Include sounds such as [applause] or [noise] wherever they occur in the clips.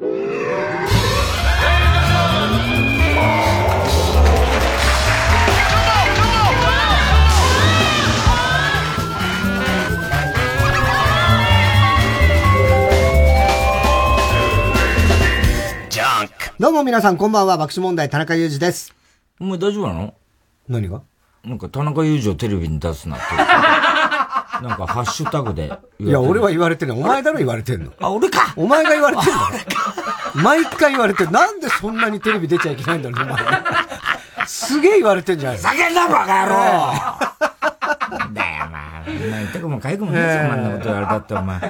どうも皆さんこんばんは、爆笑問題田中裕二です。お前大丈夫なの？何が？なんか田中裕二をテレビに出すなって。なんかハッシュタグでいや、俺は言われてるお前だろ言われてんの。あ、俺かお前が言われてんの毎回言われてる。なんでそんなにテレビ出ちゃいけないんだろう、お前。すげえ言わわれてんじゃない叫んだバカ野郎だよ、まあ。痛くも痒くもねえそんなこと言われたって、お前。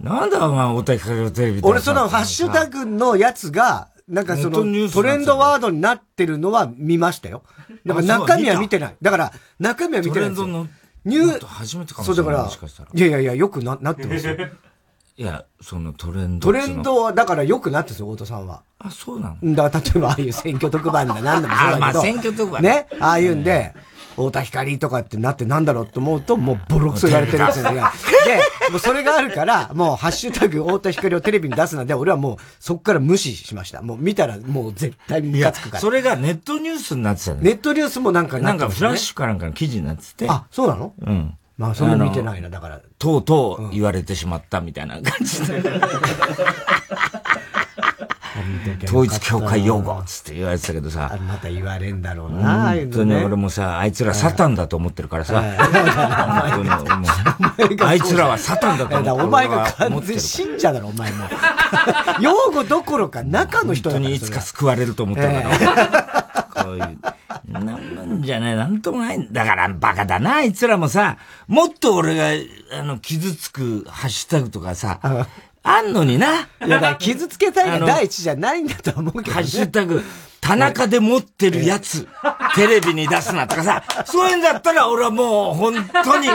なんだお前、おたきかけテレビ俺そのハッシュタグのやつが、なんかその、トレンドワードになってるのは見ましたよ。だから中身は見てない。だから、中身は見てない。トレンドの、ニュー、初めてかもしれない。そうだから、いやいやいや、よくな、なってますよ。いや、そのトレンド。トレンドは、だからよくなってるんですよ、太田さんは。あ、そうなのだから、例えば、ああいう選挙特番だ、なんだもそうだけど。[laughs] まあ、選挙特番。ね。ああいうんで、太田光とかってなってなんだろうって思うと、もうボロクソ言われてるんですよ。[laughs] で、もうそれがあるから、もうハッシュタグ太田光をテレビに出すなんで、俺はもうそっから無視しました。もう見たらもう絶対にムカつくから。それがネットニュースになってたね。ネットニュースもなんかな、ね、なんかフラッシュかなんかの記事になってて。あ、そうなの？うん。まあ、それ見てないな、だから。とうとう言われてしまったみたいな感じで。[laughs] 統一教会用語つって言われてたけどさ。また言われんだろうな、本当に俺もさ、あいつらサタンだと思ってるからさ。[laughs] あいつらはサタンだと思ってるお前が完全信者だろ、お前も。[laughs] 用語どころか中の人だ本当にいつか救われると思ってるから。こういう。なんじゃねえ、なんともない。だからバカだな、あいつらもさ、もっと俺が、あの、傷つくハッシュタグとかさ、あんのにな。いや、だから傷つけたいが第一じゃないんだと思うけど、ね。ハッシュタグ、田中で持ってるやつ、テレビに出すなとかさ、そういうんだったら俺はもう本当に、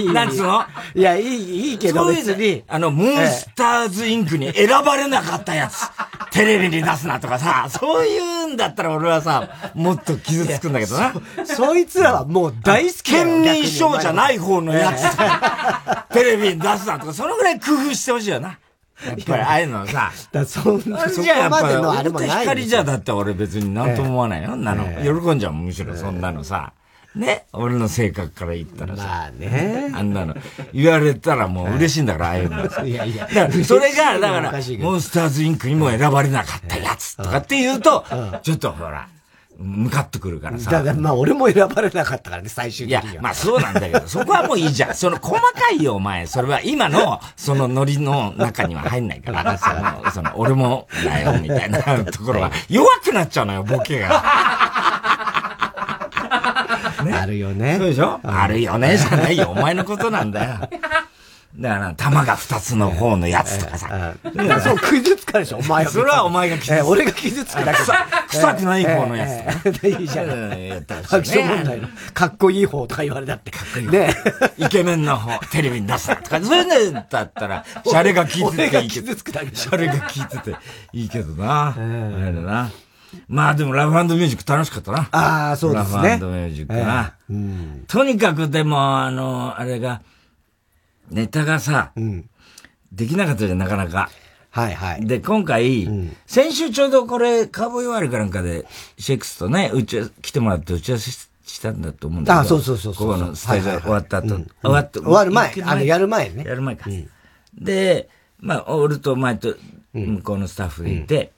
いい、なんつうの？いや、いい、いいけど別に。あの、モンスターズインクに選ばれなかったやつ、テレビに出すなとかさ、そういうんだったら俺はさ、もっと傷つくんだけどな。そ、そいつらはもう大好き県民賞じゃない方のやつ、テレビに出すなとか、そのぐらい工夫してほしいよな。やっぱりああいうのさ。[laughs] だそんな、そこまでのあれもない。光じゃだって俺別に何とも思わないよ。なの。喜んじゃうむしろそんなのさ。ね？俺の性格から言ったらさ。まあね。あんなの。言われたらもう嬉しいんだから、[laughs] ああいうの。いやいや。だから、それが、だから、モンスターズインクにも選ばれなかったやつとかって言うと、ちょっとほら、向かってくるからさ。だからまあ俺も選ばれなかったからね、最終的には。いや、まあそうなんだけど、そこはもういいじゃん。その細かいよ、お前。それは今の、そのノリの中には入んないから、その、その俺もだよ、みたいなところは、弱くなっちゃうのよ、ボケが。ね、[laughs] あるよね。そうでしょ？あるよね、じゃないよ。お前のことなんだよ。だから、玉が二つの方のやつとかさ。そう、傷つかでしょ、お前は。それはお前が傷つく。俺が傷つくだけ。臭くない方のやつ。いいじゃん。爆笑問題の、かっこいい方とか言われたって。かっこいい。ねイケメンの方、テレビに出すとか、そういうのだったら、シャレが効いてていいけど。シャレが効いてていいけどな。あれだな。まあでもラフミュージック楽しかったな。ああ、そうですね。ラフミュージックな。とにかくでも、あの、あれが、ネタがさ、うん、できなかったじゃん、なかなか。はいはい。で、今回、うん、先週ちょうどこれ、カーボーイワールかなんかで、シェイクスとね、うち、来てもらって打ち合わせしたんだと思うんだけど。あ、そうそうそうここのスタイル終わった後、終わっ終わる前、あの、やる前ね。やる前か。で、まあ、俺と前と、向こうのスタッフでいて、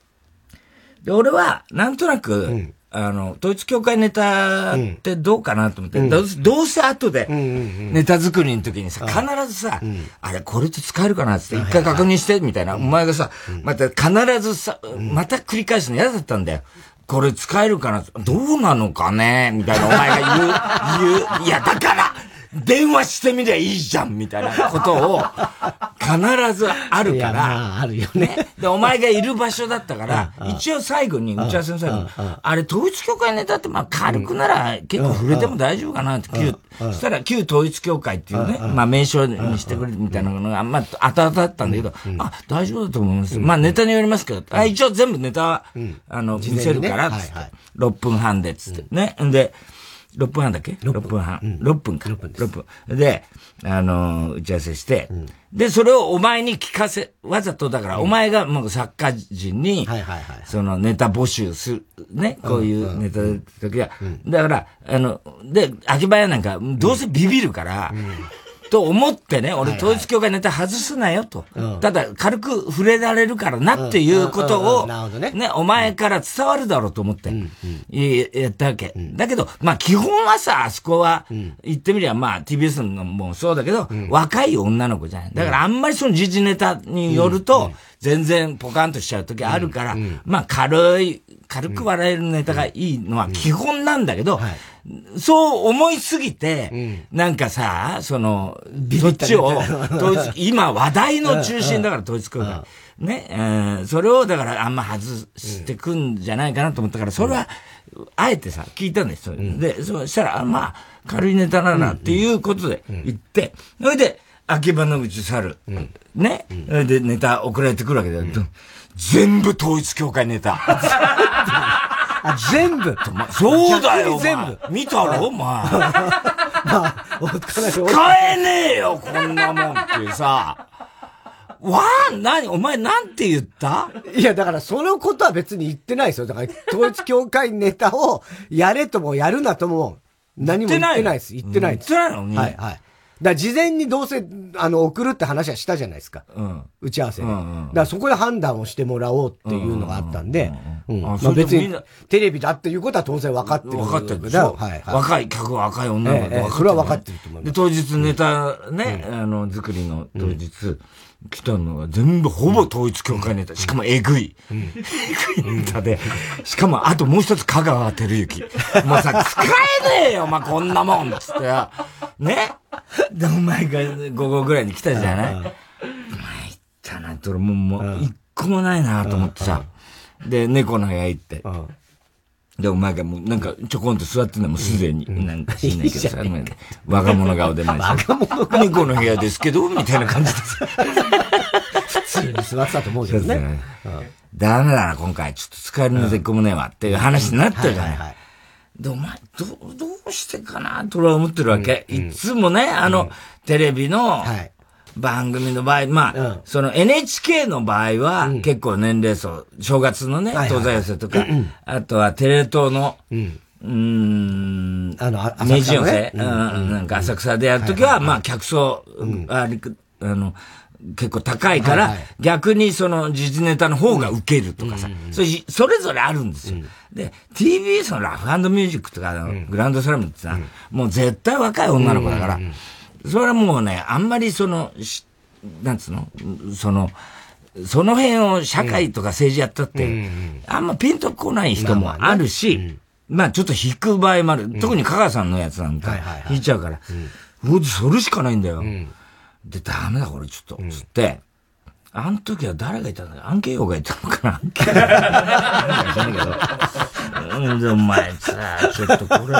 で、俺は、なんとなく、あの、統一教会ネタってどうかなと思って、うん、どうせ後で、ネタ作りの時にさ、必ずさ、うん、あれ、これって使えるかなって一回確認して、みたいな。お前がさ、また必ずさ、また繰り返すの嫌だったんだよ。これ使えるかなどうなのかねみたいなお前が言う、言う。いや、だから電話してみりゃいいじゃんみたいなことを、必ずあるから。あるよね。で、お前がいる場所だったから、[laughs] 一応最後に、打ち合わせの最後に、あれ、統一教会ネタって、まあ、軽くなら結構触れても大丈夫かなって、旧、そしたら旧統一教会っていうね、まあ、名称にしてくれるみたいなのが、まあ、後々だったんだけど、あ、大丈夫だと思います。まあ、ネタによりますけど、あ一応全部ネタは、あの、見せるから、6分半で、つって。ね。で、6分半だっけ ?6 分。半。6分か。6分6分。で、あの、打ち合わせして、で、それをお前に聞かせ、わざとだから、お前がもう作家陣に、そのネタ募集する、ね、こういうネタの時は。だから、あの、で、秋葉屋なんか、どうせビビるから、と思ってね、俺統一教会ネタ外すなよと。ただ、軽く触れられるからなっていうことを、ね、お前から伝わるだろうと思って、やったわけ。だけど、まあ基本はさ、あそこは、言ってみりゃ、まあ TBS のもそうだけど、若い女の子じゃない。だからあんまりその時事ネタによると、全然ポカンとしちゃう時あるから、まあ軽い、軽く笑えるネタがいいのは基本なんだけど、そう思いすぎて、なんかさ、その、そっちを、[laughs] 今話題の中心だから統一教会。ね、えー、それをだからあんま外してくんじゃないかなと思ったから、それは、あえてさ、聞いたんですよ。で、そしたら、まあ、軽いネタだなっていうことで言って、それで、秋葉の口去る。ね。それでネタ送られてくるわけだよ。全部統一教会ネタ。[laughs] あ、全部。そうだよ。全部。見たろお前。まあ、使えねえよ、こんなもんってさ。わあ、なにお前なんて言った？いや、だからそのことは別に言ってないですよ。だから統一教会ネタをやれともやるなとも何も言ってないです。言ってないです。言ってないの？に。はいはい。だ事前にどうせ、あの、送るって話はしたじゃないですか。うん。打ち合わせで。うんうん、だからそこで判断をしてもらおうっていうのがあったんで、うん。まあ別に、テレビだっていうことは当然分かってる。分かってるでしょ。はい、はい。若い客は若い女の子で分かってる、それは分かってると思います。で、当日ネタね、あの、作りの当日、来たのが全部ほぼ統一教会ネタ。しかもえぐい。えぐいネタで。しかも、あともう一つ香川照之。もうさ、使えねえよ、お前こんなもんつって。ね？で、お前が午後ぐらいに来たじゃない？お前行ったなって俺もう、もう、一個もないなと思ってさ。で、猫の部屋行って。で、お前がもうなんかちょこんと座ってんのもすでに、なんかしんないけどさ、若者顔でない若者顔。猫の部屋ですけど、みたいな感じで。さ。普通に座ってたと思うけどね。ダメだな、今回。ちょっと使えるのでこもねえわっていう話になったじゃない。で、お前、ど、どうしてかなと俺は思ってるわけ。いつもね、あの、テレビの、番組の場合、まあ、その NHK の場合は、結構年齢層、正月のね、東西寄せとか、あとはテレ東の、うん、あの、明治寄せ、うん、なんか浅草でやるときは、まあ、客層、あの、結構高いから、逆にその時事ネタの方が受けるとかさ、それそれぞれあるんですよ。で、TBS のラフミュージックとか、グランドスラムってさ、もう絶対若い女の子だから、それはもうね、あんまりその、なんつうの？その、その辺を社会とか政治やったって、あんまピンとこない人もあるし、まあちょっと引く場合もある。特に香川さんのやつなんか、引いちゃうから。うん、それしかないんだよ。で、ダメだこれちょっと、つって、あの時は誰がいたんだ？アンケイヨがいたのかな？[laughs] アンケイヨ。なんでお前さ、ちょっとこれ。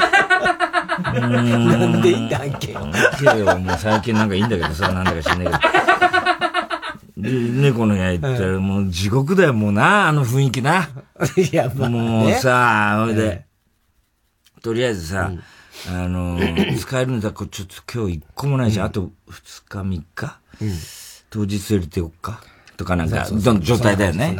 なんでいいんだ、アンケイヨ。アンケイヨもう最近なんかいいんだけどさ、なんだか知んないけど。で、猫の部屋行ったら、もう地獄だよ、もうな、あの雰囲気な。いや、まあ、もうさ、ほいで、とりあえずさ、あの、[coughs] 使えるんだ、ちょっと今日一個もないし、あと二日三日、当日入れておくか？とかなんか、どの状態だよね。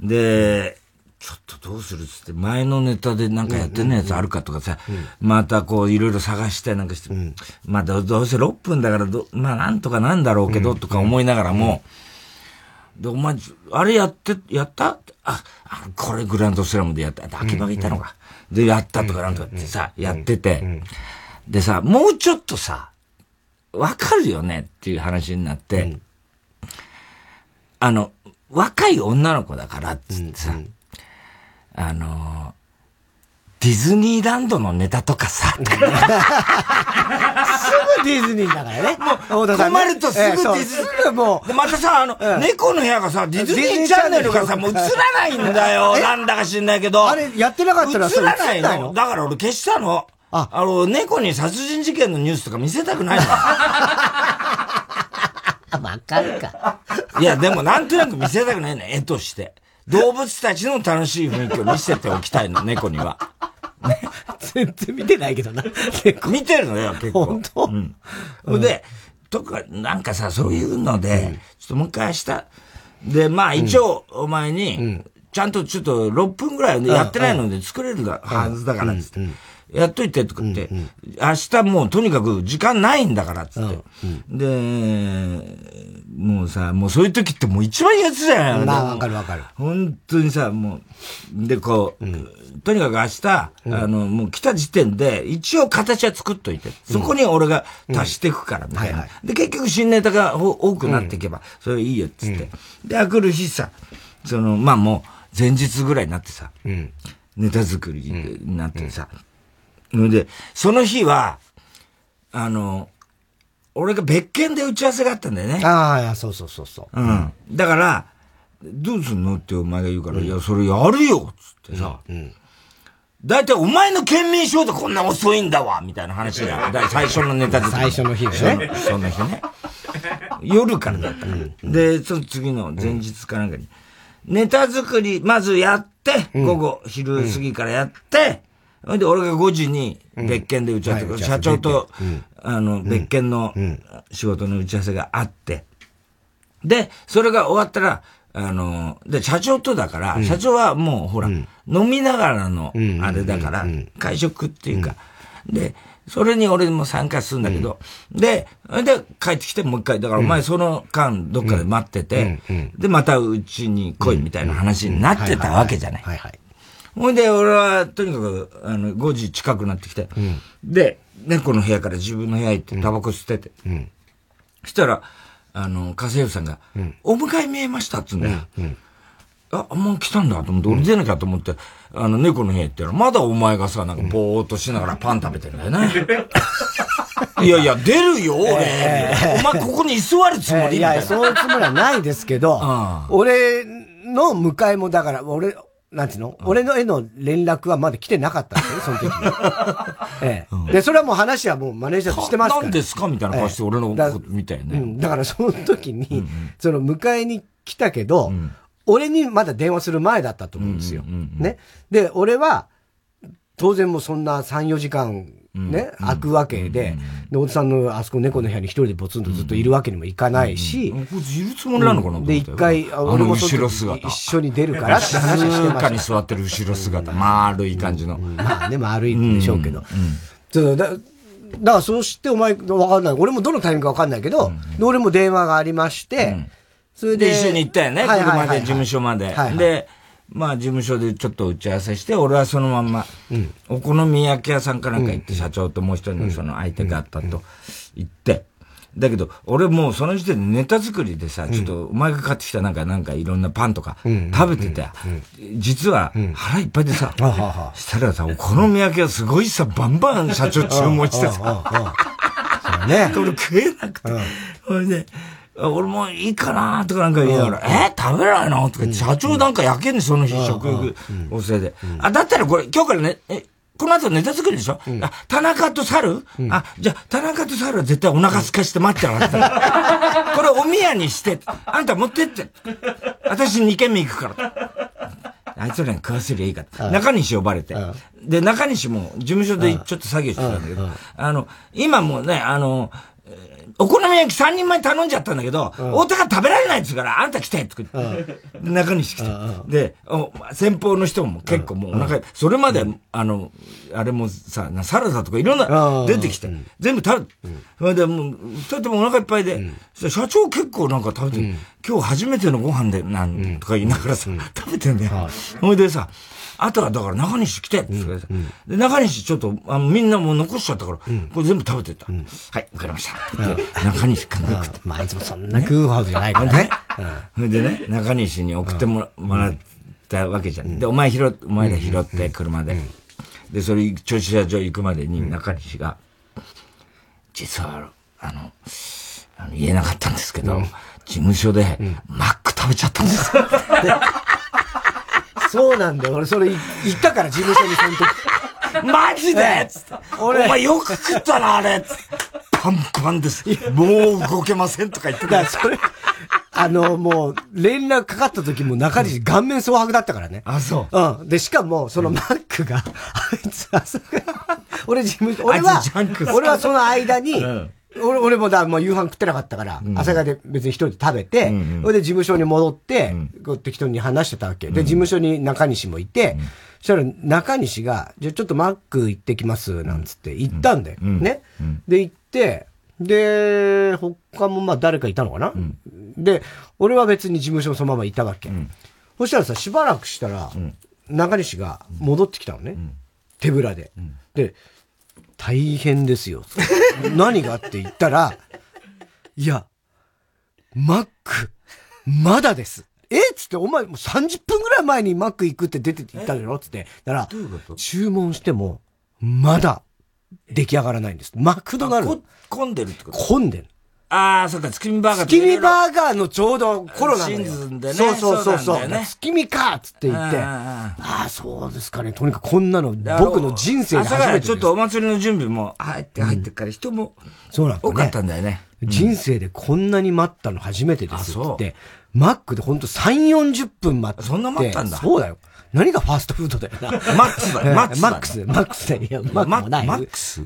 で、ちょっとどうするっつって、前のネタでなんかやってんやつあるかとかさ、またこういろいろ探したりなん。かして、まあどうせ6分だからど、まあなんとかなんだろうけど、とか思いながらも、で、お前、あれやって、やった？あ、これグランドスラムでやった。秋葉がいたのか。で、やったとかなんとかってさ、やってて、でさ、もうちょっとさ、わかるよねっていう話になって、あの、若い女の子だからっつってさ、あのディズニーランドのネタとかさ。[laughs] すぐディズニーだからね。もう、困るとすぐディズニー。すぐもう。またさ、あの、猫の部屋がさ、ディズニーチャンネルがさ、もう映らないんだよ。なんだか知んないけど。あれ、やってなかったら映らないの？だから俺消したの。あ、あの、猫に殺人事件のニュースとか見せたくないの。[laughs] わかるか。いや、でもなんとなく見せたくないの、絵として。動物たちの楽しい雰囲気を見せておきたいの、猫には。全然見てないけどな。見てるのよ、結構。本当？うん。で、とか、なんかさ、そういうので、ちょっともう一回明日、で、まあ一応、お前に、ちゃんとちょっと6分ぐらいやってないので作れるはずだから、つって。やっといて、とかって、明日もうとにかく時間ないんだから、つって。で、もうさ、もうそういう時ってもう一番やつじゃないまあ、わかるわかる。本当にさ、もう、で、こう、とにかく明日、あの、もう来た時点で、一応形は作っといて、そこに俺が足していくから、みたいな。で、結局新ネタが多くなっていけば、それいいよ、つって。で、あくる日さ、その、まあもう、前日ぐらいになってさ、ネタ作りになってさ、で、その日は、あの、俺が別件で打ち合わせがあったんだよね。ああ、そうそうそうそう。うん。だから、どうすんのってお前が言うから、うん、いや、それやるよつってさ。うん。だいたいお前の県民賞でこんな遅いんだわみたいな話が、最初のネタで。最初の日ね。その日ね。夜からだった、うん、で、その次の前日かなんかに、ネタ作り、まずやって、午後、昼過ぎからやって、ほんで、俺が5時に別件で打ち合わせ、うんはい、社長と、あの、別件の仕事の打ち合わせがあって、で、それが終わったら、あの、で、社長とだから、社長はもう、ほら、飲みながらの、あれだから、会食っていうか、で、それに俺も参加するんだけど、で、で、帰ってきてもう一回、だからお前その間どっかで待ってて、で、またうちに来いみたいな話になってたわけじゃない。はいはい。ほいで、俺は、とにかく、あの、5時近くなってきて、うん、で、猫の部屋から自分の部屋行って、タバコ吸ってて、うん、したら、あの、家政婦さんが、うん、お迎え見えましたっつうんだよ。うん。あ、もう来たんだと思って、俺出なきゃと思って、あの、猫の部屋行ったら、まだお前がさ、なんかぼーっとしながらパン食べてるんだよね。[laughs] いやいや、出るよ、俺。え。ー、お前ここに居座るつもり、えー、いや、そういうつもりはないですけど、俺の迎えもだから、俺、なんていうの、うん、俺の絵の連絡はまだ来てなかったんですよ、[laughs] その時に。[laughs] ええ、うん、で、それはもう話はもうマネージャーとしてますから。何ですか？みたいな顔して俺のこと見たよね、うん。だからその時に、うんうん、その迎えに来たけど、うん、俺にまだ電話する前だったと思うんですよ。ね。で、俺は、当然もうそんな3、4時間ね、開くわけで、で、おじさんのあそこ猫の部屋に一人でぼつんとずっといるわけにもいかないし、こいついるつもりなのかなで、一回、俺も後ろ姿。一緒に出るからって話してましに座ってる後ろ姿、丸い感じの。まあね、丸いんでしょうけど。だだからそうしてお前、わかんない。俺もどのタイミングかわかんないけど、俺も電話がありまして、それで。一緒に行ったよね、車で事務所まで。で、まあ事務所でちょっと打ち合わせして、俺はそのまんま、お好み焼き屋さんかなんか行って、社長ともう一人のその相手があったと言って、だけど、俺もうその時点でネタ作りでさ、ちょっとお前が買ってきたなんか、なんかいろんなパンとか食べてて、実は腹いっぱいでさ、したらさ、お好み焼きはすごいさ、バンバン社長注文してさ、ね。[laughs] 俺食えなくて、ほいで、俺もいいかなとかなんか言いながら、え食べないの？とか、社長なんか焼けんねその日、食欲、おせいで。あ、だったらこれ、今日からね、え、この後ネタ作りでしょ、うん、あ、田中と猿、うん、あ、じゃあ、田中と猿は絶対お腹すかして待ってなかった。[laughs] これお宮にして、あんた持ってって。私2軒目行くから。あいつらに食わせりゃいいか中西呼ばれて。で、中西も事務所でちょっと作業してたんだけど、あの、今もね、あの、お好み焼き3人前頼んじゃったんだけど、太田が食べられないっつうから、あんた来てって言って、中西来て。で、先方の人も結構もうお腹、それまで、あの、あれもさ、サラダとかいろんな出てきて、全部食べ、それでもう、二人ともお腹いっぱいで、社長結構なんか食べて、今日初めてのご飯で、なんとか言いながらさ、食べてんだよ。ほいでさ、あとはだから中西来てって言って、うん、で、中西ちょっと、あみんなもう残しちゃったから、うん、これ全部食べてった。うん、はい、わかりました。中西かなくて。まあ、いつもそんな食うほどじゃないからね。[laughs] でね、中西に送ってもらったわけじゃん。で、お前拾って、お前ら拾って車で。で、それ、駐車場行くまでに中西が、実は、あの、あの言えなかったんですけど、事務所で、マック食べちゃったんです。[laughs] そうなんだよ。俺それ言ったから、事務所にその時。マジで？つって。俺。お前よく食ったな、あれつって。パンパンです。もう動けませんとか言ってた。それ、あの、もう、連絡かかった時も中西顔面蒼白だったからね。あ、そう。うん。で、しかも、そのマックが、あいつ朝俺自分、俺は、俺はその間に、俺、俺もだ、もう夕飯食ってなかったから、朝霞で別に一人で食べて、それで事務所に戻って、こう適当に話してたわけ。で、事務所に中西もいて、そしたら中西が、じゃちょっとマック行ってきます、なんつって行ったんだよ。ね。で、行って、で、他もまあ誰かいたのかな、で、俺は別に事務所そのままいたわけ。そしたらさ、しばらくしたら、中西が戻ってきたのね。手ぶらで。で、大変ですよ。何がって言ったら、いや、マック、まだです。え？っつって、お前もう30分ぐらい前にマック行くって出て行ったじゃろつって。だから、注文しても、まだ出来上がらないんです。マクドナルド。混んでるってこと？混んでる。ああ、そうか、月見バーガー月見バーガーのちょうどコロナシーズンでね。そうそうそうそう。月見かっつって言って。ああ、そうですかね。とにかくこんなの、僕の人生で初めてちょっとお祭りの準備も入って入ってから人も、そうなん多かったんだよね。人生でこんなに待ったの初めてですって。マックでほんと3、40分待って。そんな待ったんだ。そうだよ。何がファーストフードだよな。マックスだよ。マックス。マックス。マックスだよ。マックス。マックス？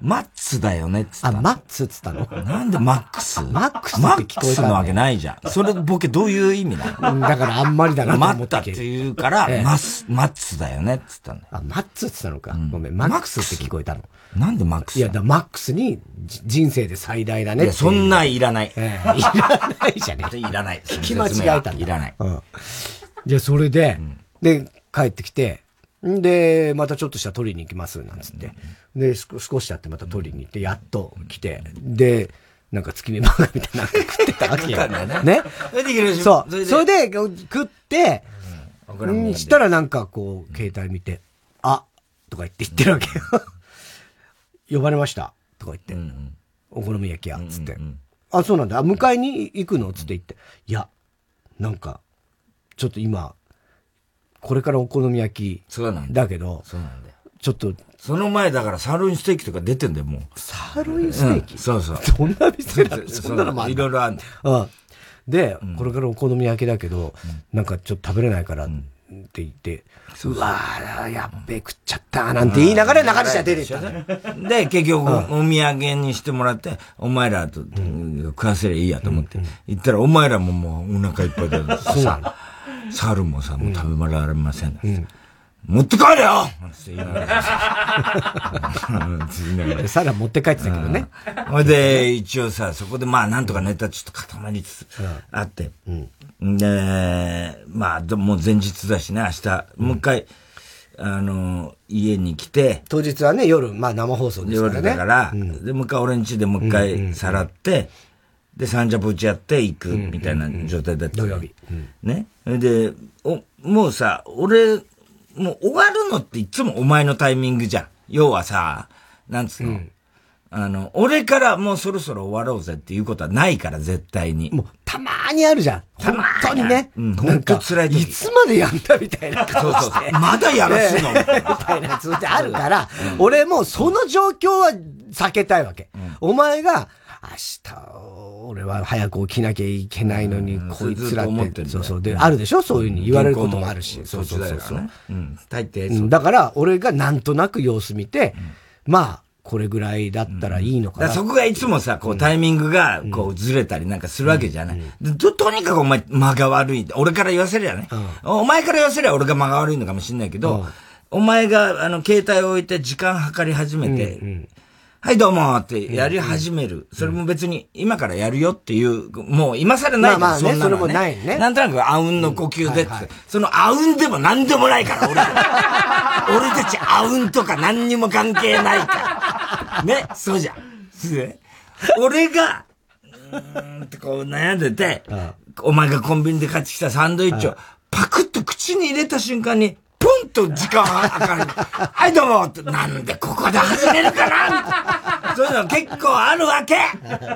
マッツだよねっつった。あ、マッツっつったの？なんでマックス？マックスって聞こえた、ね、マックスのわけないじゃん。それボケどういう意味なの？だからあんまりだなと思ったって言うから、ええ、マス、マッツだよねっつったの。あ、マッツっつったのか。うん、ごめん、マックスって聞こえたの。なんでマックス？いや、だマックスに人生で最大だねいや、そんないらない。ええ、いらないじゃね [laughs] いらない。[laughs] 聞き間違えたんだ。いらない。うん。じゃあ、それで、うん、で、帰ってきて、で、またちょっとしたら取りに行きます、なんつって。で、少し経ってまた取りに行って、やっと来て、で、なんか月見バーガーみたいなの食ってたわけよ。[laughs] ね？そう。それで、食って、うん、したらなんかこう、携帯見て、あとか言って言ってるわけよ。[laughs] 呼ばれました。とか言って。お好み焼き屋、つって。あ、そうなんだ。迎えに行くの？つって言って。いや、なんか、ちょっと今、これからお好み焼き。そうなんだ。だけど。ちょっと。その前だからサーロインステーキとか出てんだよ、もう。サーロインステーキ、うん、そうそう。どんな店だ？そんなのもある。いろいろあるうん。で、これからお好み焼きだけど、なんかちょっと食べれないから、って言って、うわー、やっべ、食っちゃった、なんて言いながら中西は出てきた。で、結局、お土産にしてもらって、お前らと食わせりゃいいやと思って、行ったら、お前らももうお腹いっぱいで、そうなの。猿もさ、もう食べられません。うん、持って帰れよって言いながら。持って帰ってたけどね。ほいで、一応さ、そこでまあ、なんとかネタちょっと固まりつつあって。うん、で、まあ、もう前日だしね、明日、もう一回、あの、家に来て。当日はね、夜、まあ生放送ですからね。夜だから、で、もう一回俺ん家でもう一回さらって、で、サンジャポ打ちやって行くみたいな状態だった。土曜日。ね。で、お、もうさ、俺、もう終わるのっていつもお前のタイミングじゃん。要はさ、なんつうの、うん、あの、俺からもうそろそろ終わろうぜっていうことはないから、絶対に。もう、たまーにあるじゃん。本当にね。うん、本当辛い時。いつまでやんだみたいな顔して。そうそうまだやらすの？[laughs] みたいなやつってあるから、俺もその状況は避けたいわけ。うん、お前が、明日、俺は早く起きなきゃいけないのに、こいつらって、そうそう。で、あるでしょ？そういうふうに言われることもあるし。そうそうそうそう。うん。大抵だから、俺がなんとなく様子見て、まあ、これぐらいだったらいいのかな。そこがいつもさ、こうタイミングが、こうずれたりなんかするわけじゃない。と、とにかくお前間が悪い。俺から言わせりゃね。お前から言わせりゃ俺が間が悪いのかもしんないけど、お前が、あの、携帯を置いて時間計り始めて、はいどうもってやり始める。それも別に今からやるよっていう、もう今更ないじゃん、まあまあね、そんなの、ね。それもないね。なんとなくあうんの呼吸でって、そのあうんでも何でもないから、俺。俺たちあうんとか何にも関係ないから。[laughs] ね、そうじゃん。俺が、うんってこう悩んでて、お前がコンビニで買ってきたサンドイッチをパクッと口に入れた瞬間に、ポンと時間かかる。[laughs] はい、どうもって、なんでここで始めるかな？そういうの結構あるわけ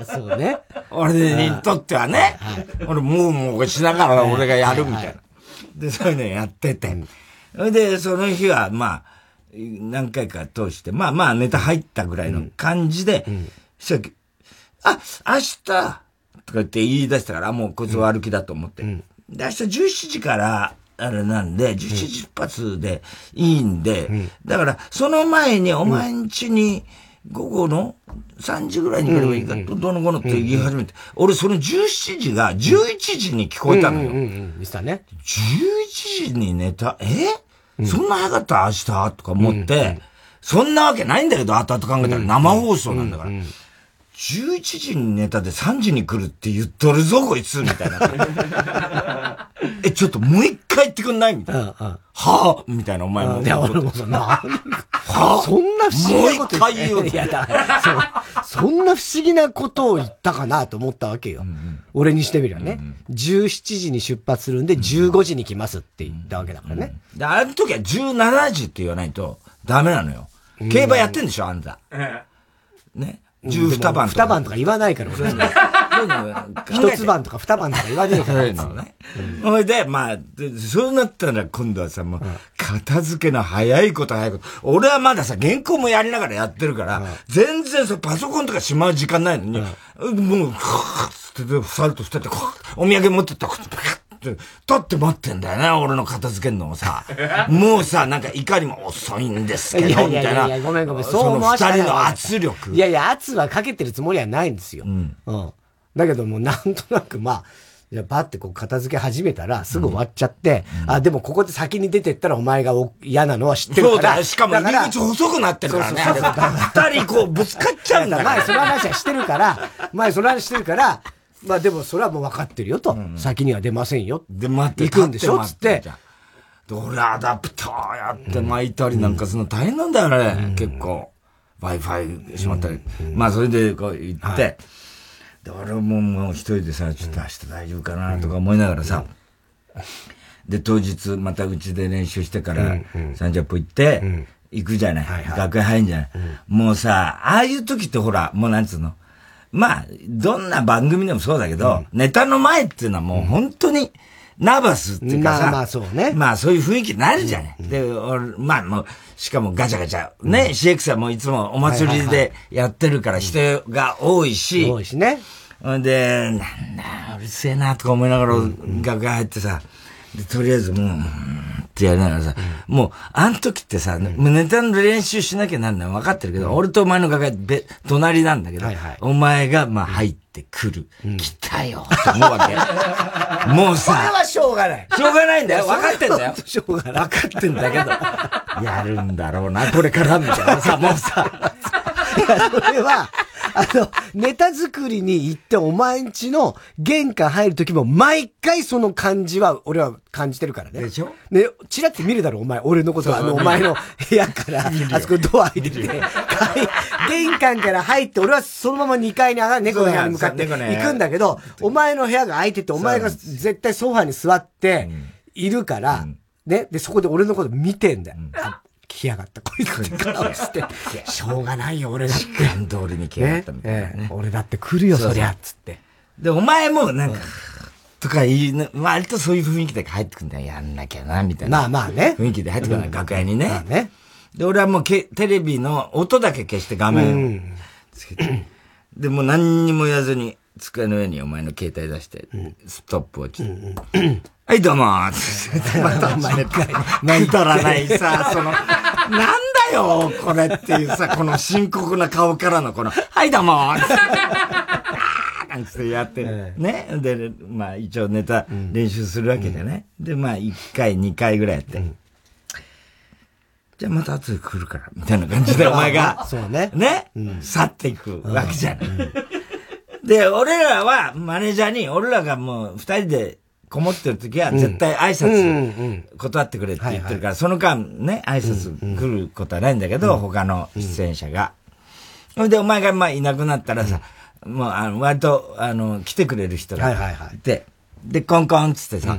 そうね。俺にとってはね。俺、もうもうしながら俺がやるみたいな。で、そういうのやってて。それで、その日は、まあ、何回か通して、まあまあネタ入ったぐらいの感じで、あ、明日、とか言って言い出したから、もうこいつは歩きだと思って。で、明日17時から、あれなんで、17時出発でいいんで、だから、その前にお前ん家に、午後の3時ぐらいに行ければいいか、どどの子のって言い始めて、俺その17時が11時に聞こえたのよ。うんうんうん、ね。11時に寝た、え、そんな早かった？明日？とか思って、そんなわけないんだけど、後々考えたら生放送なんだから。11時に寝たで3時に来るって言っとるぞ、こいつみたいな。[laughs] え、ちょっともう一回言ってくんない？みたいな。はぁみたいな、お前も。いや、俺もそんな。はぁそんな不思議なこともう一回言う。いやだそ。そんな不思議なことを言ったかなと思ったわけよ。俺にしてみりゃね。17時に出発するんで15時に来ますって言ったわけだからね。で、あの時は17時って言わないとダメなのよ。競馬やってんでしょ、あんた。ね。十二番とか。二番とか言わないから、俺。一つ番とか二番とか言わねえから。[laughs] それで、まあ、そうなったら今度はさ、もう、片付けの早いこと早いこと。俺はまださ、原稿もやりながらやってるから、全然さ、パソコンとかしまう時間ないのに、もう、つって、ふさると捨てて、お土産持ってったら、って、立って待ってんだよね、俺の片付けんのをさ。[laughs] もうさ、なんかいかにも遅いんですけど、みたいな。いやいやごめんごめん、そう思わせたその二人の圧力。いやいや、圧はかけてるつもりはないんですよ。うん。うん。だけども、なんとなくまあ、じゃパってこう片付け始めたらすぐ終わっちゃって、うん、あ、でもここで先に出てったらお前が嫌なのは知ってるから。そうだよ。しかも入り口細くなってるからね。二人こうぶつかっちゃうんだ前その話はしてるから、前その話してるから、まあでもそれはもう分かってるよと。うん。先には出ませんよ。で、待って。行くんでしょ？つって。俺アダプターやって巻いたりなんかするの大変なんだよね、うん、結構。Wi-Fi しまったり。うん、まあそれでこう行って、はい、で、俺ももう一人でさ、ちょっと明日大丈夫かなとか思いながらさ、で、当日またうちで練習してから30分行って、行くじゃない。はいはい、楽屋入んじゃない、もうさ、ああいう時ってほら、もうなんつうの？まあ、どんな番組でもそうだけど、うん、ネタの前っていうのはもう本当に、ナーバスっていうかさ、まあまあそうね。まあそういう雰囲気になるじゃない。うん、で、俺、まあもう、しかもガチャガチャ。ね、うん、CX はもういつもお祭りでやってるから人が多いし。多いしね。んで、なんだ、うるせえなとか思いながら楽屋入ってさ、で、とりあえずもう、ってやりながらさ、うん、もう、あの時ってさ、うん、ネタの練習しなきゃなんない分かってるけど、うん、俺とお前の楽屋べ、隣なんだけど、はいはい、お前が、まあ、入ってくる。来たよって思うわけ。[laughs] もうさ。それはしょうがない。しょうがないんだよ。分かってんだよ。しょうがない。分かってんだけど、やるんだろうな、これからみたいなさ、もうさ。[laughs] いや、それは、あの、ネタ作りに行ってお前んちの玄関入るときも毎回その感じは俺は感じてるからね。でしょ？ね、チラって見るだろ、お前。俺のことあの、お前の部屋から、あそこドア開いてて、玄関から入って、俺はそのまま2階に上がる、猫の部屋に向かって行くんだけど、お前の部屋が開いてて、お前が絶対ソファに座っているから、ね、で、そこで俺のこと見てんだよ。来やがった、こいつって顔して、しょうがないよ、俺だって。時間通りに来やがったみたいなね。俺だって来るよ、そりゃ、つって。で、お前もなんか、とか言う、割とそういう雰囲気で入ってくんだよ。やんなきゃな、みたいな。まあまあね。雰囲気で入ってくる楽屋にね。まあね。で、俺はもうけテレビの音だけ消して画面つけて。で、もう何にも言わずに、机の上にお前の携帯出して、ストップウォッチ。はい、どうもー [laughs] また毎回、くだらないさ、その、なんだよ、これっていうさ、この深刻な顔からのこの、はい、どうもーなんつってやって、ね。で、まあ一応ネタ練習するわけでね。で、まあ1回、2回ぐらいやって。じゃあまた後で来るから、みたいな感じでお前が、そうね。ね、去っていくわけじゃない。で、俺らはマネージャーに、俺らがもう二人でこもってる時は絶対挨拶断ってくれって言ってるから、その間ね、挨拶来ることはないんだけど、他の出演者が。それでお前がまあいなくなったらさ、もうあの割とあの来てくれる人がいて、で、コンコンつってさ、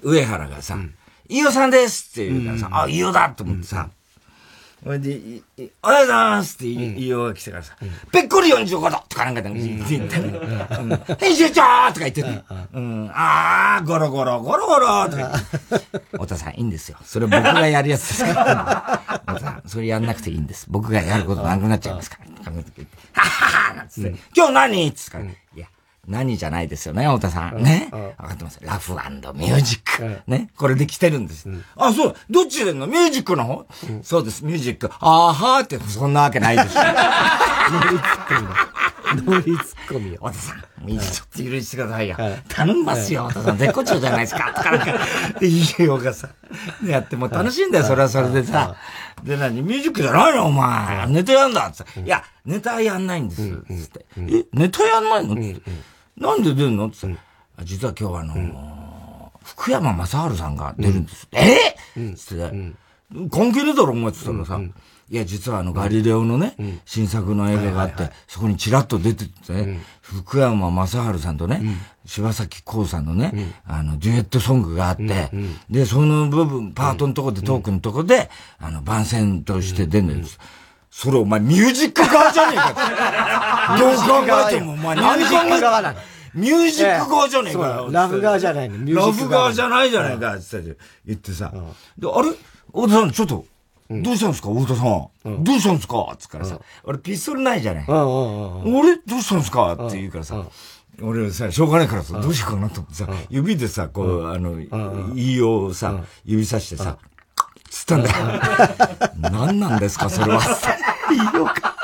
上原がさ、飯尾さんですって言うからさ、あ、飯尾だと思ってさ、ほいで、おはようございます。って言いようが来てからさ、ぺっこり45度とかなんかで。編集長とか言ってね。うん、あー、ゴロゴロ、ゴロゴロとか太田さん、いいんですよ。それ僕がやるやつですから。太田さん、それやんなくていいんです。僕がやることなくなっちゃいますから。はははなんつって、今日何？つって何じゃないですよね、太田さん。ね？わかってます。ラフミュージック。ね？これで来てるんです。あ、そう。どっちでんの？ミュージックの方？そうです、ミュージック。あーはーって、そんなわけないです。ノリツッコミよ。太田さん、ちょっと許してくださいよ。頼みますよ、太田さん。絶好調じゃないですか。とかなんか、いいよがさ、やっても楽しいんだよ、それはそれでさ。で、何？ミュージックじゃないの？お前。ネタやんだって。いや、ネタやんないんです。つって。え、ネタやんないの？って。なんで出るの？って。実は今日はあの福山雅治さんが出るんです。え？つって、関係ねえだろ、お前って言ったらさ、いや、実はあの、ガリレオのね、新作の映画があって、そこにチラッと出ててね、福山雅治さんとね、柴咲コウさんのね、あの、デュエットソングがあって、で、その部分、パートのとこで、トークのとこで、あの、番宣として出るんです。それお前ミュージック側じゃねえか。[laughs] どう考えてもお前何考え側な。のミュージック側じゃねえかよ。ラフ側じゃないの。ラフ側じゃないじゃないか、って言ってさ。で、あれ？太田さん、ちょっと、どうしたんですか？太田さん。どうしたんですか？つからさ。俺ピストルないじゃない。俺、どうしたんですか？って言うからさ。俺さ、しょうがないからさ、どうしようかなと思ってさ、指でさ、こう、あの、言いようをさ、指さしてさ、つったんだよ。何なんですか、それは。言いようか。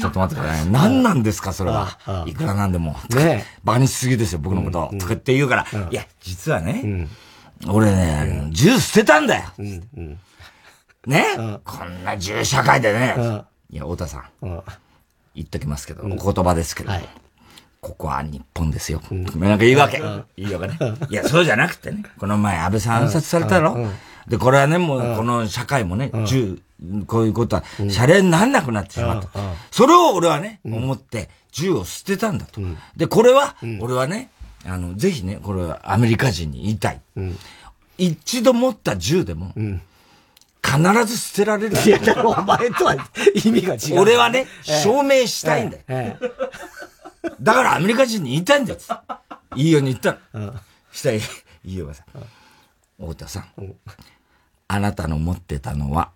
ちょっと待ってください。何なんですか、それは。いくらなんでも。ねバカにしすぎですよ、僕のこと。とかって言うから。いや、実はね、俺ね、銃捨てたんだよ。ね？こんな銃社会でね。いや、太田さん。言っときますけど、お言葉ですけど。ここは日本ですよ。なんか言うわけ。いいよかね。いや、そうじゃなくてね。この前安倍さん暗殺されたろで、これはね、もう、この社会もね、銃、こういうことは、シャレになんなくなってしまった。それを俺はね、思って、銃を捨てたんだと。で、これは、俺はね、あの、ぜひね、これはアメリカ人に言いたい。一度持った銃でも、必ず捨てられる。いや、お前とは意味が違う。俺はね、証明したいんだよ。だからアメリカ人に言いたいんだよ。いいように言ったの。したら、いいよがさ、太田さん、あなたの持ってたのは、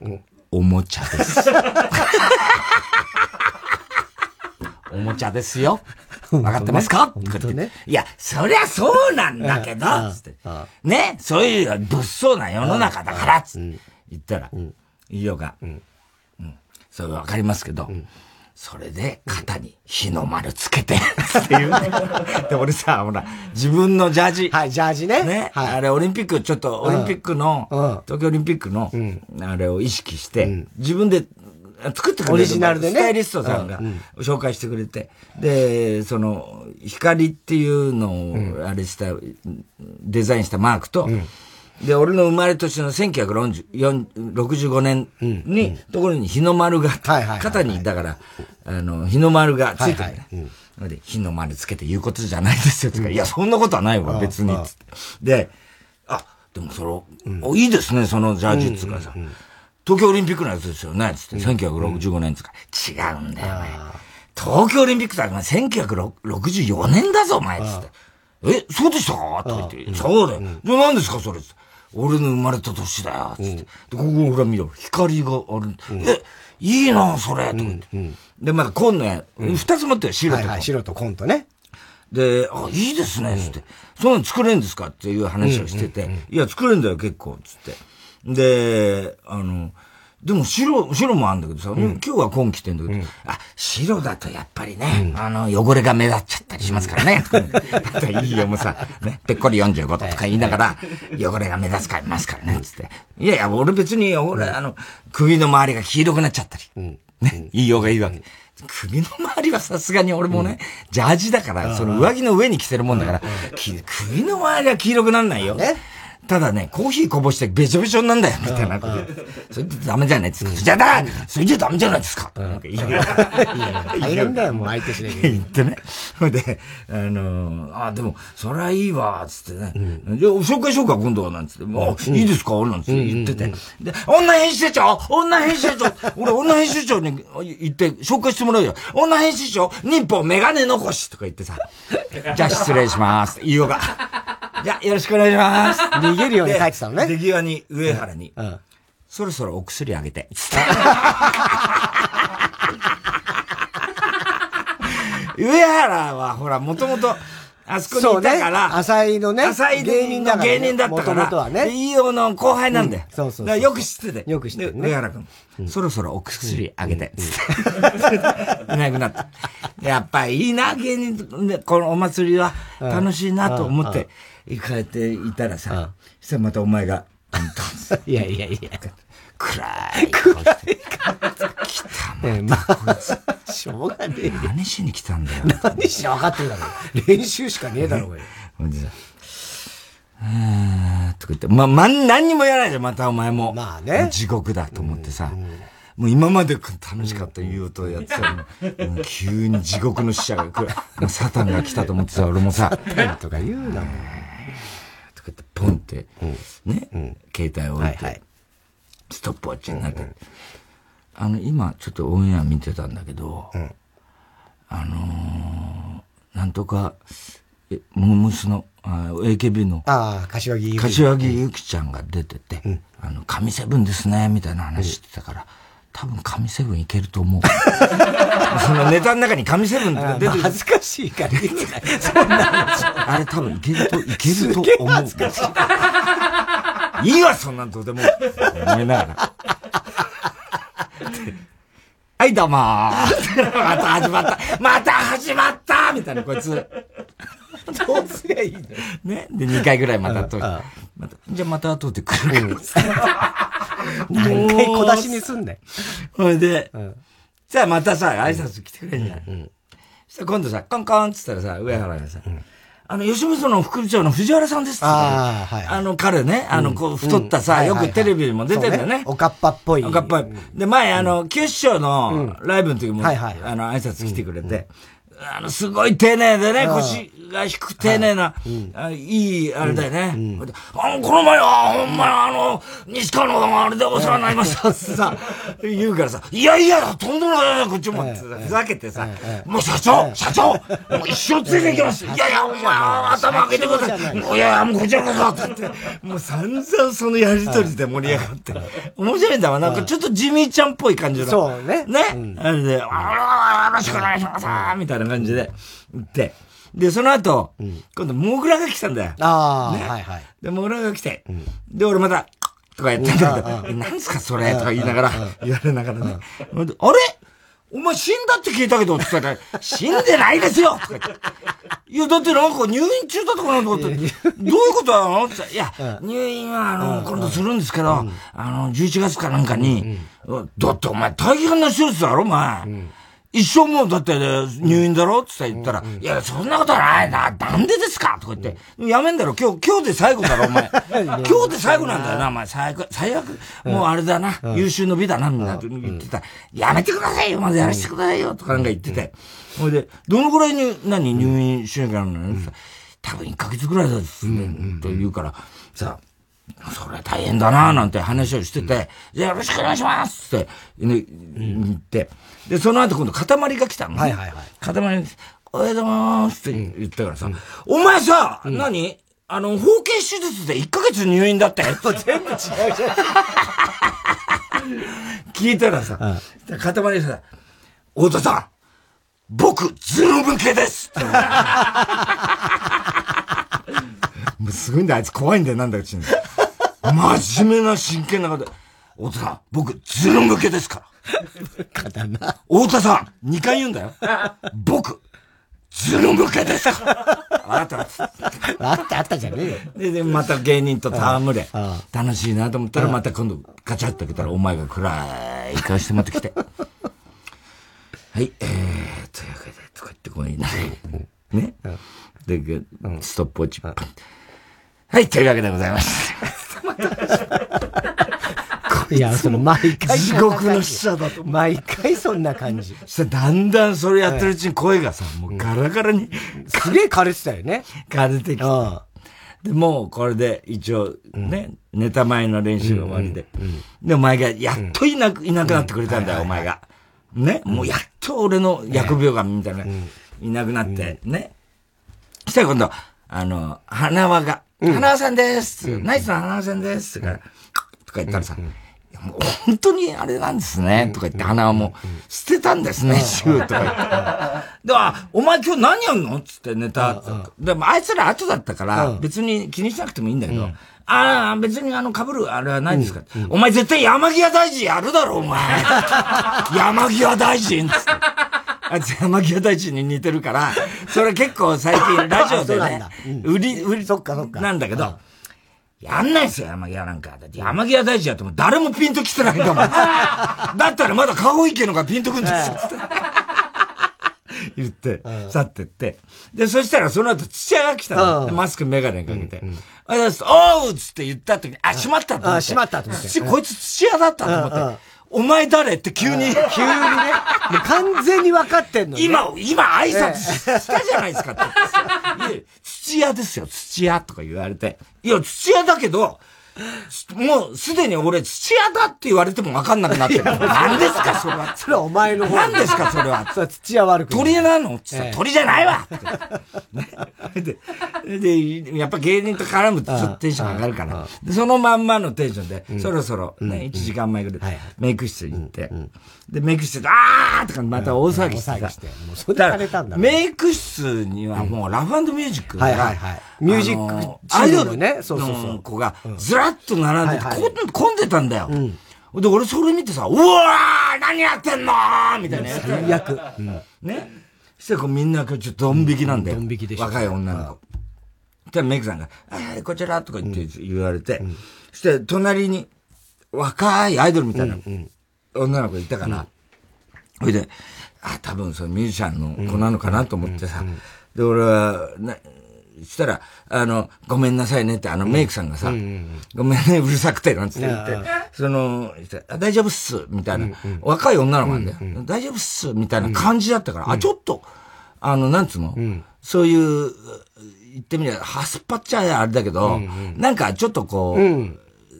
おもちゃです。[laughs] おもちゃですよ。わかってますか、ね、いや、そりゃそうなんだけど、つって。ね、そういう物騒な世の中だから、つって。言ったら、いいよが、うん。それわかりますけど、それで肩に日の丸つけて、っていう、ね。[laughs] で、俺さ、ほら、自分のジャージ。はい、ジャージね。ね。はい、あれ、オリンピック、ちょっと、オリンピックの、東京オリンピックの、あれを意識して、自分で作ってくれる。オリジナルでね。スタイリストさんが紹介してくれて。で、その、光っていうのを、あれした、デザインしたマークと、で、俺の生まれ年の1965年に、ところに日の丸が、肩に、だから、あの、日の丸がついてる。で、日の丸つけて言うことじゃないですよ。とか、いや、そんなことはないわ、別に。で、あ、でもその、いいですね、そのジャージっつうかさ。東京オリンピックのやつですよね、つって、1965年つか。違うんだよ、お前。東京オリンピックだから1964年だぞ、お前、つって。え、そうでした？かとか言って、そうだよ。じゃあ何ですか、それ？俺の生まれた年だよ、つって。で、ここほら見ろ、光がある。え、いいな、それ、とか言って。で、まだ紺のや、二つ持ってる、白と紺。白と紺とね。で、あ、いいですね、つって。そんなの作れるんですか？っていう話をしてて。いや、作れるんだよ、結構、つって。で、あの、でも白、白もあるんだけどさ、うん、今日は紺着てんだけど、うん、あ、白だとやっぱりね、うん、あの、汚れが目立っちゃったりしますからね。[laughs] いいよ、もうさ、ね、ぺっこり45度とか言いながら、汚れが目立つからいますからね、つって。いやいや、俺別に、俺、あの、首の周りが黄色くなっちゃったり、ね、いいよがいいわけ。首の周りはさすがに俺もね、ジャージだから、その上着の上に着てるもんだから、首の周りは黄色くなんないよ。ただね、コーヒーこぼしてべちょべちょなんだよ、みたいなこと。それダメじゃないですか。じゃだそれじゃダメじゃないですか。なんか言いながら。大変だよ、もう相手しなきゃ言ってね。ほいで、あのあ、でも、そりゃいいわ、つってね。じゃあ、紹介しようか、今度は、なんつって。もう、いいですか？なんつって言ってて。で、女編集長女編集長俺、女編集長に言って、紹介してもらうよ。女編集長日本メガネ残しとか言ってさ。じゃあ、失礼します。言いようが。じゃあ、よろしくお願いします。逃げるように書いてたのね。出際に、上原に、うん。そろそろお薬あげて。[laughs] 上原はほら、もともと、あそこにいたから、浅井のね、浅井芸人だから、芸人だったから、はね、飯尾の後輩なんだよ。そうそうよく知ってて。よく知ってて。上原君、そろそろお薬あげて、いなくなった。やっぱりいいな、芸人、このお祭りは楽しいなと思って、行かれていたらさ、そしたらまたお前が、[laughs] いやいやいや。暗い顔して。来たもん。まあ、しょうがねえ。何しに来たんだよ。何しに分かってるだろ。練習しかねえだろ、これ。ほんでさ、ーとか言って、ま、ま、何にもやらないじゃん、またお前も。まあね。地獄だと思ってさ。もう今まで楽しかった言うとやってたのに、急に地獄の使者が来る。サタンが来たと思ってさ、俺もさ。サタンとか言うなもん。とか言って、ポンって、ね、携帯を置いて。ストップウォッチになって、あの、今ちょっとオンエア見てたんだけど、あのー、なんとか、え、モームスの、あ AKB の、ああ、柏木ゆき。柏木ゆきちゃんが出てて、うん、あの、神セブンですね、みたいな話してたから、多分神セブンいけると思う。[laughs] そのネタの中に神セブンって出てる。恥ずかしいから言ってない。そんなあれ多分いけると、いけると思う。恥ずかしい。いいわ、そんなんどうでも。思いながら。はい、どうもー。[laughs] また始まった。また始まったみたいな、こいつ。どうすりゃいいの？ね。で、2回ぐらいまたと。また、じゃあまた後で来る。何回小出しにすんねん。ほいで、じゃあまたさ、挨拶来てくれんじゃん。そしたら今度さ、カンカンっつったらさ、上原がさ、あの、吉本の副部長の藤原さんですああ、はい。あの、彼ね、あの、こう、太ったさ、よくテレビにも出てるんだよね。おかっぱっぽい。おかっぱい。で、前、あの、九師匠のライブの時も、あの、挨拶来てくれて、あの、すごい丁寧でね、腰が低く丁寧な、はい、いい、あれだよね。あの、この前は、ほんまあの、西川のあれでお世話になりました。ってさ、言うからさ、いやいや、とんでもないこっちも、ふざけてさ、もう社長社長もう一生ついていきます。い。やいや、お前、頭開けてください。い。やいや、もうこちらこそって言って、もう散々そのやりとりで盛り上がって、面白いんだわ。な。んかちょっとジミーちゃんっぽい感じの。そうね。ね。あれで、あよろしくお願いしますみたいな感じで、言って、で、その後、うん、今度、モグラが来たんだよ。ああ、ね、はいはい。で、モグラが来て、うん、で、俺また、とかやってんだけど、なんすかそれ？とか言いながら、言われながらね。あれ？お前死んだって聞いたけど、って言ったら、死んでないですよ！とか言って。いや、だってなんか入院中だとかなんとかって、どういうことなの？っていや、入院は、あの、今度するんですけど、あの、11月かなんかに、だってお前大変な手術だろ、お前。一生もうだって、ね、入院だろって言ったら、いや、そんなことはないな、なんでですか？とか言って、やめんだろ、今日、今日で最後だろ、お前。[laughs] 今日で最後なんだよな、お前。最悪、最悪、もうあれだな、優秀の美だな、みんなって言ってた。やめてくださいよ、まずやらせてくださいよ、とかなんか言ってて。ほいで、どのぐらいに、何、入院しなきゃならないの多分1ヶ月ぐらいだですね、と言うから、さ、それ大変だななんて話をしてて、じゃあよろしくお願いしますって、言って、で、その後今度塊が来たの、ね。はいはいはい。塊が来て、おはようございますって言ったからさ、お前さ、何？あの、包茎手術で1ヶ月入院だったよ。[laughs] 全部違うじゃん。[laughs] 聞いたらさ、塊さ、太田さん、僕、ズル向けですもうすごいんだ、あいつ怖いんだよ、なんだうちに。真面目な真剣な方で、太田さん、僕、ズル向けですから。かだな。太田さん、2回言うんだよ。僕、ズル向けですかあったあった。あったあったじゃねえよ。で、で、また芸人と戯れ。楽しいなと思ったら、また今度、ガチャッと開けたら、お前が暗い顔してまた来て。はい、えー、というわけで、とか言ってこいな。ね。で、ストップウォッチ、パン。はい、というわけでございます。いや、その、毎回。地獄の使者だと。毎回そんな感じ。そだんだんそれやってるうちに声がさ、もうガラガラに。すげえ枯れてたよね。枯れてきた。で、もうこれで一応ね、ネタ前の練習が終わりで。で、お前がやっといなく、いなくなってくれたんだよ、お前が。ね、もうやっと俺の疫病神みたいな、いなくなって、ね。そしたら今度、あの、花輪が、花輪さんです。ナイスな花輪さんです。とか言ったらさ、本当にあれなんですね、とか言って鼻はもう、捨てたんですね、シューとか言って。[laughs] で、あ、お前今日何やんのつってネタ。でもあいつら後だったから、別に気にしなくてもいいんだけど、ああ、別にあの、被るあれはないですか、うん。うん、お前絶対山際大臣やるだろ、お前。[laughs] 山際大臣つって。あいつ山際大臣に似てるから、それ結構最近 [laughs] ラジオでね、売り、売り、そっかそっか。なんだけど、やんないっすよ、山際なんか。だって山際大臣やっても誰もピンと来てないんだもん。[laughs] だったらまだ顔池のがピンとくんですよ。[laughs] 言って、去ってって。で、そしたらその後土屋が来たの。マスクメガネかけて。あ、おうっつって言った時に、あ、しまったと思って。あ、しまったと思って。こいつ土屋だったと思って。お前誰？って急に。急にね。もう完全に分かってんの、今、今挨拶したじゃないですかって。土屋ですよ、土屋とか言われて。いや、土屋だけど、もうすでに俺土屋だって言われても分かんなくなってる。何ですかそれは。それはお前の方。何ですかそれは。それは土屋悪く。鳥なのって言った鳥じゃないわ [laughs] で、で、やっぱ芸人と絡むとちょっとテンション上がるから。で、そのまんまのテンションで、そろそろね、1時間前ぐらいメイク室に行って、で、メイク室で、あーとかまた大騒ぎしてさ。メイク室にはもうラフミュージック。はいはいはい。ミュージックアイドルね、そうそうそう。子がずらっと並んでて、混んでたんだよ。で、俺それ見てさ、うわー何やってんのみたいなやつ。最悪。ね。そしたらみんなちょっとドン引きなんだよ。ドン引きでし若い女の子。で、メイクさんが、あこちらとか言って言われて、そして隣に若いアイドルみたいな女の子いたから、それで、あ、多分そのミュージシャンの子なのかなと思ってさ、で、俺は、したら、あの、ごめんなさいねって、あの、メイクさんがさ、ごめんね、うるさくて、なんつって言って、その、大丈夫っす、みたいな、若い女の子なんだよ、大丈夫っす、みたいな感じだったから、あ、ちょっと、あの、なんつうの、そういう、言ってみれば、はすっぱっちゃあれだけど、なんかちょっとこう、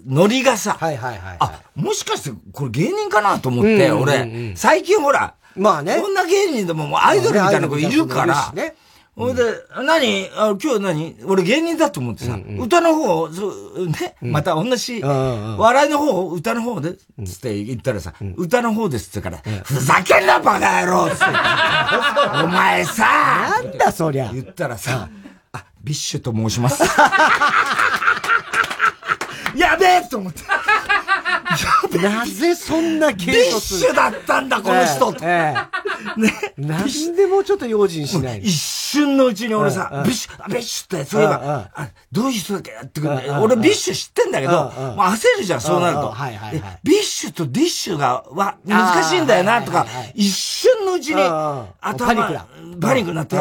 ノリがさ、はいはいはい、あ、もしかしてこれ芸人かなと思って、俺、最近ほら、まあね。こんな芸人でももうアイドルみたいな子いるから、ね、ほいで、何？あ今日何？俺芸人だと思ってさ、歌の方、そうね、また同じ、笑いの方、歌の方で、つって言ったらさ、歌の方ですってから、ふざけんなバカ野郎つって。[laughs] お前さなんだそりゃ。言ったらさ、あ、ビッシュと申します。[laughs] やべえと思って。[laughs] なぜそんな警察？ビッシュだったんだ、この人、ええね。なんでもうちょっと用心しない一瞬のうちに俺さ、ビッシュ、ビッシュって、そういえば、あどういう人だっけ？ってくる俺ビッシュ知ってんだけど、もう焦るじゃん、そうなると。ビッシュとディッシュが、は、難しいんだよな、とか、一瞬のうちに、頭、パニックになって、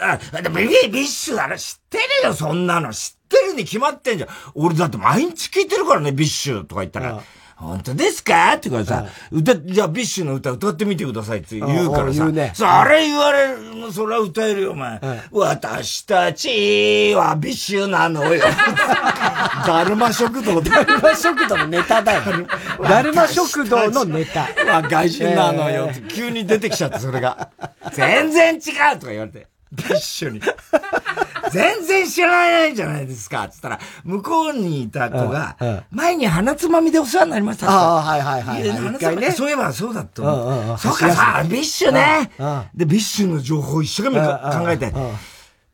あ、でもビッシュだろ、知ってるよ、そんなの。知ってるに決まってんじゃん。俺だって毎日聞いてるからね、ビッシュとか言ったら。本当ですか？ってからさ、歌、じゃあビッシュの歌歌ってみてくださいって言うからさ、ね、それ言われる、それは歌えるよ、お前。私たちはビッシュなのよ。[laughs] だるま食堂、だるま食堂のネタだよ。だるま食堂のネタ。は外人なのよ。急に出てきちゃって、それが。全然違うとか言われて。ビッシュに。全然知らないじゃないですか、つったら、向こうにいた子が、前に鼻つまみでお世話になりましたああ、はいはいはい。一回ね。そういえばそうだと思う。そうかさ、ビッシュね。で、ビッシュの情報一生懸命考えて、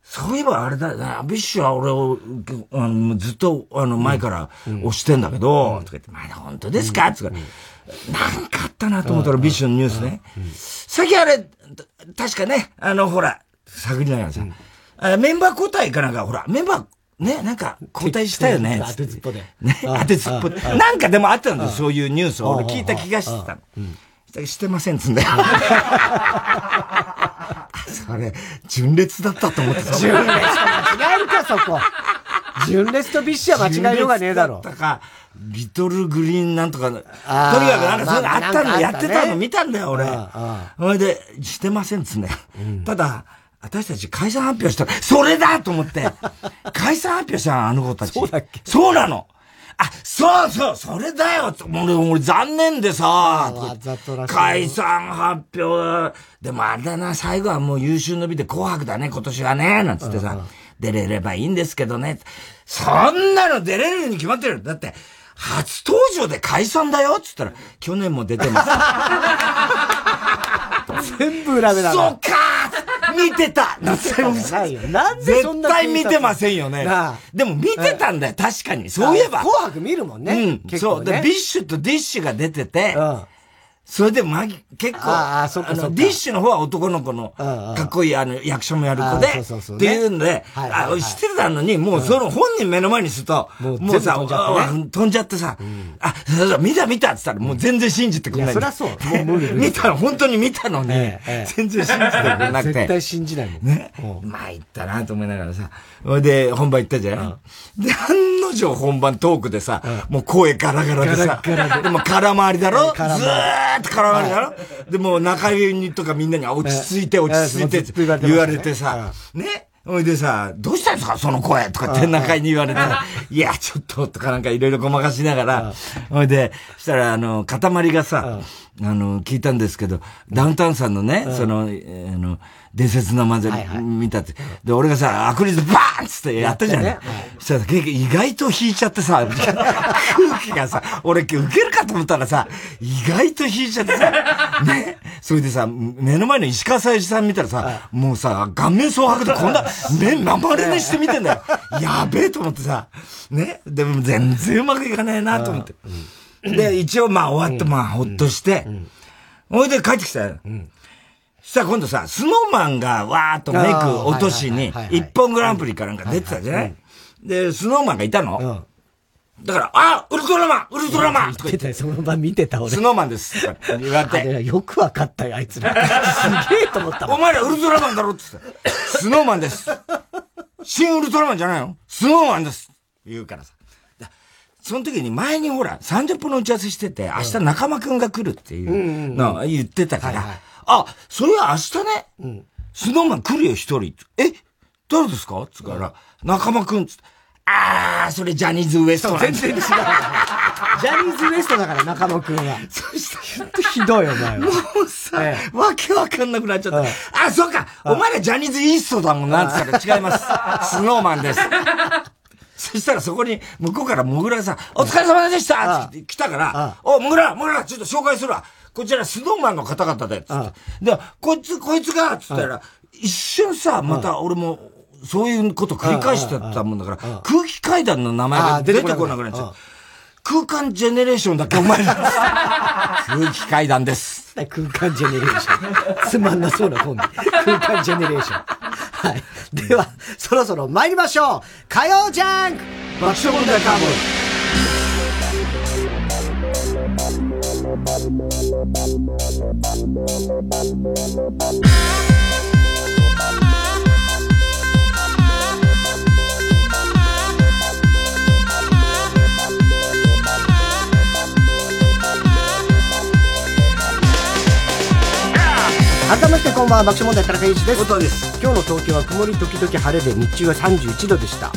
そういえばあれだな、ビッシュは俺を、あのずっと、あの、前から押してんだけど、とか言って、まだ本当ですか？つか、なんかあったなと思ったら、ビッシュのニュースね。さっきあれ、確かね、あの、ほら、探りながらさ、あメンバー交代かなんか、ほら、メンバー、ね、なんか、交代したよね。当てずっぽで。ね、当てずっぽで。なんかでもあったんだよ、そういうニュースを俺聞いた気がしてたの。してませんつんだよ。[laughs] それ、純烈だったと思ってた。純烈と間違えるか、そこ。純烈とビッシュは間違いようがねえだろ。だか、リトルグリーンなんとか、とにかくなんかそういうのあったの、やってたの見たんだよ、俺。それで、してませんつんだよ。ただ、私たち解散発表したら、それだと思って、[laughs] 解散発表したあの子たち。そうだっけ？そうなのあ、そうそう、それだよ俺、俺残念でさ、解散発表、でもあれだな、最後はもう優秀の美で紅白だね、今年はね、なんつってさ、出れればいいんですけどね。そんなの出れるに決まってる。だって、初登場で解散だよっつったら、去年も出てます。[laughs] 全部裏目だな。そっか見てたないよ。なんでそんな絶対見てませんよね。でも見てたんだよ、確かに。そういえば。紅白見るもんね。うん。そう。で、ビッシュとディッシュが出てて、それで、ま、結構、ああ、そっかそっか。ディッシュの方は男の子の、かっこいい、あの、役者もやる子で、っていうんで、あ、知ってたのに、もうその本人目の前にすると、もうさ、飛んじゃってさ、あ、見た見たって言ったら、もう全然信じてくれない。そりゃそう。もう無理。[laughs] 見たの、本当に見たのに、全然信じてくれなくて。絶対信じないもん。ね。まあ、言ったなと思いながらさ、で、本番行ったじゃん。で、案の定本番トークでさ、もう声ガラガラでさ、でも空回りだろ？ずーっと空回りだろ？でも中指にとかみんなに落ち着いて落ち着いてって言われてさ、ね？ほいでさ、どうしたんですか？その声とかって中井に言われて、いや、ちょっと、とかなんかいろいろごまかしながら、ほいで、したら、あの、塊がさ、あの、聞いたんですけど、ダウンタウンさんのね、その、あの、伝説の漫才見たって。で、俺がさ、アクリルバーンつってやったじゃん。ね、したら、意外と引いちゃってさ、空気がさ、俺受けるかと思ったらさ、意外と引いちゃってさ、ね。それでさ、目の前の石川さゆりさん見たらさ、もうさ、顔面蒼白でこんな、目、まれにして見てんだよ。やべえと思ってさ、ね。でも全然うまくいかないなと思って。で、一応まあ終わって、まあほっとして、ほいで帰ってきたよ。そしたら今度さ、スノーマンがわーっとメイク落としに、一本グランプリかなんか出てたじゃないで、スノーマンがいたのだから、あウルトラマンウルトラマンと [laughs] か言って。その場見てた俺。スノーマンです。言われて。[laughs] よくわかったよ、あいつら。[laughs] すげえと思ったお前らウルトラマンだろって言って。スノーマンです。新ウルトラマンじゃないの？スノーマンです。言うからさ。その時に前にほら、30分の打ち合わせしてて、明日中間くんが来るっていうのを言ってたから、あ、それは明日ね、うん、スノーマン来るよ、一人。え？誰ですか？つから、仲間くんつって。あー、それジャニーズ WEST 全然違う。[laughs] ジャニーズ WEST だから、中野くんは。[laughs] そしたら、ひどいよ、お前は。もうさ、ええ、わけわかんなくなっちゃった。え、あ、そうか、お前らジャニーズイーストだもんな、って言ったら違います。[laughs] スノーマンです。そしたらそこに、向こうからモグラさん、お疲れ様でしたって来たから、お、モグラ、モグラ、ちょっと紹介するわ。こちらスノーマンの方々で、つって。で、こいつ、こいつが、つったら、一瞬さ、また俺も、そういうこと繰り返してたもんだから、空気階段の名前が出てこなくなっちゃう。空間ジェネレーションだけお前ら。[laughs] 空気階段です。空間ジェネレーション。つまんなそうなコンビ空間ジェネレーション。はい。では、そろそろ参りましょう。火曜ジャンク爆笑問題カーボーイ改めてこんばんは爆笑問題田中裕二です。です。今日の東京は曇り時々晴れで日中は31度でした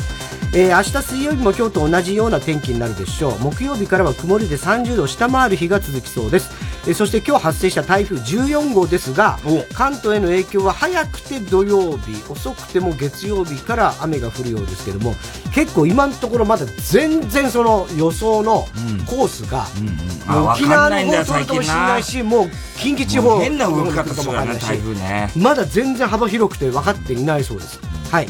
えー、明日水曜日も今日と同じような天気になるでしょう。木曜日からは曇りで30度を下回る日が続きそうです、えー、そして今日発生した台風14号ですが関東への影響は早くて土曜日遅くても月曜日から雨が降るようですけども結構今のところまだ全然その予想のコースが、沖縄の方取るかもしれないしもう近畿地方変な動き方するよね。台風ね。まだ全然幅広くて分かっていないそうです、はい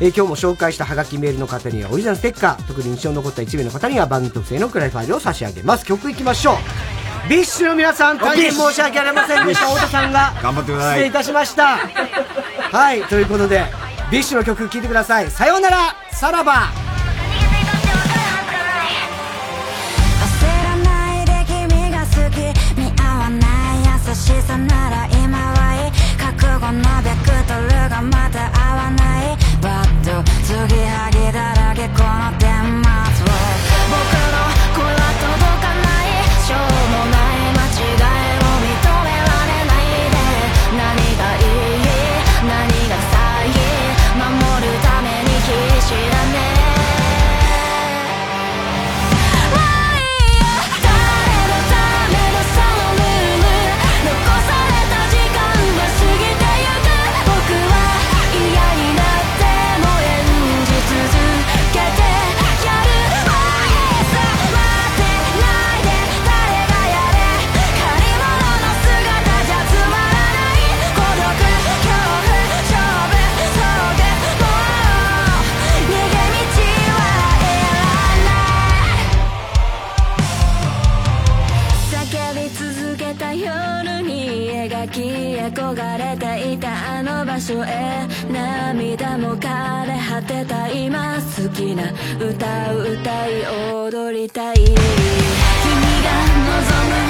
えー、今日も紹介したハガキメールの方にはオリジナルステッカー特に印象に残った1名の方には番組特製のクリアファイルを差し上げます。曲いきましょう。ビッシュの皆さん大変申し訳ありませんでした。太田さんが頑張ってください。失礼いたしました。はいということでビッシュの曲聴いてください。さようならさらば。しさなら今はいい覚悟のベクトルがまた合わないと継ぎはぎだらけこの手な歌を歌い踊りたい君が望む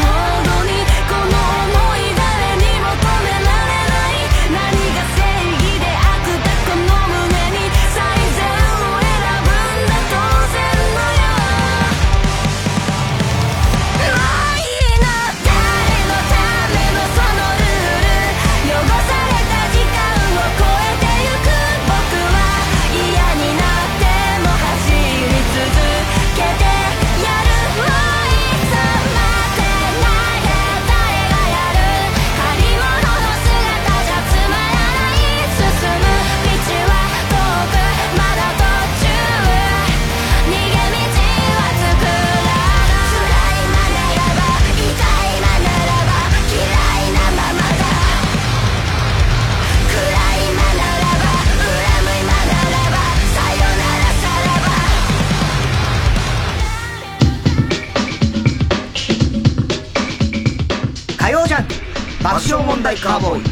爆笑問題カーボーイ。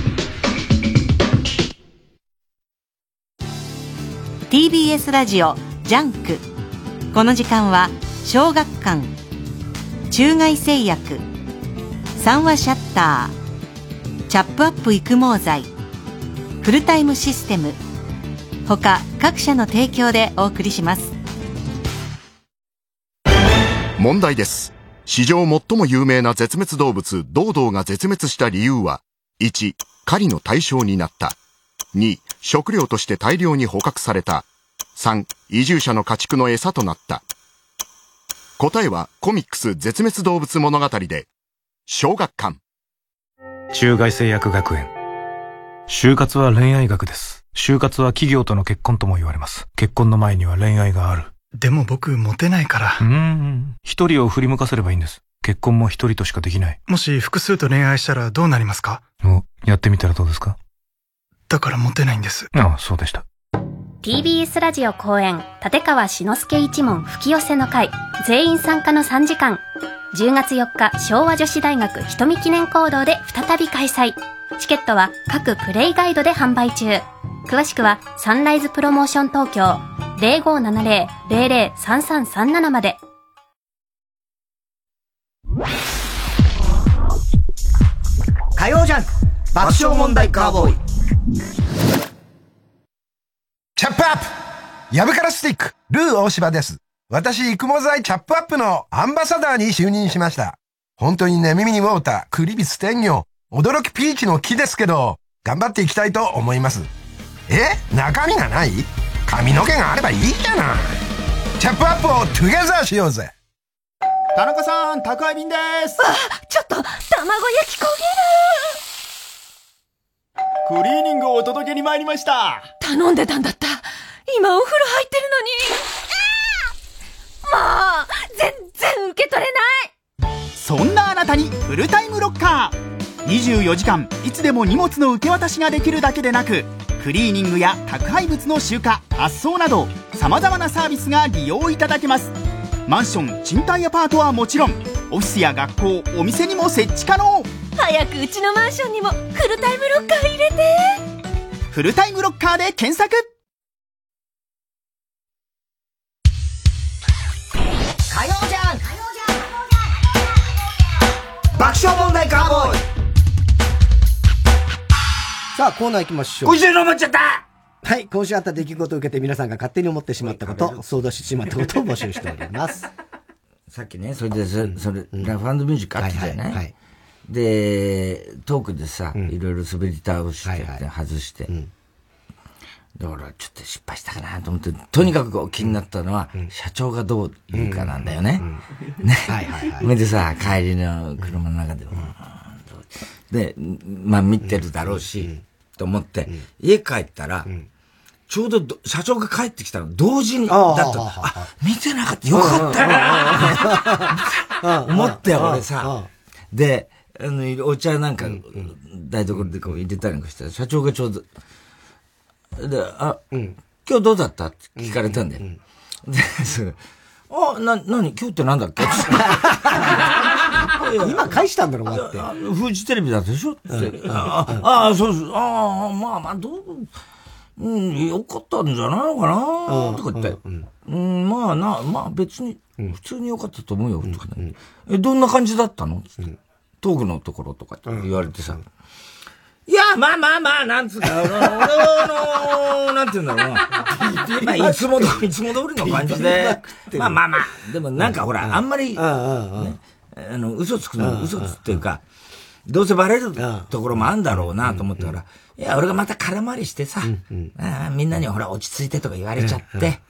TBS ラジオジャンク。この時間は小学館。中外製薬。三和シャッター。チャップアップ育毛剤。フルタイムシステム。他各社の提供でお送りします。問題です史上最も有名な絶滅動物、ドウドウが絶滅した理由は、1、狩りの対象になった。2、食料として大量に捕獲された。3、移住者の家畜の餌となった。答えはコミックス絶滅動物物語で、小学館。中外製薬学園。就活は恋愛学です。就活は企業との結婚とも言われます。結婚の前には恋愛がある。でも僕、モテないから。うん。一人を振り向かせればいいんです。結婚も一人としかできない。もし複数と恋愛したらどうなりますか？お、やってみたらどうですか？だからモテないんです。ああ、そうでした。TBS ラジオ公演、立川志の輔一門吹き寄せの会、全員参加の3時間。10月4日、昭和女子大学瞳記念講堂で再び開催。チケットは各プレイガイドで販売中。詳しくはサンライズプロモーション東京0570-003337まで。火曜ジャン爆笑問題カーボーイ。チャップアップヤブカラスティック、ルー大柴です。私、育毛剤チャップアップのアンバサダーに就任しました。本当にね、耳にウォーター、クリビス天魚、驚きピーチの木ですけど、頑張っていきたいと思います。え？中身がない？髪の毛があればいいじゃない。チャップアップをトゥゲザーしようぜ。田中さん、宅配便です。あ、ちょっと、卵焼き焦げる。クリーニングをお届けに参りました。頼んでたんだった。今お風呂入ってるのに。もう、全然受け取れない。そんなあなたにフルタイムロッカー。24時間いつでも荷物の受け渡しができるだけでなくクリーニングや宅配物の集荷発送などさまざまなサービスが利用いただけます。マンション賃貸アパートはもちろんオフィスや学校お店にも設置可能。早くうちのマンションにもフルタイムロッカー入れて。フルタイムロッカーで検索。火曜じゃん。爆笑問題カーボーイさあ、コーナー行きましょう。今週の思っちゃった！はい、今週あった出来事を受けて皆さんが勝手に思ってしまったこと、想像してしまったことを募集しております。さっきね、それで、それ、それ、ラフミュージックあったじゃない、はい、で、トークでさ、いろいろ滑り倒して、外して。だから、ちょっと失敗したかなと思って、とにかく気になったのは、社長がどう言うかなんだよね。ね。はいはいはい。そ [laughs] れでさ、帰りの車の中で、で、まあ見てるだろうし、と思って、家帰ったら、ちょうど社長が帰ってきたの同時にだった。あ、見てなかった。よかったよ。思って俺さ。で、あの、お茶なんか、台所でこう入れたりなんかして、社長がちょうど、で、あ、今日どうだった？って聞かれたんだよ。で、それ、あ、な、なに今日ってなんだっけ？[laughs] 今返したんだろ、待って。フジテレビだったでしょ？って。ああ、そうそう。ああ、まあまあ、どう、うん、よかったんじゃないのかな？とか言って。うん、まあな、まあ別に、普通によかったと思うよ、とかね。え、どんな感じだったの？トークのところとか言われてさ。いや、まあまあまあ、なんつうか、[laughs] 俺の、なんて言うんだろうな。[laughs] まあ、いつも通り、いつも通りの感じで。まあまあまあ、でもなんかほら、あんまり、ね、あの、嘘つくの、嘘つっていうか、どうせバレるところもあんだろうなと思ったから、いや、俺がまた空回りしてさ、みんなにほら、落ち着いてとか言われちゃって、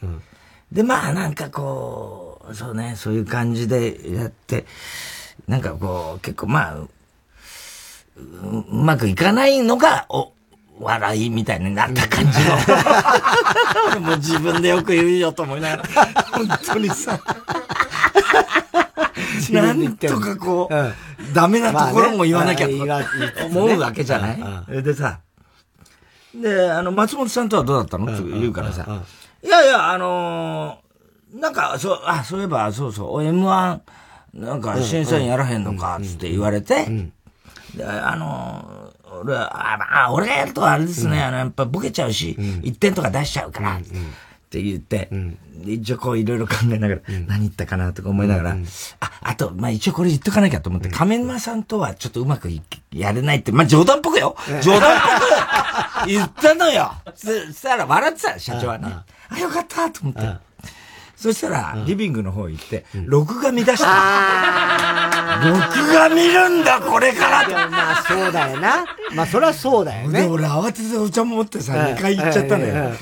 で、まあなんかこう、そうね、そういう感じでやって、なんかこう、結構まあ、うまくいかないのが、お、笑いみたいになった感じの。[laughs] 俺も自分でよく言うよと思いながら、本当にさ。なんとかこう、うん、ダメなところも言わなきゃと思うわけじゃない？でさ、で、あの、松本さんとはどうだったの？って言うからさ、いやいや、あのー、なんか、そう、あ、そういえば、そうそう、M1、なんか審査員やらへんのか、つって言われて、で、あのー、俺は、あ、まあ、俺がやるとあれですね、あの、やっぱボケちゃうし、1点とか出しちゃうから、って言って、一応こういろいろ考えながら、何言ったかなとか思いながら、あ、あと、まあ一応これ言っとかなきゃと思って、亀沼さんとはちょっとうまくやれないって、まあ冗談っぽくよ。冗談っぽく言ったのよ。そしたら笑ってた、社長はね。あ、よかったと思って。そしたら、リビングの方行って、録画見出した。録画見るんだ、これからと。まあ、そうだよな。まあ、そりゃそうだよね。で、俺慌ててお茶も持ってさ、2回行っちゃったのよ。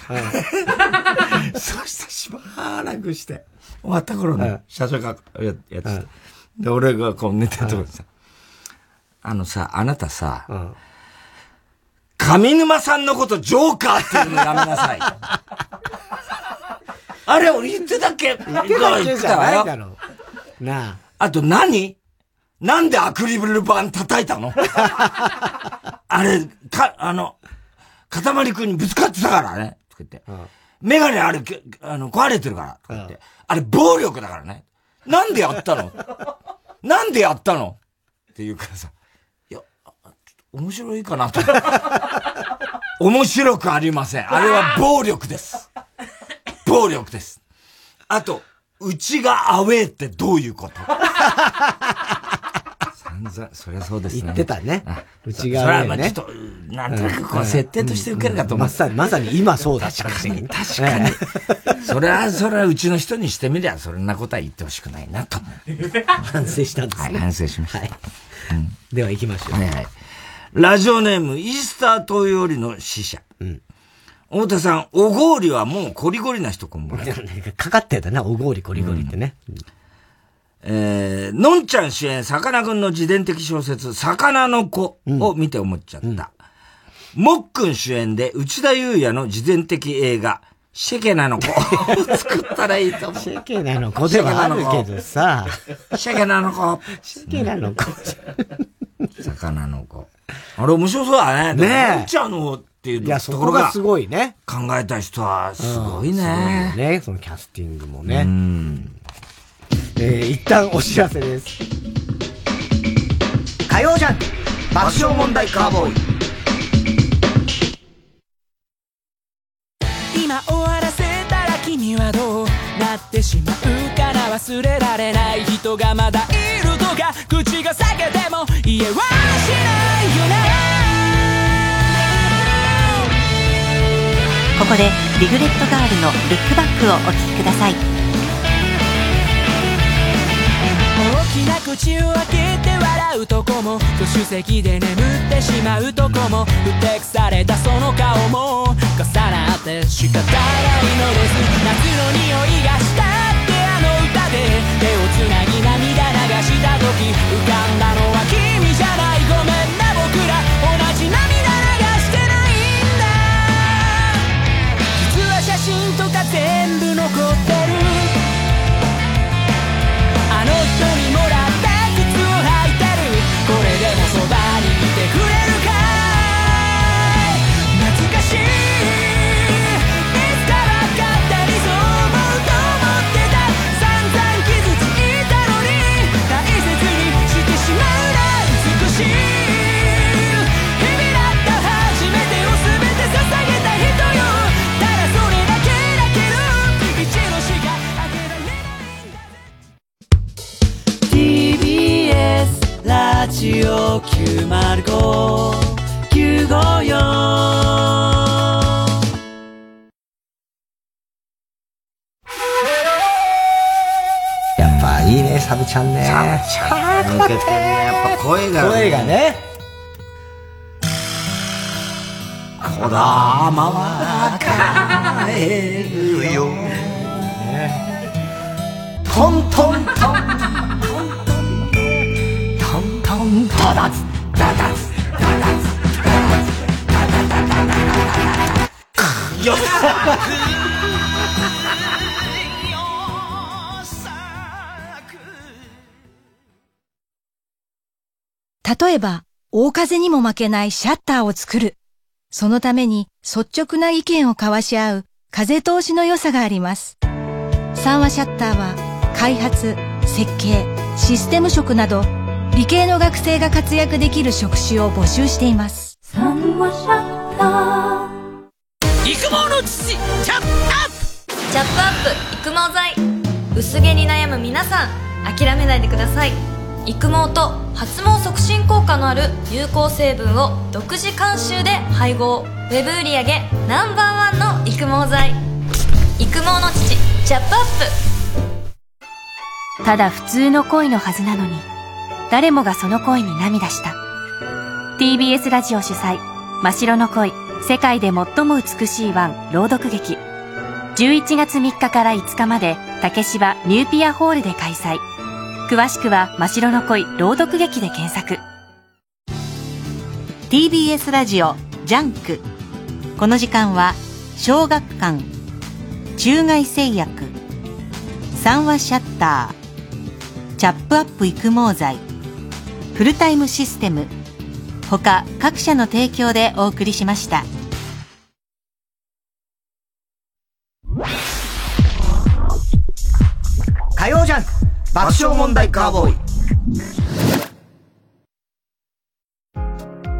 [laughs] そしてしばらくして、終わった頃ね、社長がやってて。で、俺がこう寝てるところさ、あのさ、あなたさ、上沼さんのことジョーカーっていうのやめなさい。あれ、俺言ってたっけ？言ってたっけじゃないだろう。なあ。あと何？なんでアクリル板叩いたの？[laughs] あれ、か、あの、かたまりくんにぶつかってたからね。とか言って。メガネあれ、あの、壊れてるから。とか言って。あれ、暴力だからね。なんでやったの？なんでやったの？って言うからさ。いや、面白いかなと。[laughs] 面白くありません。あれは暴力です。暴力です。あと、うちがアウェーってどういうこと？散々、そりゃそうですね。言ってたね。うちがアウェーね。それはまあちょっと、なんとなくこう、設定として受けるかと思う。まさに、まさに今そうだ確かに、確かに。それは、それはうちの人にしてみりゃ、そんなことは言ってほしくないなと。反省したんですね。はい、反省しました。はい。では行きましょう。はいはい。ラジオネーム、イースター島よりの死者。うん。太田さん、おごりはもうコリコリな人こんばんは。[laughs] かかってたな、おごりコリコリってね。うん、えー、のんちゃん主演、さかなクンの自伝的小説、魚の子を見て思っちゃった。うん、もっくん主演で内田祐也の自伝的映画、シェケナの子 [laughs] を作ったらいいと思う。シェケナの子ではあるけどさ。シェケナの子。シェケナの子。魚の子。あれ面白そうだね。ねえ。のんちゃんのっていうところが、すごいね。考えた人はすごいね。うん、ね、そのキャスティングもね。うん。えー、一旦お知らせです。火曜ジャン爆笑問題カーボーイ。今終わらせたら君はどうなってしまうかな忘れられない人がまだいるとか口が裂けても言えはしないよねここでリグレットガールの「ルックバック」をお聴きください。大きな口を開けて笑うとこも助手席で眠ってしまうとこもふてくされたその顔も重なって仕方ないのです。夏の匂いがしたってあの歌で手をつなぎ涙流した時浮かんだのは君じゃない。ごめんな僕ら同じ涙やっぱいいね、サブちゃんね。サブちゃん抜けてね。やっぱ声が、ね。声がね。こだまは帰るよ。トントンよっ例えば、大風にも負けないシャッターを作る。そのために率直な意見を交わし合う風通しの良さがあります。三和シャッターは開発、設計、システム職など理系の学生が活躍できる職種を募集しています。育毛の父チャップアップ。チャップアップ育毛剤。薄毛に悩む皆さん諦めないでください。育毛と発毛促進効果のある有効成分を独自監修で配合。ウェブ売上ナンバーワンの育毛剤。育毛の父チャップアッただ普通の恋のはずなのに誰もがその恋に涙した。TBS ラジオ主催「真白の恋世界で最も美しいワン」朗読劇。11月3日から5日まで竹芝ニューピアホールで開催。詳しくは「真白の恋朗読劇」で検索。TBS ラジオジャンク。この時間は小学館。中外製薬。三和シャッター。チャップアップ育毛剤。フルタイムシステム。他各社の提供でお送りしました。火曜ジャンク。爆笑問題カーボーイ。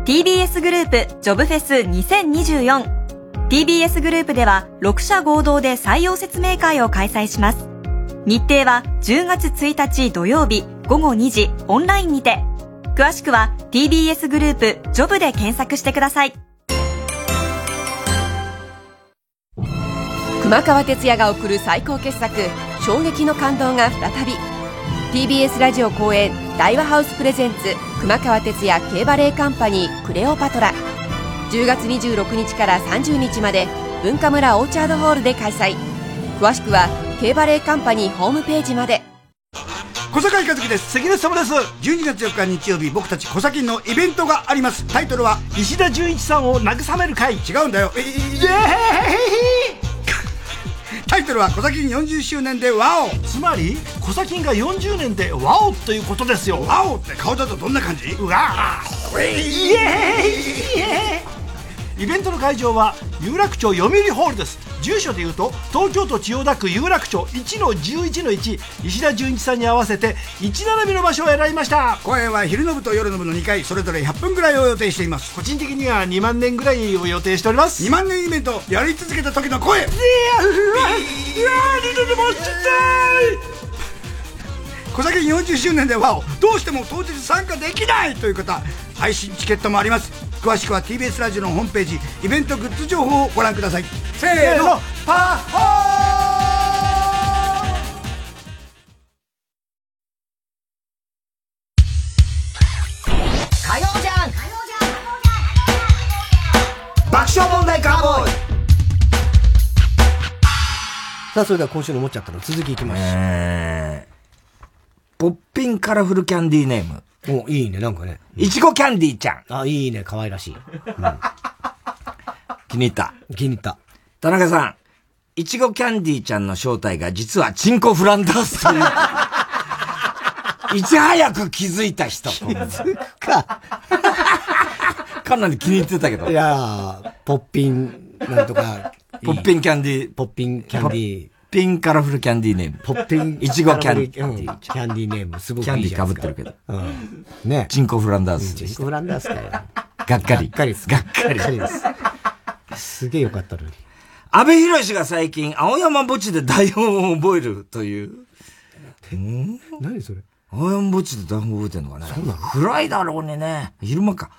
TBS グループジョブフェス 2024TBS グループでは6社合同で採用説明会を開催します。日程は10月1日土曜日午後2時オンラインにて詳しくは TBS グループジョブで検索してください。熊川哲也が送る最高傑作衝撃の感動が再び TBS ラジオ公演大和ハウスプレゼンツ熊川哲也競馬レーカンパニークレオパトラ。10月26日から30日まで文化村オーチャードホールで開催。詳しくは競馬レーカンパニーホームページまで。小坂井和樹です。関根様です。12月4日日曜日僕たち小崎のイベントがあります。タイトルは石田純一さんを慰める会。違うんだよ。イエーイタイトルは小崎40周年でワオ。つまり小崎が40年でワオということですよ。ワオって顔だとどんな感じ？うわー。イエーイイベントの会場は有楽町読売ホールです住所でいうと東京都千代田区有楽町1の11の1石田純一さんに合わせて1並びの場所を選びました。公演は昼の部と夜の部の2回それぞれ100分ぐらいを予定しています。個人的には2万年ぐらいを予定しております。2万年イベントやり続けた時の声。いやうわうわ二度でも知りたい。小崎40周年でワオどうしても当日参加できないという方配信チケットもあります詳しくは TBS ラジオのホームページイベントグッズ情報をご覧ください。せーの。パッホ火曜ジャン。ク爆笑問題カーボーイ。さあ、それでは今週の思っちゃったの続きいきましょう。えー、ポッピンカラフルキャンディーネーム。お、いいね、なんかね。いちごキャンディーちゃん。あ、いいね、可愛らしい。うん、[laughs] 気に入った。気に入った。田中さん、いちごキャンディーちゃんの正体が実はチンコフランダースという。[laughs] いち早く気づいた人。気づくか。かなり気に入ってたけど。いやー、ポッピン、なんとか。ポッピンキャンディー。ポッピンキャンディー。ピンカラフルキャンディーネーム。ポッピン。いちごキャンディー。うんキャンディーネーム、すごくキャンディー被ってるけど。うん。ね。チンコフランダース。チンコフランダースかよ。がっかり。がっかりです。がっかりです。すげえよかったのに。安倍博士が最近、青山墓地で台本を覚えるという。ん何それ？青山墓地で台本覚えてんのかね。そうなの？暗いだろうにね。昼間か。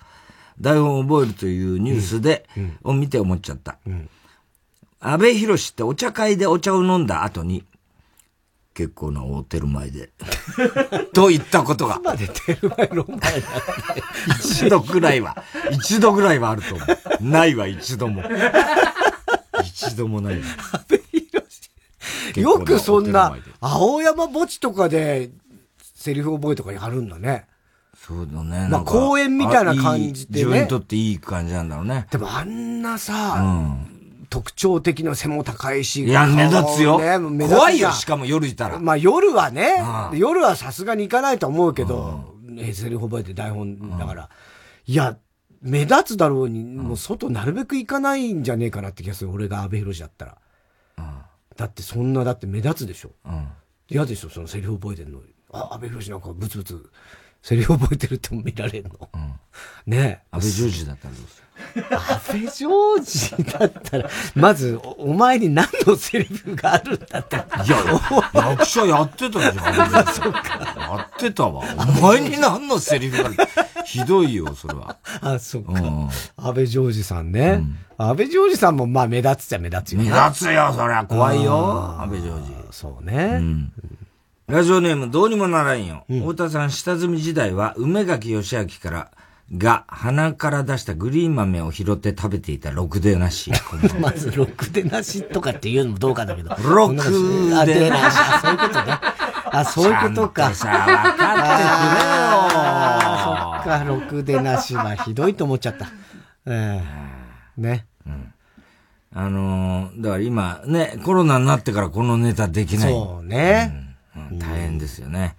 台本を覚えるというニュースで、を見て思っちゃった。安倍博士ってお茶会でお茶を飲んだ後に、結構な大テル前で、[laughs] と言ったことが。までテルマエロンマイ一度ぐらいは、一度ぐらいはあると思う。ないわ、一度も。一度もない。よくそんな、青山墓地とかで、セリフ覚えとかやるんだね。そうだね。まあ公演みたいな感じでね自分にとっていい感じなんだろうね。でもあんなさ、特徴的な背も高いし。いや、目立つよ。ね目立怖いよ、しかも夜いたら。まあ夜はね、夜はさすがに行かないと思うけど、ねセリフ覚えて台本だから。いや、目立つだろうに、もう外なるべく行かないんじゃねえかなって気がする。俺が安倍博士だったら。だってそんな、だって目立つでしょ。嫌でしょ、そのセリフ覚えてんの。あ、安倍博士なんかブツブツ、セリフ覚えてるって見られんの。ねえ。安倍ジョージだったらどうする？安倍ジョージだったら、まず、おお前に何のセリフがあるんだって。いや、役者やってたじゃん。[laughs] やってたわ。お前に何のセリフがある？ひどいよ、それは。あ、そっか。安倍ジョージさんね。安倍ジョージさんもまあ目立つっちゃ目立つよね。目立つよ、そりゃ怖いよ。安倍ジョージ。そうね。ラジオネームどうにもならんよ。太田さん、下積み時代は梅垣義明から、が鼻から出したグリーン豆を拾って食べていたろくでなし。[laughs] まず、ろくでなしとかって言うのもどうかだけど。ろくでなし。あそういうことね。あ、そういうことか。ちゃんとさ、分かあーそっか、ろくでなしはひどいと思っちゃった。ええね。あのー、だから今ね、コロナになってからこのネタできない。そうね。うん大変ですよね。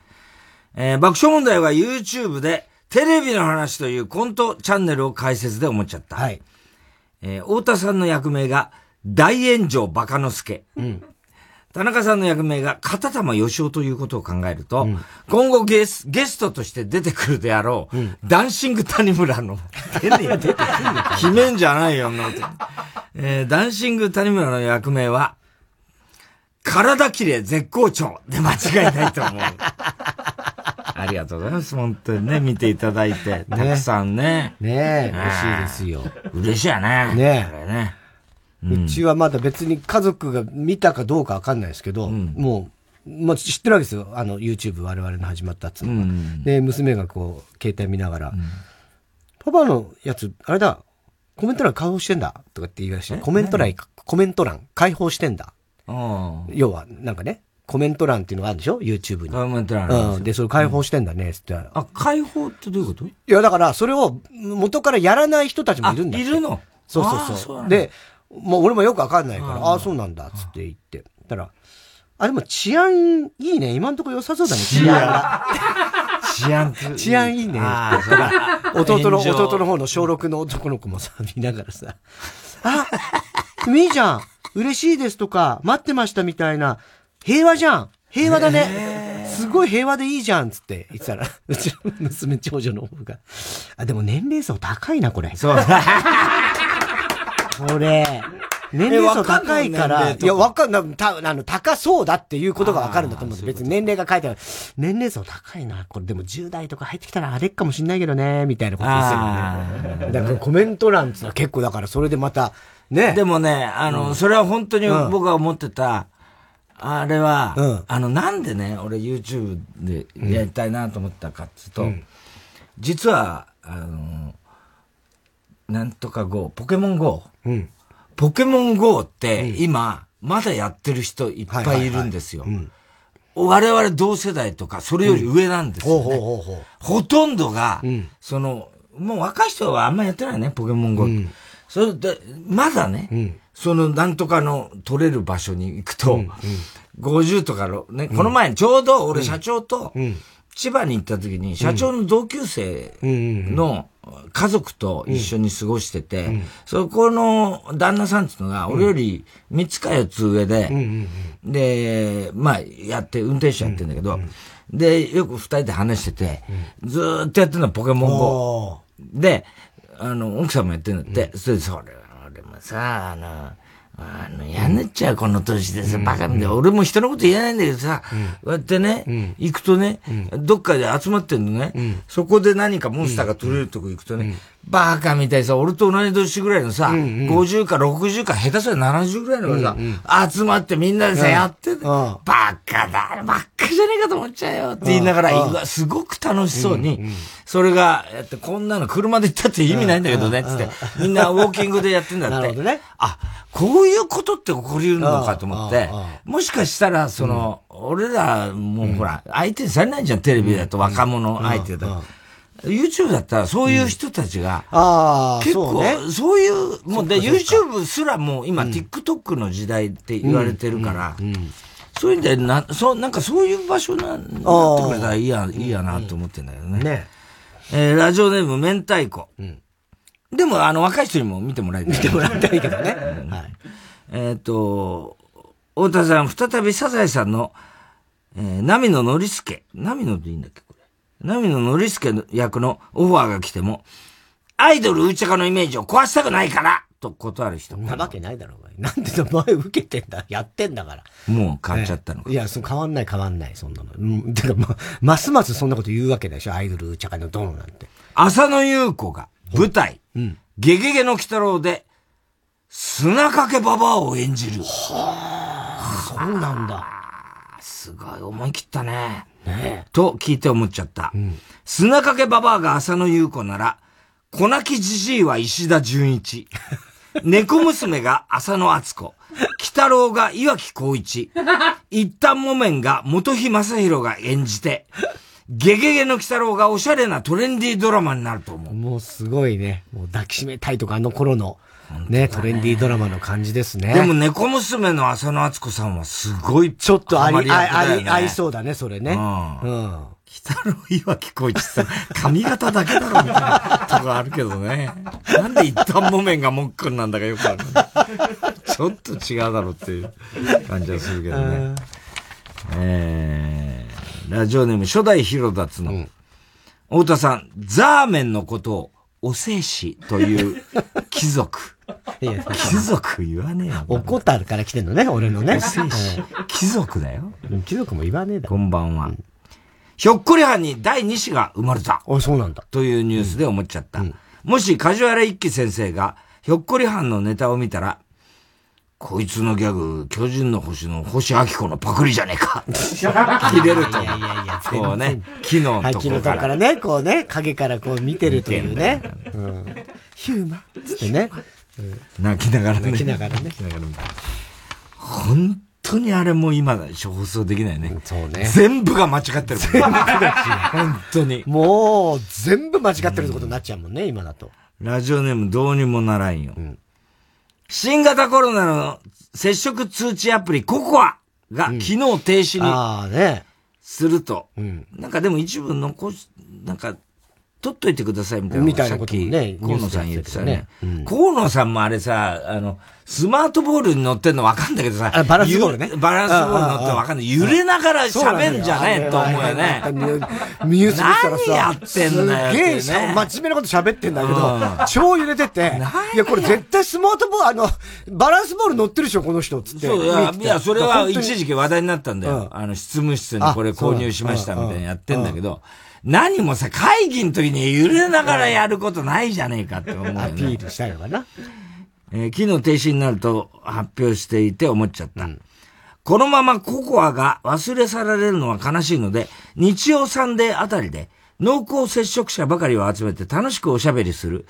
えー爆笑問題は YouTube でテレビの話というコントチャンネルを開設で思っちゃった。はい。えー太田さんの役名が大炎上バカ之助。田中さんの役名が片玉義雄ということを考えると、今後ゲスゲストとして出てくるであろう、ダンシング谷村の、出て出てくる決めんじゃないよ、んなことえーダンシング谷村の役名は、体綺麗絶好調で間違いないと思う。[laughs] ありがとうございます。本当にね、見ていただいて、たくさんね。ねえ、嬉しいですよ。嬉しいよね。ねこれね。うちはまだ別に家族が見たかどうかわかんないですけど、もう、まあ、知ってるわけですよ。あの、YouTube 我々の始まったっつうのが。で、娘がこう、携帯見ながら、パパのやつ、あれだ、コメント欄開放してんだとかって言い出して、コメント欄、コメント欄開放してんだ。要は、なんかね、コメント欄っていうのがあるでしょ ?YouTube に。コメント欄うん。で、それ開放してんだね、つって。あ、開放ってどういうこと？いや、だから、それを元からやらない人たちもいるんだいるの？そうそうそう。で、もう俺もよくわかんないから、うんああ、そうなんだ、つって言って。たら、あ、でも治安いいね。今んとこ良さそうだね、治安が。[laughs] 治安治安いいね。あー言ったら、弟の、弟の方の小6の男の子もさ、見ながらさ、あ、いいじゃん。嬉しいですとか、待ってましたみたいな、平和じゃん。平和だね。すごい平和でいいじゃん、つって言ってたら、[laughs] うちの娘長女の方が、あ、でも年齢層高いな、これ。そう。[laughs] これ、年齢層高いから、いや、わかんない、た、あの、高そうだっていうことがわかるんだと思うんです別に年齢が書いてある。年齢層高いな。これでも10代とか入ってきたらあれかもしんないけどね、みたいなことですよね。だからコメント欄ってのは結構だからそれでまた、ね。でもね、あの、うんそれは本当にうん僕が思ってた、あれは、あの、なんでね、俺 YouTube でやりたいなと思ったかっつうと、うん。実は、あの、なんとか GO、ポケモン GO。うん。ポケモン GO って今、まだやってる人いっぱいいるんですよ。我々同世代とか、それより上なんですよ、ね。ほとんどが、その、もう若い人はあんまやってないね、ポケモン GO って。それで、まだね、そのなんとかの取れる場所に行くと、50とかの、ね、この前ちょうど俺社長と、千葉に行った時に、社長の同級生の家族と一緒に過ごしてて、そこの旦那さんっていうのが、俺より3つか4つ上で、で、まあ、やって、運転手やってんだけど、で、よく二人で話してて、ずーっとやってるのはポケモン GO。で、あの、奥さんもやってるんだって、それで、それ、さ、あの、あの、やんねっちゃう、この年でさ、バカみたいな。俺も人のこと言えないんだけどさ、こうやってね、行くとね、どっかで集まってんのね、そこで何かモンスターが取れるとこ行くとね、バカみたいにさ、俺と同じ年ぐらいのさ、50か60か下手すりゃ70ぐらいのがさ、集まってみんなでさ、やってて、バカだ、ばっかじゃねえかと思っちゃうよって言いながら、すごく楽しそうに、それが、やって、こんなの車で行ったって意味ないんだけどね、つって、みんなウォーキングでやってんだって。[laughs] なるほどね。あ、こういうことって起こり得るのかと思って、もしかしたら、その、俺ら、もうほら、相手にされないじゃん、テレビだと若者相手だと。YouTube だったらそういう人たちが、ああ、結構、そうね。そういう、もうで、YouTube すらもう今、TikTok の時代って言われてるから、そういう意味でな、そう、なんかそういう場所な、なってくれたらいいや、いいやなと思ってんだけどね。ね。えーラジオネーム、明太子。でも、あの、若い人にも見てもらいたい。見てもらいたいけどね。はい。えっ、と、太田さん、再びサザエさんの、えー、波野のりすけ。波野でいいんだっけ。波野のりすけ役のオファーが来ても、アイドルうちゃかのイメージを壊したくないからと断る人。そんなわけないだろうが。なんでお前受けてんだ？やってんだから。もう変わっちゃったのか。いや、その変わんない変わんない、そんなの。うん、てか、ま、ますますそんなこと言うわけでしょ、アイドルうちゃかのドンなんて。浅野ゆう子が舞台、ゲゲゲの鬼太郎で、砂かけババアを演じる。そうなんだ。すごい思い切ったね。ねと聞いて思っちゃった。砂かけババアが浅野ゆう子なら、粉木じじいは石田純一。[laughs] 猫娘が浅野敦子。鬼太郎が岩木光一。一旦木綿が元木正宏が演じて、ゲゲゲの鬼太郎がおしゃれなトレンディードラマになると思う。もうすごいね。もう抱きしめたいとか、あの頃の、ね、トレンディードラマの感じですね。でも、猫娘の浅野敦子さんはすごい、ちょっとあり、あり、ありそうだね、それね。うんうん。北野岩木浩一さん、髪型だけだろみたいなとこあるけどね。なんで一旦木綿がもっくんなんだかよくある。ちょっと違うだろうっていう感じはするけどね。えー、ラジオネーム初代ヒロダツの、太田さん、ザーメンのことをおせいしという貴族。いや [laughs] 貴族言わねえよ。おこたるから来てんのね、俺のね。貴族だよ。貴族も言わねえだこんばんは。ひょっこりはんに第2子が生まれた。あ、そうなんだ。というニュースで思っちゃった。もし梶原一騎先生がひょっこりはんのネタを見たら、こいつのギャグ、巨人の星の星明子のパクリじゃねえか。[laughs] 切れると。いやいやいや、こうね、木のはい、とこ木のとこからね、こうね、影からこう見てるというね。うん。ヒューマンつってね。泣きながらね。泣きながらね。泣きながら本当にあれもう今だ、放送できないね。そうね。全部が間違ってるもんね。本当に。もう、全部間違ってるってことになっちゃうもんね、今だと。ラジオネームどうにもならんよ。新型コロナの接触通知アプリココアが機能停止ああね。すると、なんかでも一部残し、なんか、取っといてくださいみたいな。みたいなこともねさっき河野さん言ってたね。河野さんもあれさ、あの、スマートボールに乗ってんの分かんだけどさ、あバランスボールね。ゆバランスボールに乗って分かんない。揺れながら喋んじゃねえと思うよ。ね。ニュース見たらさ、何やってんだよすげえ真面目なこと喋ってんだけうん。ど、超揺れてて、いや、これ絶対スマートボール、あの、バランスボール乗ってるでしょ、この人、つって。そういや、それは一時期話題になったんだよ。あの、執務室にこれ購入しましたあみたいなやってんだけど、何もさ、会議の時に揺れながらやることないじゃねえかって思うよね。アピールしたいのかな。えー機能停止になると発表していて思っちゃった。このままココアが忘れ去られるのは悲しいので、日曜サンデーあたりで濃厚接触者ばかりを集めて楽しくおしゃべりする、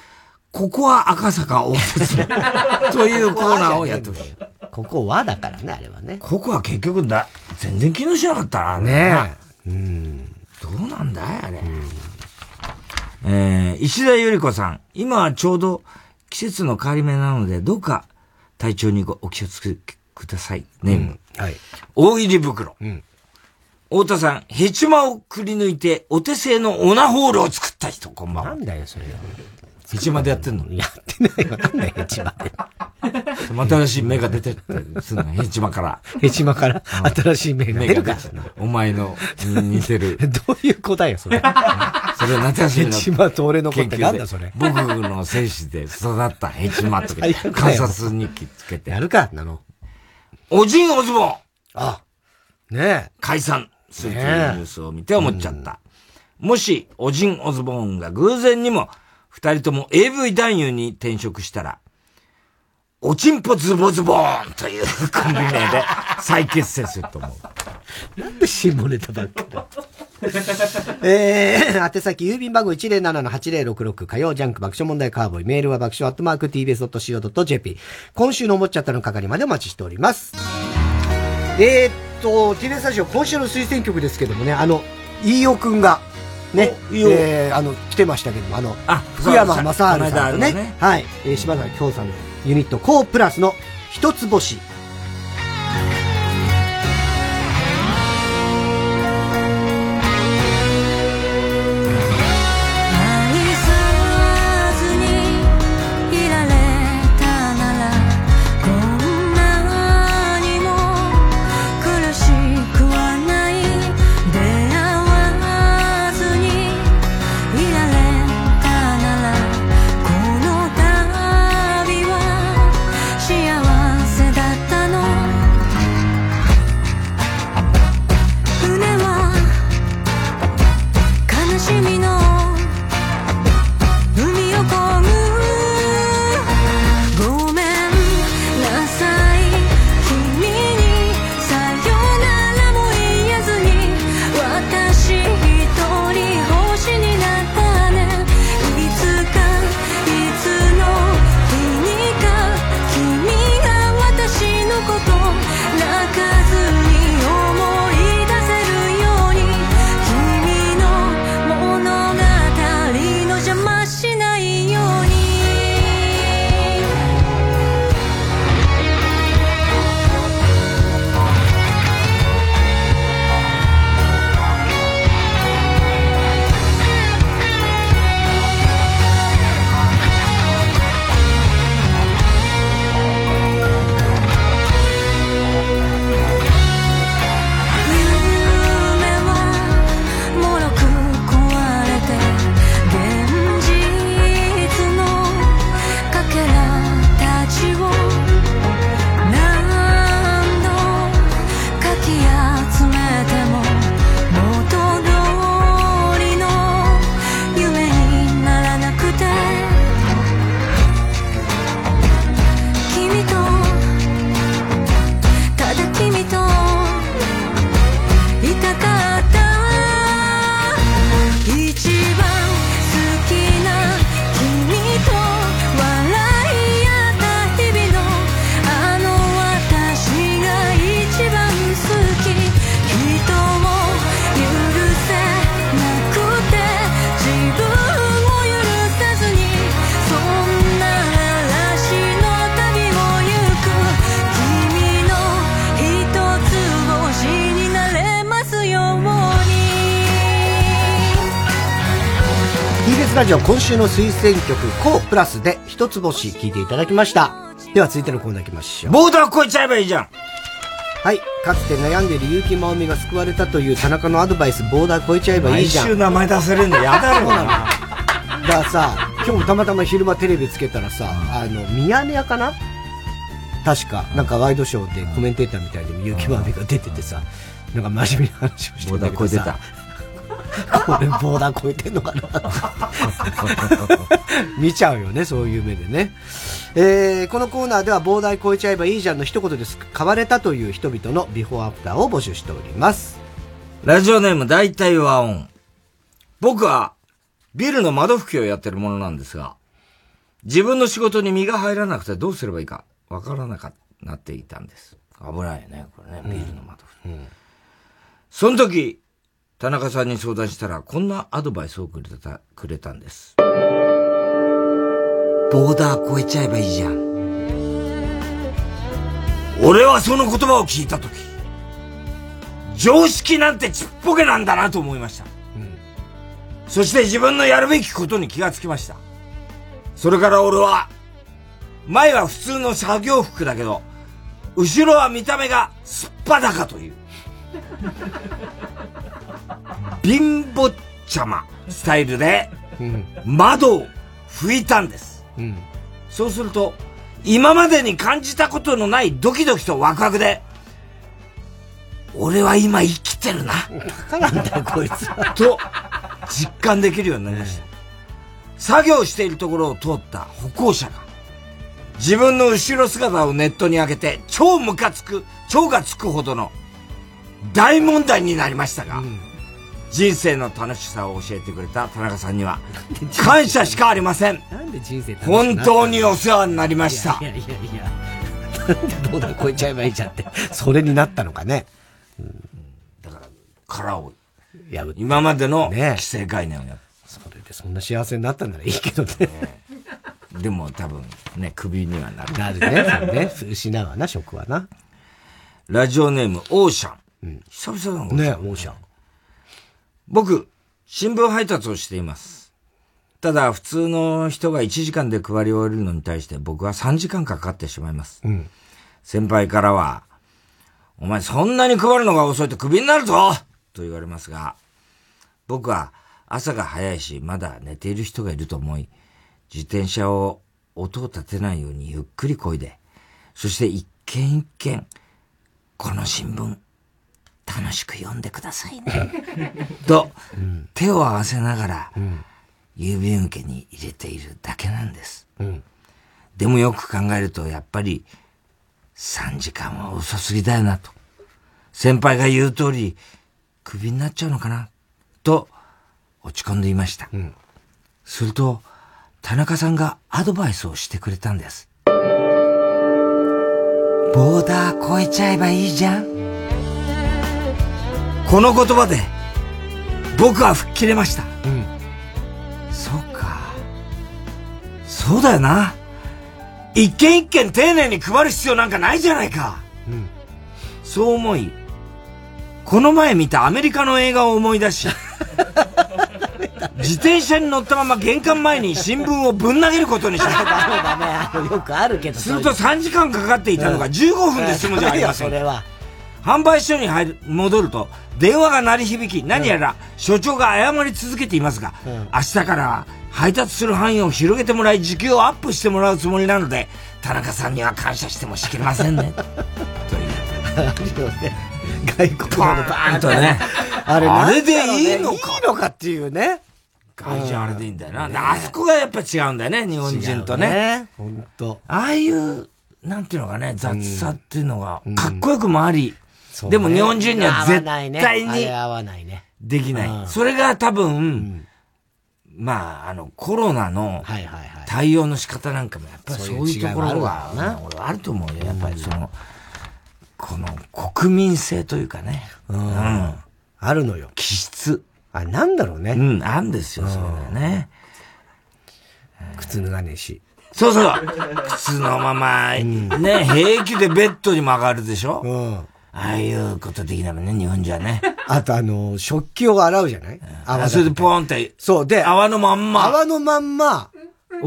ココア赤坂応接 [laughs] というコーナーをやってほしい。ここはだからね、あれはね。ココア結局だ、全然機能しなかったな、ねえ。うん。どうなんだいあれ。えー、石田ゆり子さん。今はちょうど季節の変わり目なので、どうか体調にごお気をつけください。ネーム。はい。大入り袋。ん太田さん、ヘチマをくり抜いて、お手製のオナホールを作った人、こんばんは。なんだよ、それ。ヘチマでやってんのやってないわ。なんだよ、ヘチマで。新しい芽が出てったりするの、ヘチマから。ヘチマから新しい芽が出るかお前のに似てる。どういう子だよ、それ。そ [laughs] それ夏休みの。ヘチマと俺の子ってなんだそれ。僕の精子で育ったヘチマとか、[laughs] 観察日記つけて。やるか、なの。おじんおずぼんあ、ね解散するというニュースを見て思っちゃった。もし、おじんおずぼんが偶然にも、二人とも AV 男優に転職したら、おちんぽズボズボーンというコンビ名で再結成すると思う。なんで下ネタばっかだ。[laughs] えー、宛先郵便番号107-8066火曜ジャンク爆笑問題カーボーイメールは爆笑アットマーク tbs.co.jp 今週の思っちゃったの係までお待ちしております。えー、っと、TBS スタジオ今週の推薦曲ですけどもね、あの、飯尾くんが、ね、えー、あの、来てましたけども、あの、あ福山雅治さんとね、のね。はい、えー、柴崎京さんのユニット、コープラスの一つ星。今週の推薦曲、コープラスで一つ星聞いていただきました。では続いてのコーナー行きましょう。ボーダー越えちゃえばいいじゃんはい。かつて悩んでいる結城まおみが救われたという田中のアドバイス、ボーダー越えちゃえばいいじゃん。毎週名前出せるのやだろうな [laughs] だからさ、今日もたまたま昼間テレビつけたらさ、あの、ミヤネ屋かな？確か、なんかワイドショーでコメンテーターみたいに結城まおみが出ててさ、なんか真面目な話をしてるんだけどさ。ボーダー越えこれボーダー超えてんのかな [laughs] 見ちゃうよね、そういう目でね。えー、このコーナーではボーダー超えちゃえばいいじゃんの一言です。変われたという人々のビフォーアフターを募集しております。ラジオネーム大体和音。僕はビルの窓拭きをやってるものなんですが、自分の仕事に身が入らなくてどうすればいいかわからなかなっていたんです。危ないよね、これね、ビルの窓拭き。その時、田中さんに相談したら、こんなアドバイスをくれた、くれたんです。ボーダー越えちゃえばいいじゃん。俺はその言葉を聞いた時、常識なんてちっぽけなんだなと思いました。そして自分のやるべきことに気がつきました。それから俺は、前は普通の作業服だけど、後ろは見た目がすっぱだかという。貧乏ちゃまスタイルで、窓を拭いたんです。そうすると、今までに感じたことのないドキドキとワクワクで、俺は今生きてるな。バカなんだよ、こいつは。と、実感できるようになりました。作業しているところを通った歩行者が、自分の後ろ姿をネットに上げて、超ムカつく、超がつくほどの大問題になりましたが、人生の楽しさを教えてくれた田中さんには、感謝しかありません。なんで人生楽しくな本当にお世話になりました。いやいやいやいや。なんでどうだ、超えちゃえばいいじゃんって。それになったのかね。殻を、破って今までの規制概念をやっそれでそんな幸せになったんならいいけどね。でも多分ね、首にはなる。なるね。そうね。失うわな、職はな。ラジオネーム、オーシャン。久々だな、ねオーシャン。僕、新聞配達をしています。ただ、普通の人が1時間で配り終えるのに対して僕は3時間かかってしまいます。うん。先輩からは、お前そんなに配るのが遅いとクビになるぞと言われますが、僕は朝が早いし、まだ寝ている人がいると思い、自転車を音を立てないようにゆっくり漕いで、そして一軒一軒、この新聞、楽しく読んでくださいね。[laughs] と、手を合わせながら、郵便受けに入れているだけなんです。でもよく考えると、やっぱり、3時間は遅すぎだよなと。先輩が言う通り、クビになっちゃうのかな？と、落ち込んでいました。すると、田中さんがアドバイスをしてくれたんです。ボーダー越えちゃえばいいじゃん。この言葉で、僕は吹っ切れました。そうか。そうだよな。一件一件丁寧に配る必要なんかないじゃないか。そう思い、この前見たアメリカの映画を思い出し、[laughs] 自転車に乗ったまま玄関前に新聞をぶん投げることにした。[laughs] よくあるけど。すると3時間かかっていたのが15分で済むじゃありませんか。[laughs] それは。販売所に入る、戻ると、電話が鳴り響き、何やら所長が謝り続けていますが、明日からは配達する範囲を広げてもらい、時給をアップしてもらうつもりなので、田中さんには感謝してもしきれませんね。[laughs] 外国語のバーンとね。あれあれでいいのかいいのかっていうね。外人あれでいいんだよな。あそこがやっぱ違うんだよね、日本人とね。本当。ああいう、なんていうのかね、雑さっていうのが、かっこよくもあり、ねでも日本人には絶対にあれ合わないね。できない。うんそれが多分、まあ、あの、コロナの対応の仕方なんかも、やっぱりそういうところそういう違いはがあると思うよ。やっぱりその、この国民性というかね。うんあるのよ。気質。あ、なんだろうね。うん、あんですよ、それがね。靴脱がねえし。そうそう。[laughs] 靴のまま、ね、平気でベッドにも上がるでしょ？うん。ああいうことできないもんね、日本じゃね。[laughs] あとあの、食器を洗うじゃない？泡それでポンって。そう、で、泡のまんま。泡のまんま、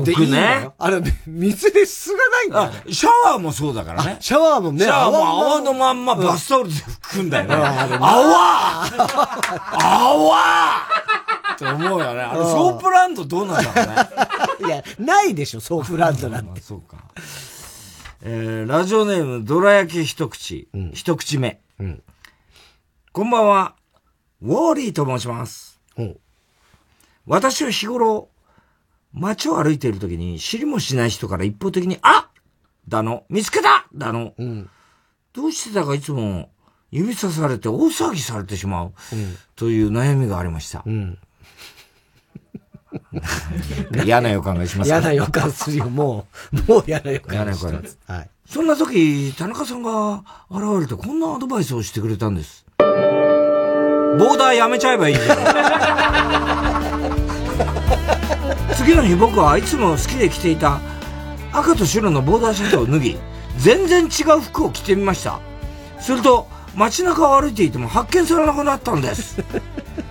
でいいのよあれ、水ですすがないんだ。シャワーもそうだからね。シャワーもね、シャワーも泡泡のまんまバスタオルで拭くんだよね。泡泡って思うよね。あれ、うんソープランドどうなんだろうね。[laughs] いや、ないでしょ、ソープランドなんて。そうか。えー、ラジオネーム、どら焼き一口、一口目。こんばんは、ウォーリーと申します。私は日頃、街を歩いている時に知りもしない人から一方的に、あだの、見つけた！だの、どうしてだかいつも指さされて大騒ぎされてしまう、という悩みがありました。[laughs] 嫌な予感がします嫌な予感するよ、もう。もう嫌な予感嫌な予感するはい。そんな時、田中さんが現れてこんなアドバイスをしてくれたんです。ボーダーやめちゃえばいいじゃん。[laughs] 次の日僕はいつも好きで着ていた赤と白のボーダーシャツを脱ぎ、全然違う服を着てみました。すると、街中を歩いていても発見されなくなったんです。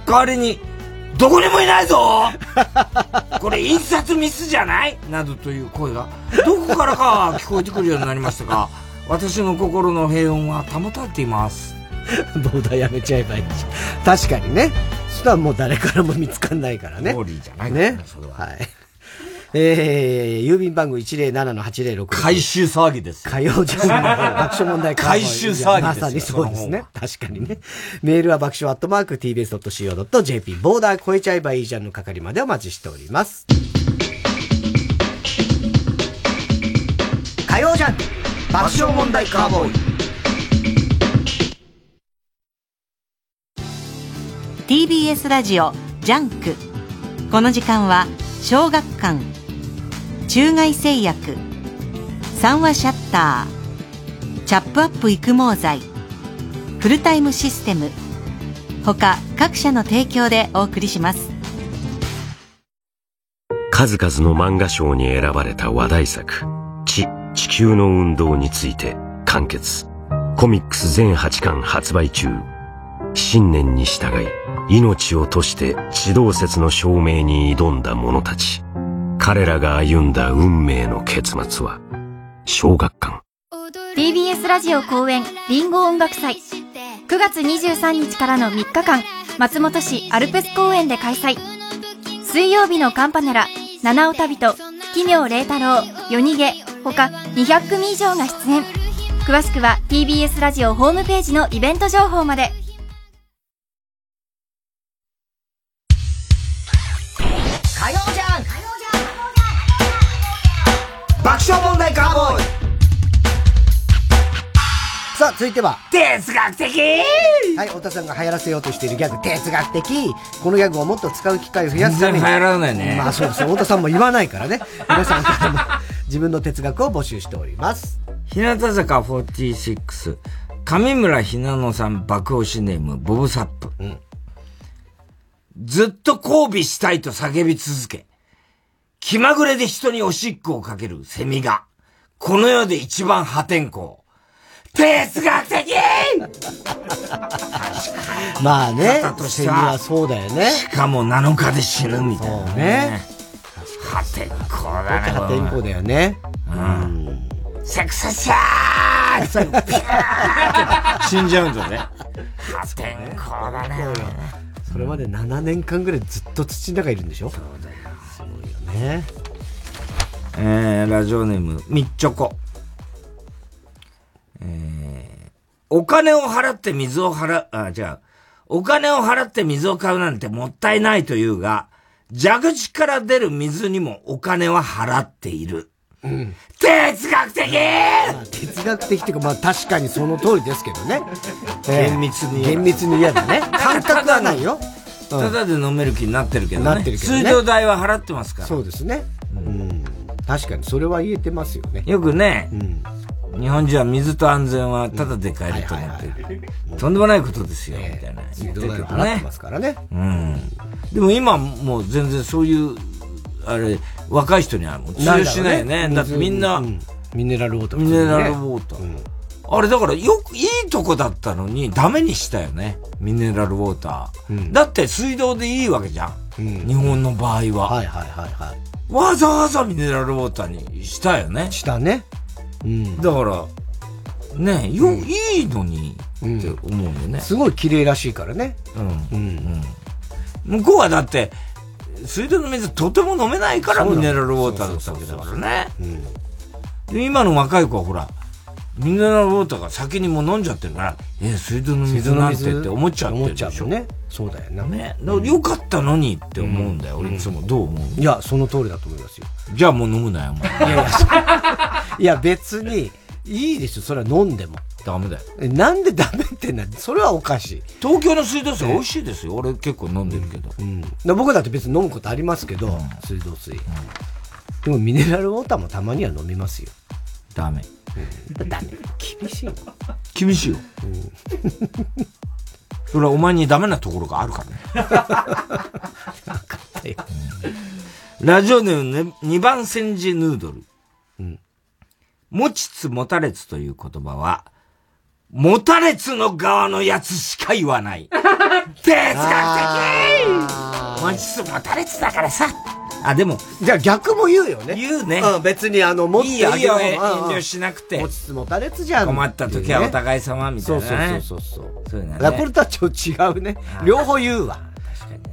代わりに、どこにもいないぞこれ印刷ミスじゃない？などという声が、どこからか聞こえてくるようになりましたが、私の心の平穏は保たれています。ボーダーやめちゃえばいいし。確かにね。したらもう誰からも見つかんないからね。モーリーじゃないからね。はい。えー、郵便番号107-8066。回収騒ぎですよ。火曜ジャンクの爆笑問題カーボーイ回収騒ぎですよまさにそうですね。確かにね。メールは爆笑アットマーク tbs.co.jp。ボーダー超えちゃえばいいじゃんの係までお待ちしております。火曜ジャンク爆笑問題カーボーイ。TBS ラジオジャンクこの時間は小学館。中外製薬。三和シャッター。チャップアップ育毛剤。フルタイムシステム。他各社の提供でお送りします。数々の漫画賞に選ばれた話題作「地地球の運動」について。完結。コミックス全8巻発売中。信念に従い。命を賭して地動説の証明に挑んだ者たち。彼らが歩んだ運命の結末は小学館。TBS ラジオ公演リンゴ音楽祭。9月23日からの3日間松本市アルプス公園で開催。水曜日のカンパネラ七尾旅人奇妙麗太郎夜逃げ他200組以上が出演。詳しくは TBS ラジオホームページのイベント情報まで。続いては。哲学的はい、太田さんが流行らせようとしているギャグ、哲学的このギャグをもっと使う機会を増やすために。全然流行らないねまあそうですよ。太田さんも言わないからね。皆さんからも自分の哲学を募集しております。日向坂46、上村ひなのさん爆押しネーム、ボブサップ。ずっと交尾したいと叫び続け、気まぐれで人におしっこをかけるセミが、この世で一番破天荒。哲学的 [laughs] まあね方、としセミてははそうだよね。しかも7日で死ぬみたいなね。破天荒だね。破天荒だよね。うん。セクサシャー最後ピ死んじゃうんだね。破天荒だね。それまで7年間ぐらいずっと土の中いるんでしょ？そうだよ。すごいよね。えー、ラジオネーム、みっちょこ。えー、お金を払って水を払う、あ、じゃあ、お金を払って水を買うなんてもったいないというが、蛇口から出る水にもお金は払っている。うん。哲学的哲学的っていうか、まあ確かにその通りですけどね。厳密に厳密に言えばね。感覚はないよ。[laughs] ただで飲める気になってるけどね。なってるけどね水道代は払ってますから。そうですね。うん。確かにそれは言えてますよね。よくね、日本人は水と安全はただで買えると思ってる。とんでもないことですよ、みたいな。言ってるけどねま。すからね。うん。でも今もう全然そういう、あれ、若い人にはもう通用しないよね。だってみんな、ミネラルウォーター、ミネラルウォーター。あれだからよく、いいとこだったのにダメにしたよね。ミネラルウォーター。だって水道でいいわけじゃん。日本の場合は。はいはいはいはい。わざわざミネラルウォーターにしたよね。したね。うん。だから、ねよ、いいのにって思うよね。すごい綺麗らしいからね。うん。うん。向こうはだって、水道の水とても飲めないからミネラルウォーターだったわけだからね。で今の若い子はほら、ミネラルウォーターが先にもう飲んじゃってるから、え、水道の水なんてって思っちゃってるでしょ？思っちゃうね。そうだよな。ね。だからよかったのにって思うんだよ。俺いつもどう思ういや、その通りだと思いますよ。じゃあもう飲むなよ、お前。いやいや、いや別に、いいですよ、それは飲んでも。ダメだよ。えなんでダメってな、それはおかしい。東京の水道水美味しいですよ。俺結構飲んでるけど。うん。で僕だって別に飲むことありますけど、水道水。でもミネラルウォーターもたまには飲みますよ。ダメ。うん、ダメ。厳しいの。厳しいよ。それはお前にダメなところがあるからね。ラジオネームね、二番煎じヌードル。持ちつ持たれつという言葉は、持たれつの側のやつしか言わない。哲学的持ちつ持たれつだからさ。あ、でも。じゃあ逆も言うよね。言うね。うん、別にあの、持ってあげるいいよ、遠慮しなくて。持ちつ持たれつじゃん。困った時はお互い様みたいなね。そうそうそうそう。そういうのだからこれとはちょっと違うね。両方言うわ。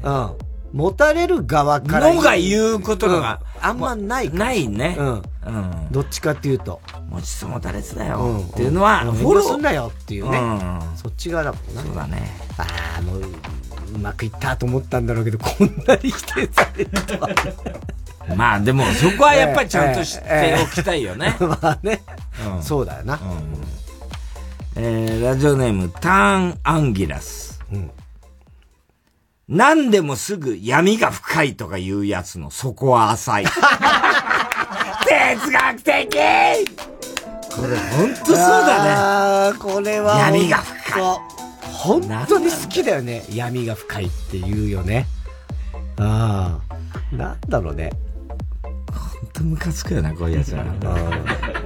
うん。持たれる側から。のが言うことがうんあんまないかないね。うん。うん。どっちかっていうと。持ちつ持たれつだよ。うんっていうのは、うんフォローすんなよっていうね。うんそっち側だもんな。そうだね。ああ、もう、うまくいったと思ったんだろうけど、こんなに否定されるとは。まあでも、そこはやっぱりちゃんと知っておきたいよね。[laughs] まあね。うんそうだよな。えー、ラジオネーム、ターンアンギラス。何でもすぐ闇が深いとか言うやつの底は浅い。哲学的これほんとそうだね。これは。闇が深い。本当に好きだよね。闇が深いって言うよね。ああ。なんだろうね。ほんとムカつくよな、こういうやつら。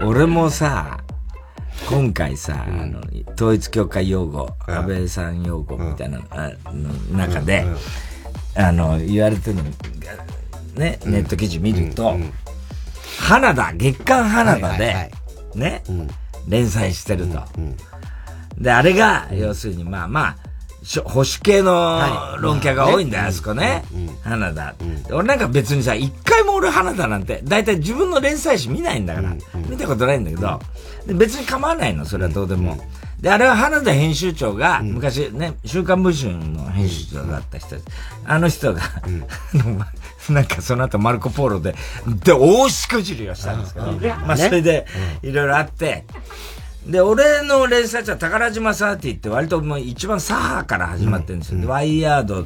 俺もさ、今回さ、あの、統一教会用語、安倍さん用語みたいな、あの中で、あの、言われてるのが、ね、ネット記事見ると、花田、月刊花田で、ね、連載してると。で、あれが、要するに、まあまあ、保守系の論客が多いんだよ、あそこね。花田。で俺なんか別にさ、一回も俺花田なんて、だいたい自分の連載誌見ないんだから、見たことないんだけど、で別に構わないの、それはどうでも。で、あれは花田編集長が、昔ね、週刊文春の編集長だった人ですあの人が、[laughs] なんかその後マルコ・ポーロで、で、大しくじりをしたんですけど、まあそれで、いろいろあって、で、俺の連載は宝島サーティって割ともう一番左派から始まってるんですよ。で、ワイヤード、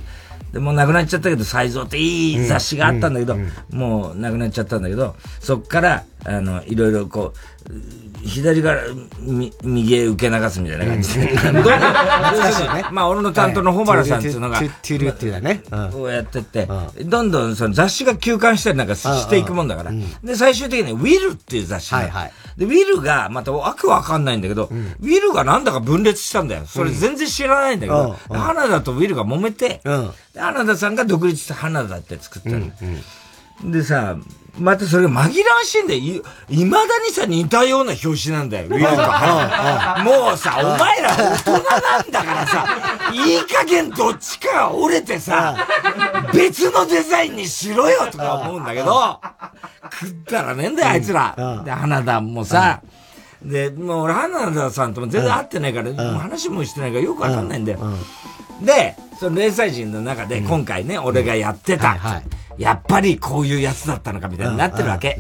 でもうなくなっちゃったけど、サイゾーっていい雑誌があったんだけど、もうなくなっちゃったんだけど、そっから、あの、いろいろこう、左からみ右へ受け流すみたいな感じ。で。[laughs] まあ、俺の担当の保原さんっていうのが、トゥトゥルっていうだね。こうやってって、どんどんその雑誌が休刊したりなんかしていくもんだから。で、最終的にウィルっていう雑誌が。で、ウィルが、またわけわかんないんだけど、ウィルがなんだか分裂したんだよ。それ全然知らないんだけど、で花田とウィルが揉めて、で花田さんが独立して花田って作ったの。でさ、またそれが紛らわしいんだよ。い、未だにさ、似たような表紙なんだよ。ウィルと花田。もうさ、お前ら大人なんだからさ、いい加減どっちかが折れてさ、別のデザインにしろよとか思うんだけど、食ったらねえんだよ、あいつら。で、花田もさ、で、もう俺、花田さんとも全然会ってないから、話もしてないからよくわかんないんだよ。で、その連載人の中で今回ね、俺がやってた、やっぱりこういうやつだったのかみたいになってるわけ。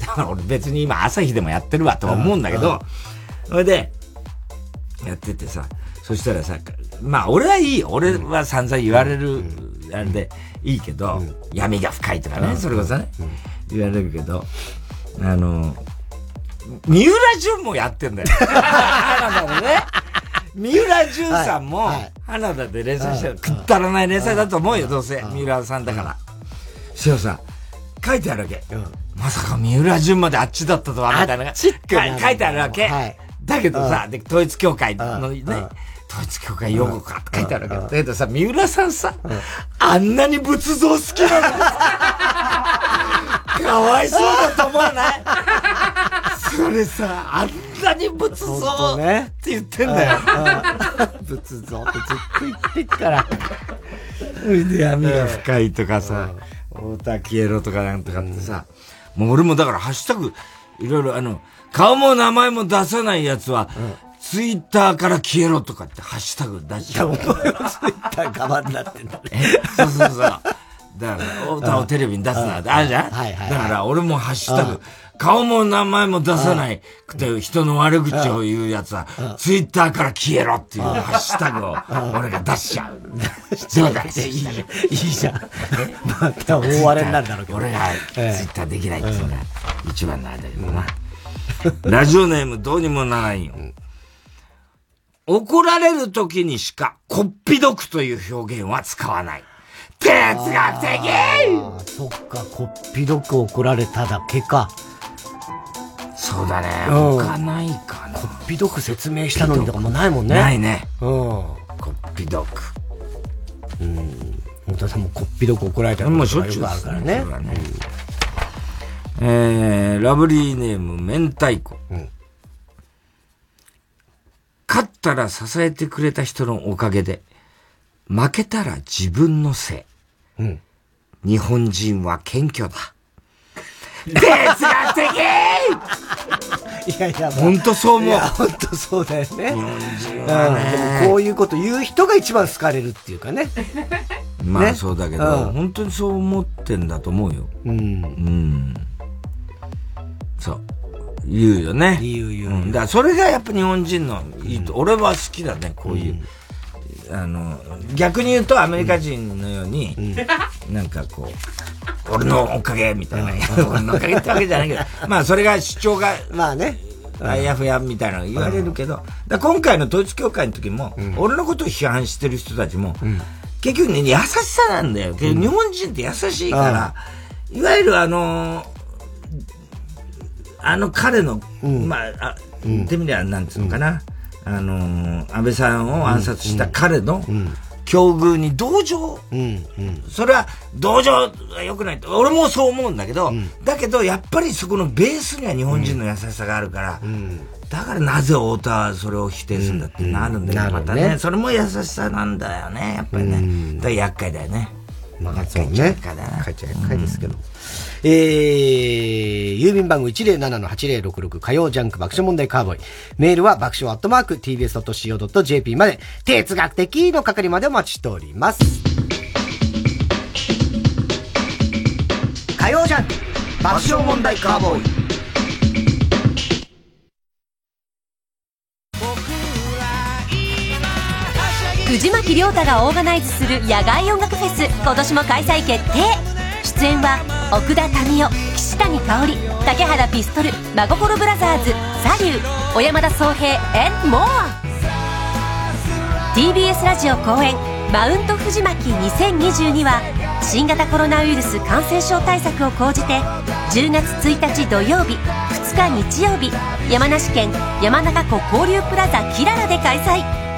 だから俺別に今朝日でもやってるわとは思うんだけど、それで、やっててさ、そしたらさ、まあ俺はいいよ。俺は散々言われる、あれでいいけど、闇が深いとかね、それこそね、言われるけど、あの、三浦淳もやってんだよ。[laughs] 花田でね。三浦淳さんも、花田で連載してる。くったらない連載だと思うよ、どうせ。三浦さんだから。そしたらさ、書いてあるわけ。まさか三浦淳まであっちだったとは、みたいな。か書いてあるわけ。だけどさ、で、統一協会のね、統一協会用語かって書いてあるわけ。だけどさ、三浦さんさ、あんなに仏像好きなのか？わいそうだと思わない？それさ、あんなに仏像って言ってんだよ。仏像ってずっと言ってっから。で、[laughs] 闇が深いとかさ、太田消えろとかなんとかってさ、もう俺もだからハッシュタグ、いろいろあの、顔も名前も出さないやつは、ツイッターから消えろとかってハッシュタグ出して。お前はツイッター側になってんだね。そうそうそう。だから、太田をテレビに出すなって。あるじゃん？だから俺もハッシュタグ、顔も名前も出さないくて人の悪口を言うやつは、ツイッターから消えろっていうハッシュタグを俺が出しちゃう。[laughs] どうだいいじゃん。いいじゃん。また大荒れになるだろうけど。俺がツイッターできないっていうのが一番なんだけどな。ラジオネームどうにもならんよ。怒られる時にしか、こっぴどくという表現は使わない。哲学的そっか、こっぴどく怒られただけか。そうだね。うん他ないかな。こっぴどく説明したのにとかもないもんね。ないね。うん。こっぴどく。うん。本田さんもこっぴどく怒られたもうしょっちゅうあるからね。えー、ラブリーネーム、明太子。勝ったら支えてくれた人のおかげで、負けたら自分のせい。うん。日本人は謙虚だ。[laughs] 哲学的いやいや、本当そう思う本当そうだよね。日本人はねでもこういうこと言う人が一番好かれるっていうかね。まあねそうだけど、うん本当にそう思ってんだと思うよ。うん。うん。そう。言うよね。言う言う。んだからそれがやっぱ日本人のいいと、俺は好きだね、こういう。あの、逆に言うとアメリカ人のように、なんかこう、俺のおかげみたいな、[laughs] 俺のおかげってわけじゃないけど、[laughs] まあそれが主張が、まあね、あやふやみたいなの言われるけど、だ今回の統一教会の時も、俺のことを批判してる人たちも、結局ね、優しさなんだよ。日本人って優しいから、いわゆるあの、あの彼の、まあ、あ言ってみりゃなんつうのかな、あのー、安倍さんを暗殺した彼の境遇に同情、それは同情が良くない俺もそう思うんだけど、だけどやっぱりそこのベースには日本人の優しさがあるから、だからなぜ太田はそれを否定するんだってなるんだけど、うん。またね。ね、それも優しさなんだよね、やっぱりね。だから厄介だよね。まあ、うね。厄介厄介ですけど。えー、郵便番号107-8066火曜ジャンク爆笑問題カーボーイ。メールは爆笑アットマーク tbs.co.jp まで、哲学的の係までお待ちしております。火曜ジャンク爆笑問題カーボーイ。藤巻亮太がオーガナイズする野外音楽フェス今年も開催決定出演は奥田民生岸谷香織竹原ピストル真心ブラザーズサリュー小山田宗平 and more TBS ラジオ公演マウント藤巻2022は新型コロナウイルス感染症対策を講じて10月1日土曜日2日日曜日山梨県山中湖交流プラザキララで開催。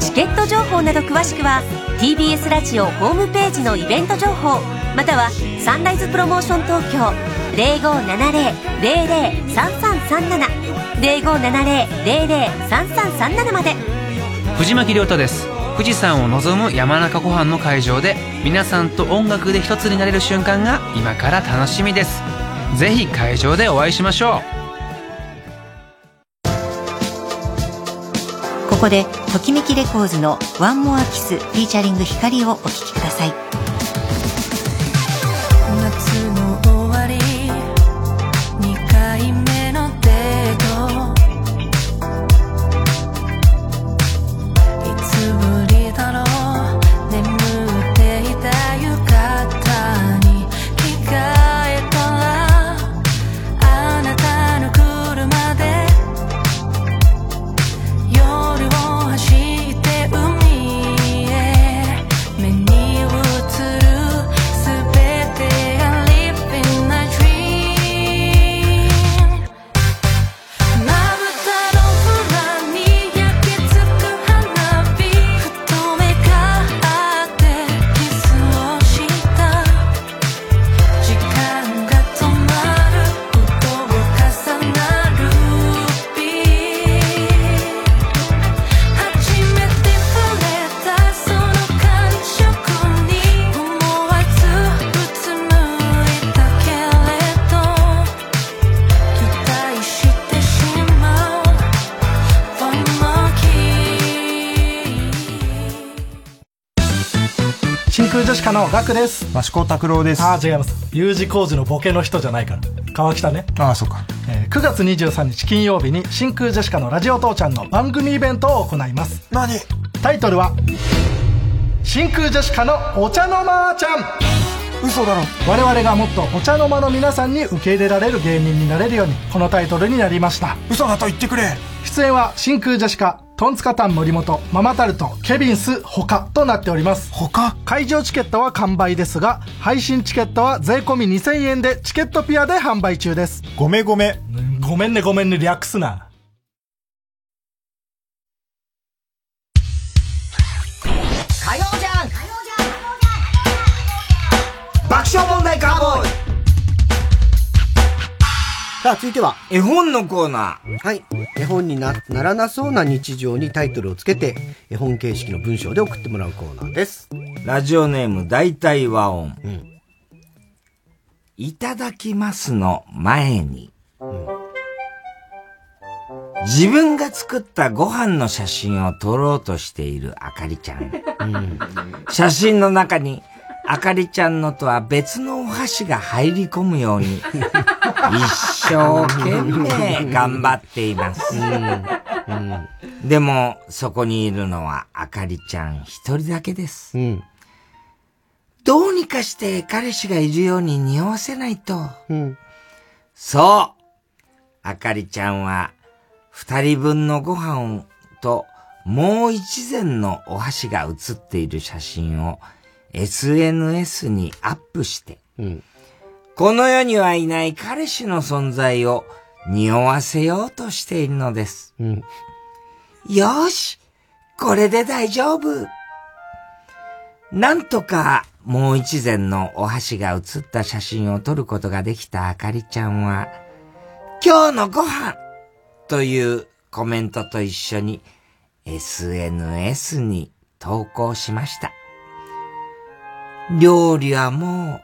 チケット情報など詳しくは TBS ラジオホームページのイベント情報またはサンライズプロモーション東京0570-003337 0570-003337まで。藤巻亮太です。富士山を望む山中湖畔の会場で皆さんと音楽で一つになれる瞬間が今から楽しみです。ぜひ会場でお会いしましょここで、ときめきレコーズの One More Kiss featuring 光をお聴きください。真空ジェシカのガクです。益子拓郎です。ああ違います。U 字工事のボケの人じゃないから。川北ね。ああそうか。えー9月23日金曜日に真空ジェシカのラジオ父ちゃんの番組イベントを行います。何？タイトルは真空ジェシカのお茶の間ちゃん。嘘だろ。我々がもっとお茶の間の皆さんに受け入れられる芸人になれるようにこのタイトルになりました。嘘だと言ってくれ。出演は真空ジェシカトンツカタン森本ママタルトケビンス他となっております。他会場チケットは完売ですが配信チケットは税込み2000円でチケットピアで販売中です。ごめごめごめんねごめんね略すなさあ、続いては。絵本のコーナー。はい。絵本になならなそうな日常にタイトルをつけて、絵本形式の文章で送ってもらうコーナーです。ラジオネーム大体和音。いただきますの前に、自分が作ったご飯の写真を撮ろうとしているあかりちゃん。写真の中に、あかりちゃんのとは別のお箸が入り込むように、[laughs] 一生懸命頑張っています。でも、そこにいるのはあかりちゃん一人だけです。どうにかして彼氏がいるように匂わせないと。そう。あかりちゃんは、二人分のご飯と、もう一膳のお箸が写っている写真を SNS にアップして、この世にはいない彼氏の存在を匂わせようとしているのです。よーし、これで大丈夫。なんとかもう一膳のお箸が写った写真を撮ることができたあかりちゃんは、今日のご飯というコメントと一緒に SNS に投稿しました。料理はもう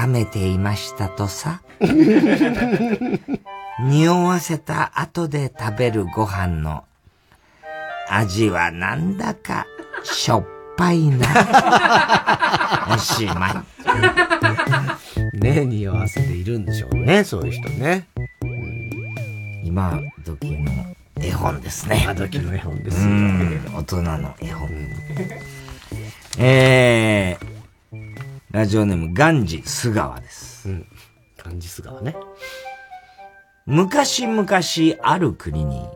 冷めていましたとさ。[laughs] 匂わせた後で食べるご飯の味はなんだかしょっぱいな。おしまい。ね匂わせているんでしょうね、そういう人ね。今時の絵本ですね。今時の絵本ですようん大人の絵本。えー、ラジオネーム、ガンジス川です。うん。ガンジス川ね。昔々ある国に、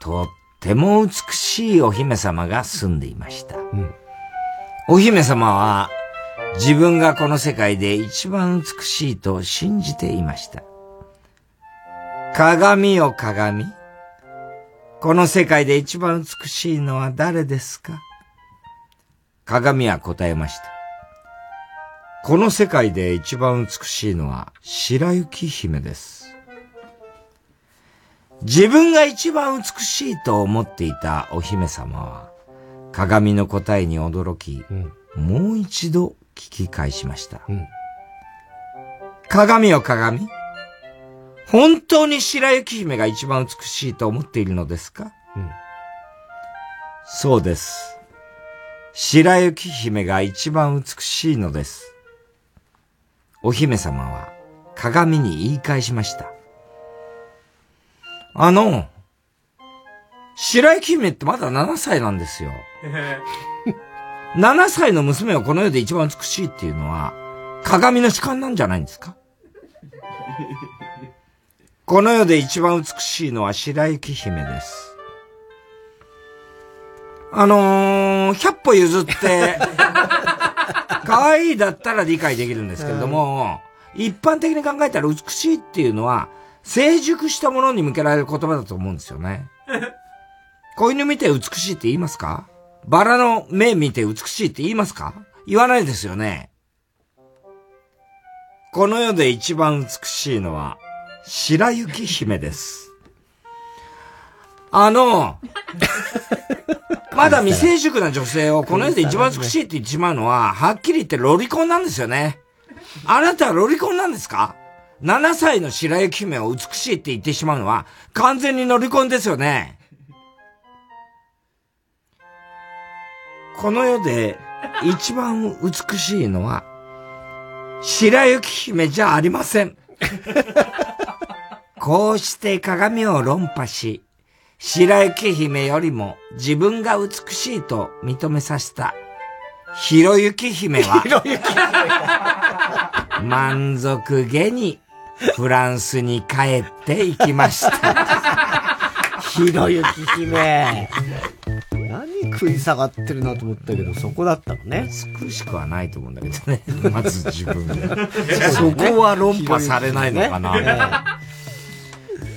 とっても美しいお姫様が住んでいました。お姫様は、自分がこの世界で一番美しいと信じていました。鏡よ鏡。この世界で一番美しいのは誰ですか？鏡は答えました。この世界で一番美しいのは白雪姫です。自分が一番美しいと思っていたお姫様は、鏡の答えに驚き、もう一度聞き返しました。鏡よ鏡？本当に白雪姫が一番美しいと思っているのですか、そうです。白雪姫が一番美しいのです。お姫様は鏡に言い返しました。あの、白雪姫ってまだ7歳なんですよ。[laughs] 7歳の娘をこの世で一番美しいっていうのは、鏡の主観なんじゃないんですか？[laughs] この世で一番美しいのは白雪姫です。あのー、100歩譲って、可愛いだったら理解できるんですけれども、一般的に考えたら美しいっていうのは、成熟したものに向けられる言葉だと思うんですよね。[laughs] 子犬見て美しいって言いますか？バラの目見て美しいって言いますか？言わないですよね。この世で一番美しいのは、白雪姫です。あの、[laughs] まだ未成熟な女性をこの世で一番美しいって言ってしまうのは、はっきり言ってロリコンなんですよね。あなたはロリコンなんですか ?7 歳の白雪姫を美しいって言ってしまうのは、完全にロリコンですよね。この世で一番美しいのは、白雪姫じゃありません。[laughs] こうして鏡を論破し、白雪姫よりも自分が美しいと認めさせた、ひろゆき姫は、満足げにフランスに帰っていきました。ひろゆき姫。何食い下がってるなと思ったけど、そこだったのね。美しくはないと思うんだけどね。まず自分が。そこは論破されないのかな。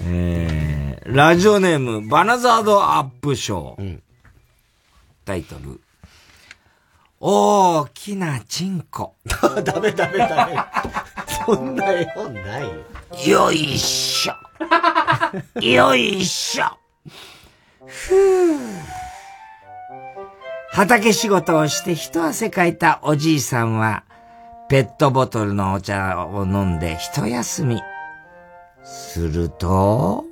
えー、ラジオネーム、バナザードアップショー。タイトル。大きなチンコ。ダメダメダメ。[laughs] そんな絵本ないよ。よいしょ。[laughs] よいしょ。ふぅ。畑仕事をして一汗かいたおじいさんは、ペットボトルのお茶を飲んで一休み。すると、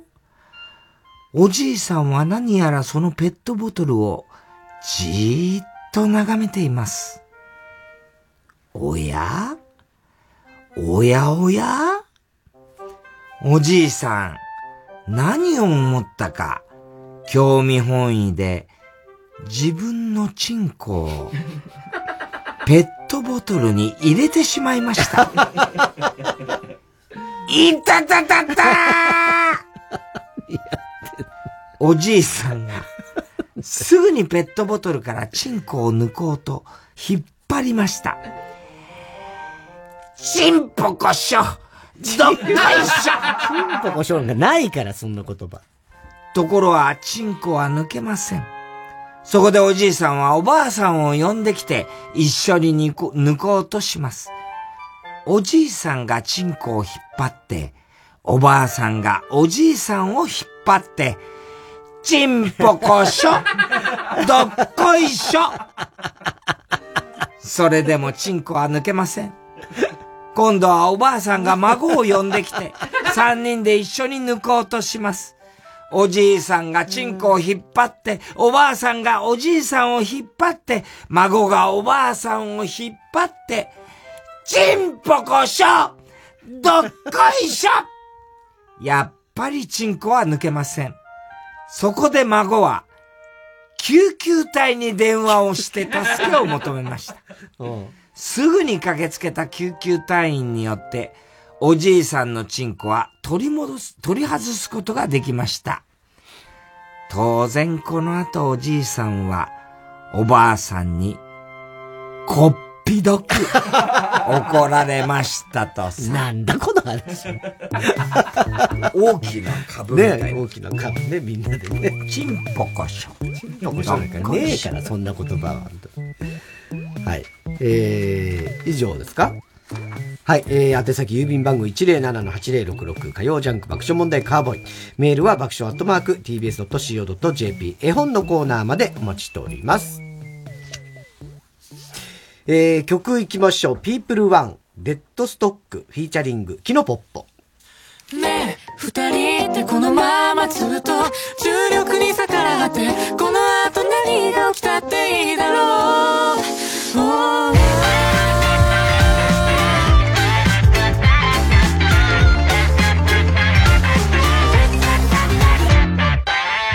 おじいさんは何やらそのペットボトルをじーっと眺めています。おや？おやおや？おじいさん、何を思ったか、興味本位で、自分のチンコを、[laughs] ペットボトルに入れてしまいました。いたたたた [laughs] おじいさんが、[laughs] すぐにペットボトルからチンコを抜こうと、引っ張りました。チンポコショどっこいしょチンポコションがないから、そんな言葉。ところは、チンコは抜けません。そこでおじいさんはおばあさんを呼んできて、一緒に抜こうとします。おじいさんがチンコを引っ張って、おばあさんがおじいさんを引っ張って、チンポコショどっこいしょそれでもチンコは抜けません。今度はおばあさんが孫を呼んできて、三人で一緒に抜こうとします。おじいさんがチンコを引っ張って、おばあさんがおじいさんを引っ張って、孫がおばあさんを引っ張って、チンポコショどっこいしょやっぱりチンコは抜けません。そこで孫は、救急隊に電話をして助けを求めました。[laughs] すぐに駆けつけた救急隊員によって、おじいさんのチンコは取り戻す、取り外すことができました。当然この後おじいさんは、おばあさんに、こっぴどく怒られましたとさ。なんだこの話。大きな株みたいな。ね大きな株ね、みんなでね。チンポコショ。チンポコショなんかねえから、そんな言葉は。はい。えー、以上ですか？はい。えー、宛先郵便番号107-8066火曜ジャンク爆笑問題カーボーイ。メールは爆笑アットマーク tbs.co.jp 絵本のコーナーまでお待ちしております。えー、曲いきましょう。People One デッドストック featuring きのぽっぽ。ねえ、二人ってこのままずっと重力に逆らってこの後何が起きたっていいだろう、おー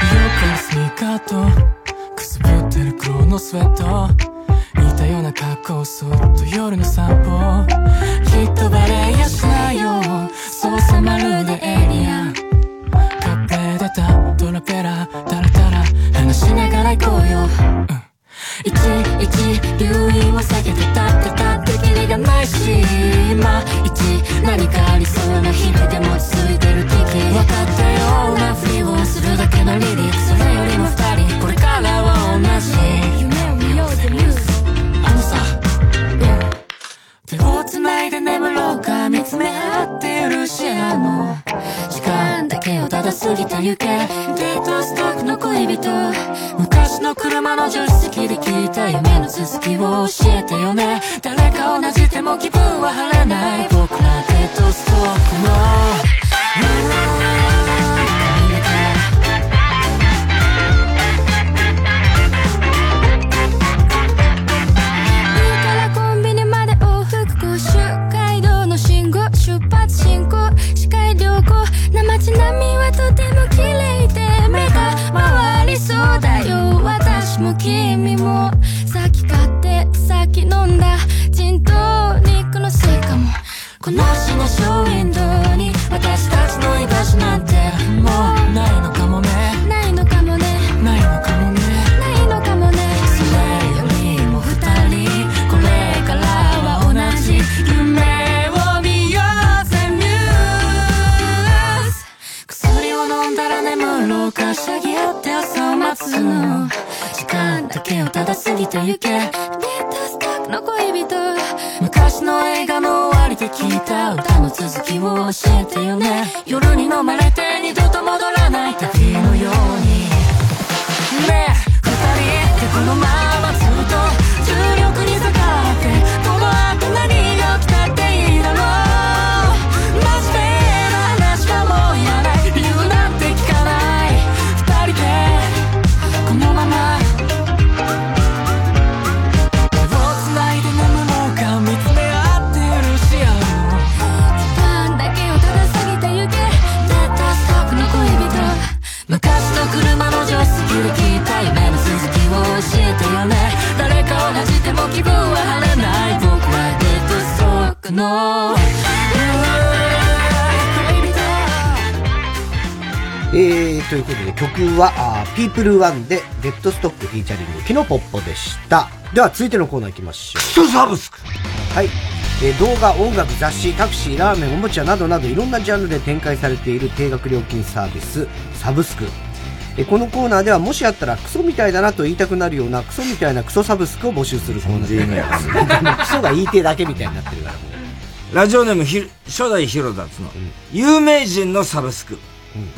色かスニーカーとくすぶってる黒のスウェットな格好そっと夜の散歩。きっとバレやしないよ。そうさまるでエリア。カッペ出たドラペラタラタラ話しながら行こうよ、うん。いちいち留飲を避けてたってたってキリがないし。今いち何かありそうな日々でもついてる敵分かったようなふりをするだけのリリック。それよりも二人。これからは同じ。繋いで眠ろうか見つめ合って許し合うの時間だけをただ過ぎてゆけ。デートストックの恋人。昔の車の助手席で聞いた夢の続きを教えてよね。誰か同じでも気分は晴れない。僕らデートストックの。家私も君も先買って先飲んだジントニックのせいかもこのシナショーウィンドウに私たちの居場所なんてもうないのかもね。ないのかもね。ないのかもね。ないのかもねそれよりも二人。これからは同じ夢を見ようぜ。ミューズ薬を飲んだら眠ろうかしゃぎ合って朝を待つのただ過ぎてゆけデートスタックの恋人昔の映画の終わりで聞いた歌の続きを教えてよね。夜に飲まれて二度と戻らない旅のように。ねえ二人ってこのまということで曲は、あー People One で、デッドストックフィーチャリング、キノポッポでした。では、続いてのコーナー行きましょう。クソサブスクはい。えー動画、音楽、雑誌、タクシー、ラーメン、おもちゃなどなどいろんなジャンルで展開されている定額料金サービス、サブスク。えーこのコーナーではもしあったらクソみたいだなと言いたくなるようなクソみたいなクソサブスクを募集するコーナーです。クソが言いてえだけみたいになってるからもう。ラジオネームひ初代ヒロダツの有名人のサブスク、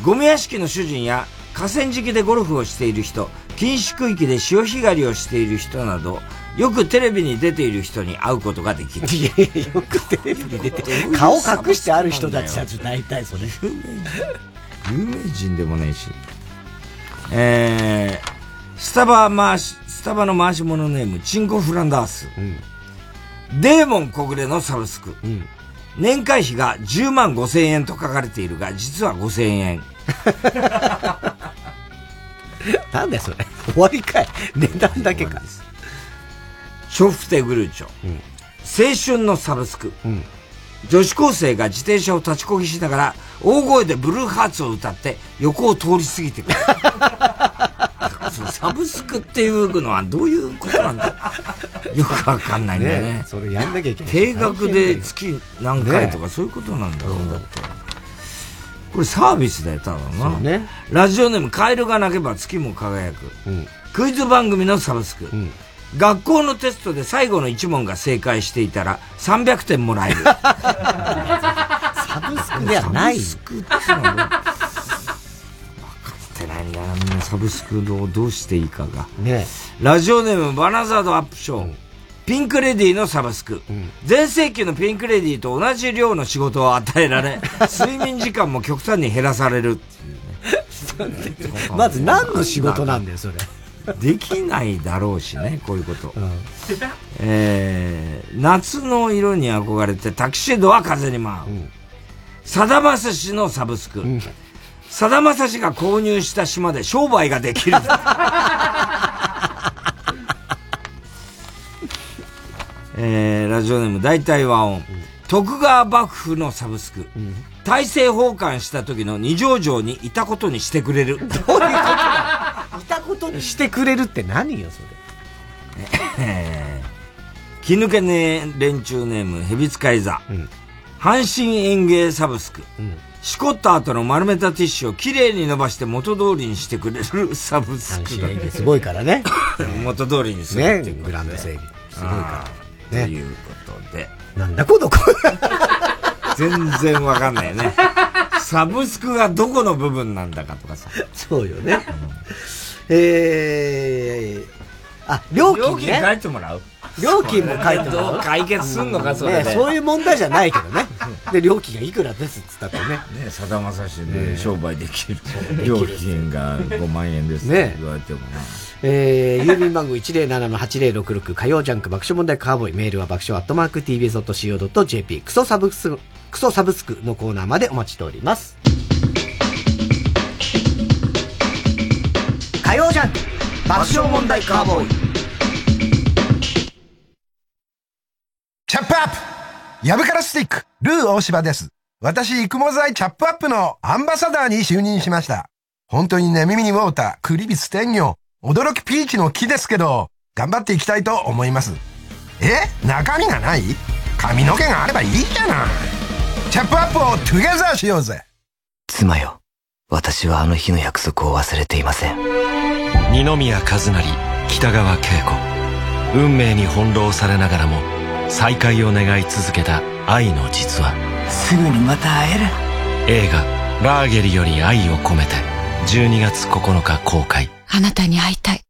ゴミ屋敷の主人や河川敷でゴルフをしている人禁止区域で潮干狩りをしている人などよくテレビに出ている人に会うことができる。いやよくテレビに出て [laughs] 顔隠してある人たちたち大体それ。有名人でもねえし。えー、スタバ回しスタバの回し物ネームチンコフランダース、デーモン小暮のサブスク、年会費が10万5千円と書かれているが実は5千円 [laughs] なんだよそれ。終わりかい。値段だけか。ショフテグルーチョ、青春のサブスク、女子高生が自転車を立ちこぎしながら大声でブルーハーツを歌って横を通り過ぎてくるそのサブスクっていうのはどういうことなんだ？よくわかんないんだよねねそれやんなきゃいけない。定額で月何回とかねそういうことなんだろう、だって。これサービスだよただな、ね。ラジオネームカエルが鳴けば月も輝く、クイズ番組のサブスク、学校のテストで最後の1問が正解していたら300点もらえる。[laughs] サブスクではない。サブスクってのは分かってないんだなみんなサブスクをどうしていいかが。ね。ラジオネームバナザードアップショー、ピンクレディのサブスク、全盛期のピンクレディと同じ量の仕事を与えられ [laughs] 睡眠時間も極端に減らされるっていうね。まず何の仕事なんだよ、それ。できないだろうしね、こういうこと。えー、夏の色に憧れてタキシードは風に舞う。さだまさしのサブスク。さだまさしが購入した島で商売ができる。[laughs] えー、ラジオネーム大体和音。徳川幕府のサブスク。大政奉還した時の二条城にいたことにしてくれる。どういうことだ？いたことにしてくれるって何よ、それ。[laughs] えー気抜けね連中ネーム、ヘビ使い座。阪神園芸サブスク。しこった後の丸めたティッシュをきれいに伸ばして元通りにしてくれる [laughs] サブスク。すごいからね。[laughs] 元通りにするねっていうことでグランド整備。すごいから。ということで。なんだこの子。[laughs] 全然わかんないよね。サブスクがどこの部分なんだかとかさ。そうよね。えー、あ、料金ね。料金書いてもらう料金も書いてもらう。解決すんのかそれでねそういう問題じゃないけどね。で、料金がいくらですっつったってね。ねさだまさしでね商売できる料金が5万円ですってね言われてもな。えー、郵便番号107-8066火曜ジャンク爆笑問題カーボーイメールは爆笑アットマーク tbs.co.jp クソサブスク、クソサブスクのコーナーまでお待ちしております。火曜ジャンク爆笑問題カーボーイチャップアップヤブカラスティック、ルー大柴です。私、育毛剤チャップアップのアンバサダーに就任しました。本当にね、耳にウォーター、クリビス天魚、驚きピーチの木ですけど、頑張っていきたいと思います。え？中身がない？髪の毛があればいいじゃない。チャップアップをトゥゲザーしようぜ。妻よ、私はあの日の約束を忘れていません。二宮和也北川景子。運命に翻弄されながらも再会を願い続けた愛の実話。すぐにまた会える。映画「ラーゲリより愛を込めて」12月9日公開。あなたに会いたい。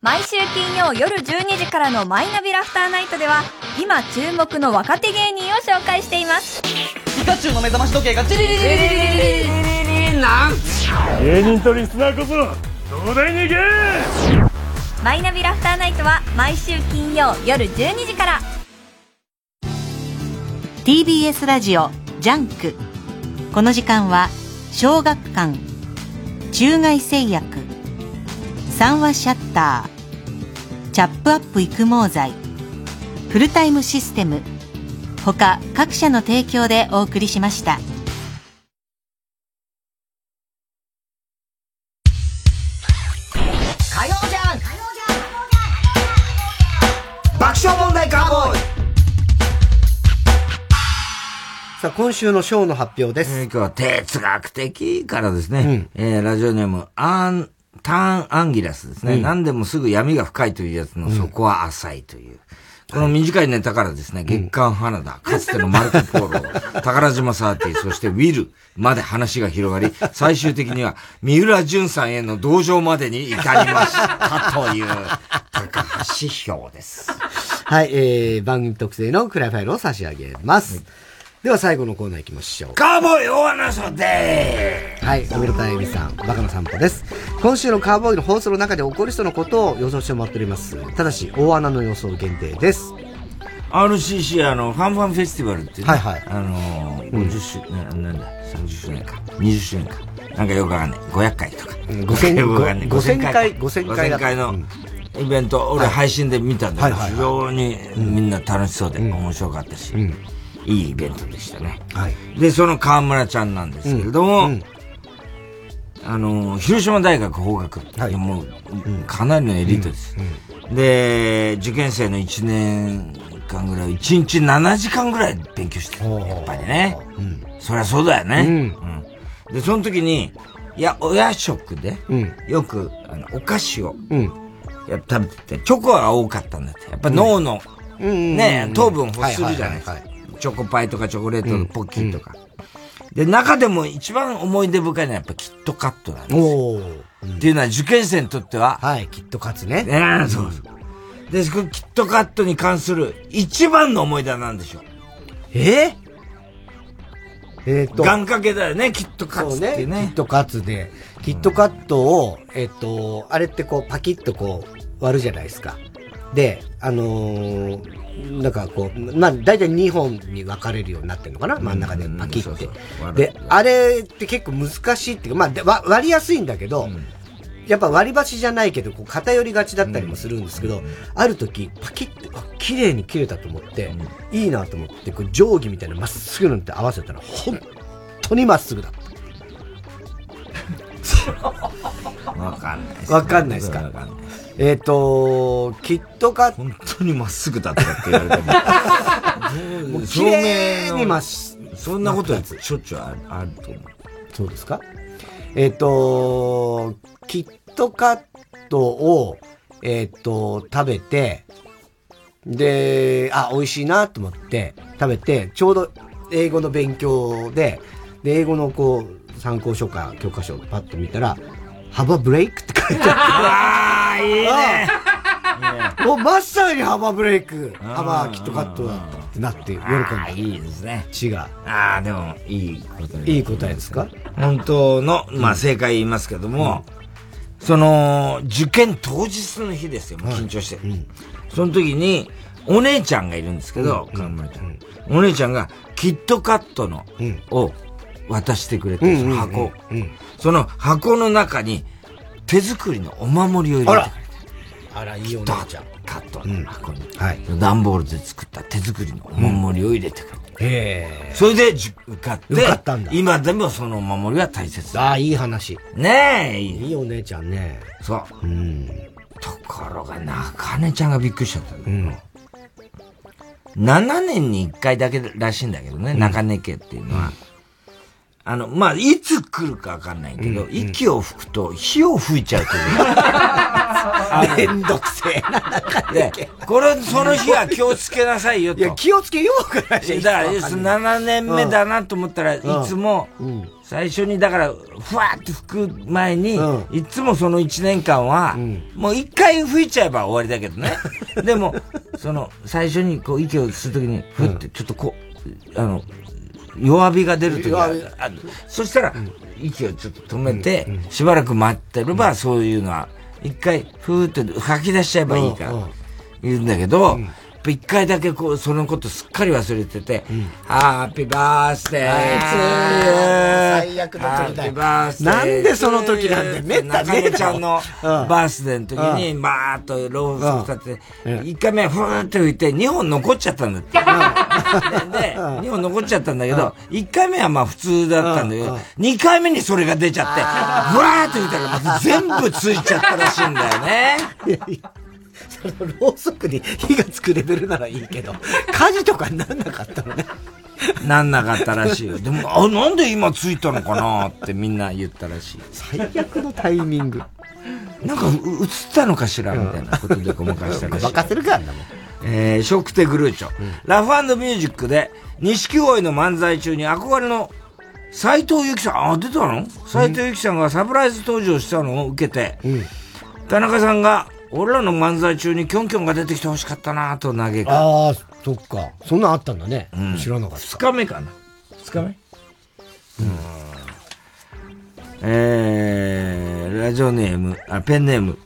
毎週金曜夜12時からのマイナビラフターナイトでは今注目の若手芸人を紹介しています。ピカチュウの目覚まし時計がチリリリリリリリリリなん芸人とリスナーこそ東大に行け！マイナビラフターナイトは毎週金曜夜12時から。TBS ラジオジャンク。この時間は小学館。中外製薬。三和シャッター。チャップアップ育毛剤。フルタイムシステム。他各社の提供でお送りしました今週のショーの発表です。今日は哲学的からですね、えーラジオネーム、アン、ターンアンギラスですね。うん何でもすぐ闇が深いというやつの底は浅いという。この短いネタからですね、月刊花田、かつてのマルコ・ポーロ、宝島サーティ、そしてウィルまで話が広がり、[laughs] 最終的には三浦淳さんへの同情までに至りましたという、高橋票です。はい、えー、番組特製のクライファイルを差し上げます。では最後のコーナー行きましょう。カーボーイ大穴そではい、おめでたいエビさん、バカの散歩です。今週のカーボーイの放送の中で起こる人のことを予想してもらっております。ただし、大穴の予想限定です。RCC、あの、ファンファンフェスティバルってね、はいはいあのー、50周年、ななんだ、30周年か、20周年か。なんかよくわかんない。500回とか。5000よくわかんない。5000回5000回だ5000回のイベント、俺配信で見たんだけど、非常にみんな楽しそうで面白かったし、いいイベントでしたね。で、その河村ちゃんなんですけれども、あの、広島大学法学部。いやもう、かなりのエリートです。で、受験生の1年間ぐらい、1日7時間ぐらい勉強してる。やっぱりね。そりゃそうだよね。うんで、その時に、いや、親食で、よく、あの、お菓子を、や食べてて、チョコが多かったんだって。やっぱ脳の、ね、糖分欲するじゃないですか。チョコパイとかチョコレートのポッキーとか。で、中でも一番思い出深いのはやっぱキットカットなんですよ。っていうのは受験生にとっては。はい、キットカツね。ねそうそう。で、このキットカットに関する一番の思い出は何でしょうええっ、と。願掛けだよね、キットカツっていうね。キットカツで、キットカットを、えっ、と、あれってこう、パキッとこう、割るじゃないですか。で、あのーなんかこう、まあ、大体2本に分かれるようになってるのかな？真ん中でパキって。で、あれって結構難しいっていうか、まあ、割りやすいんだけど、やっぱ割り箸じゃないけど、こう偏りがちだったりもするんですけど、ある時、パキッて、あ、綺麗に切れたと思って、いいなと思って、こう定規みたいなまっすぐのって合わせたら、本当にまっすぐだった。[laughs] わかんないです。わかんないですか？えっ、と、キットカット。本当にまっすぐだったって言われても。[laughs] もう綺麗にまっすそんなことしょっちゅうあるあると思う。そうですか？えっ、と、キットカットを、えっ、と、食べて、で、あ、美味しいなと思って食べて、ちょうど英語の勉強で、で、英語のこう、参考書か教科書をパッと見たら、ハバブレイクって書いてあって。ああ、いいね。もうまさにハバブレイク、ハバキットカットだってなって喜んだ。いいですね。違う。ああ、でも、いい答え。いい答えですか？本当の、まあ正解言いますけども、その、受験当日の日ですよ、緊張して。その時に、お姉ちゃんがいるんですけど。お姉ちゃんが、キットカットの、を渡してくれて、その箱。その箱の中に、手作りのお守りを入れてくれて。あら、いいお姉ちゃん。カットの箱に。はい。段ボールで作った手作りのお守りを入れてくれて。へそれでじ受かって、受かったんだ今でもそのお守りは大切ああ、いい話。ねえ、いい。いいお姉ちゃんね。そう。うん。ところが、中根ちゃんがびっくりしちゃったんだけど、7年に1回だけらしいんだけどね、中根家っていうのは。あの、まあ、いつ来るかわかんないけど、息を吹くと火を吹いちゃうという。[laughs] めんどくせえな、で、これ、その日は気をつけなさいよと。いや、気をつけようかな、だから、7年目だなと思ったら、いつも、最初に、だから、ふわーって吹く前に、いつもその1年間は、もう一回吹いちゃえば終わりだけどね。[laughs] でも、その、最初にこう、息を吸うときに、ふって、ちょっとこう、あの、弱火が出るときがあるあそしたら、息をちょっと止めて、しばらく待ってれば、そういうのは、一回、ふーって吐き出しちゃえばいいから、言うんだけど、一回だけこう、そのことすっかり忘れてて、ハッピーバースデー最悪のハ時だ。バースデーなんでその時なんだよ。めったにね。ちゃんのバースデーの時に、バーっとローソク立って、一回目ふーって吹いて、二本残っちゃったんだって。[laughs] で、二本残っちゃったんだけど、一回目はまあ普通だったんだけど、二回目にそれが出ちゃって、ふわーって吹いたら全部ついちゃったらしいんだよね。[laughs] そのろうそくに火がつくレベルならいいけど、火事とかになんなかったのね。なんなかったらしいよ。でも、あ、なんで今ついたのかなってみんな言ったらしい。最悪のタイミング。なんか、う映ったのかしらみたいなことでごまかしたらしい。任せるか、あんなもん。えー、ショクテグルーチョ。ラフミュージックで、錦鯉の漫才中に憧れの斎藤由貴さん、あ、出たの？斎藤由貴さんがサプライズ登場したのを受けて、田中さんが、俺らの漫才中にキョンキョンが出てきてほしかったなと嘆く。ああ、そっか。そんなんあったんだね。うん知らなかった。二日目かな二日目？うん。えー、ラジオネーム、あ、ペンネーム。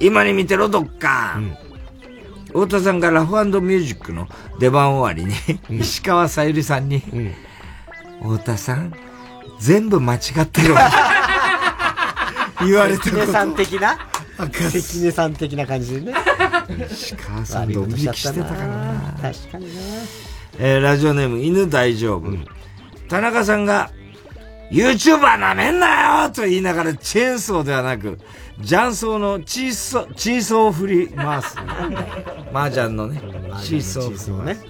今に見てろ、どっか。太田さんがラフミュージックの出番終わりに、石川さゆりさんに、太田さん、全部間違ってるわ。[laughs] 言われたことさん的な？関根さん的な感じでね。石川さんドン引きしてたからな。確かにな。えーラジオネーム、犬大丈夫。田中さんが、YouTuber なめんなよと言いながら、チェーンソーではなく、雀荘のチーソー、チーソー振り回す。[laughs] 麻雀のね、チーソー振り回す。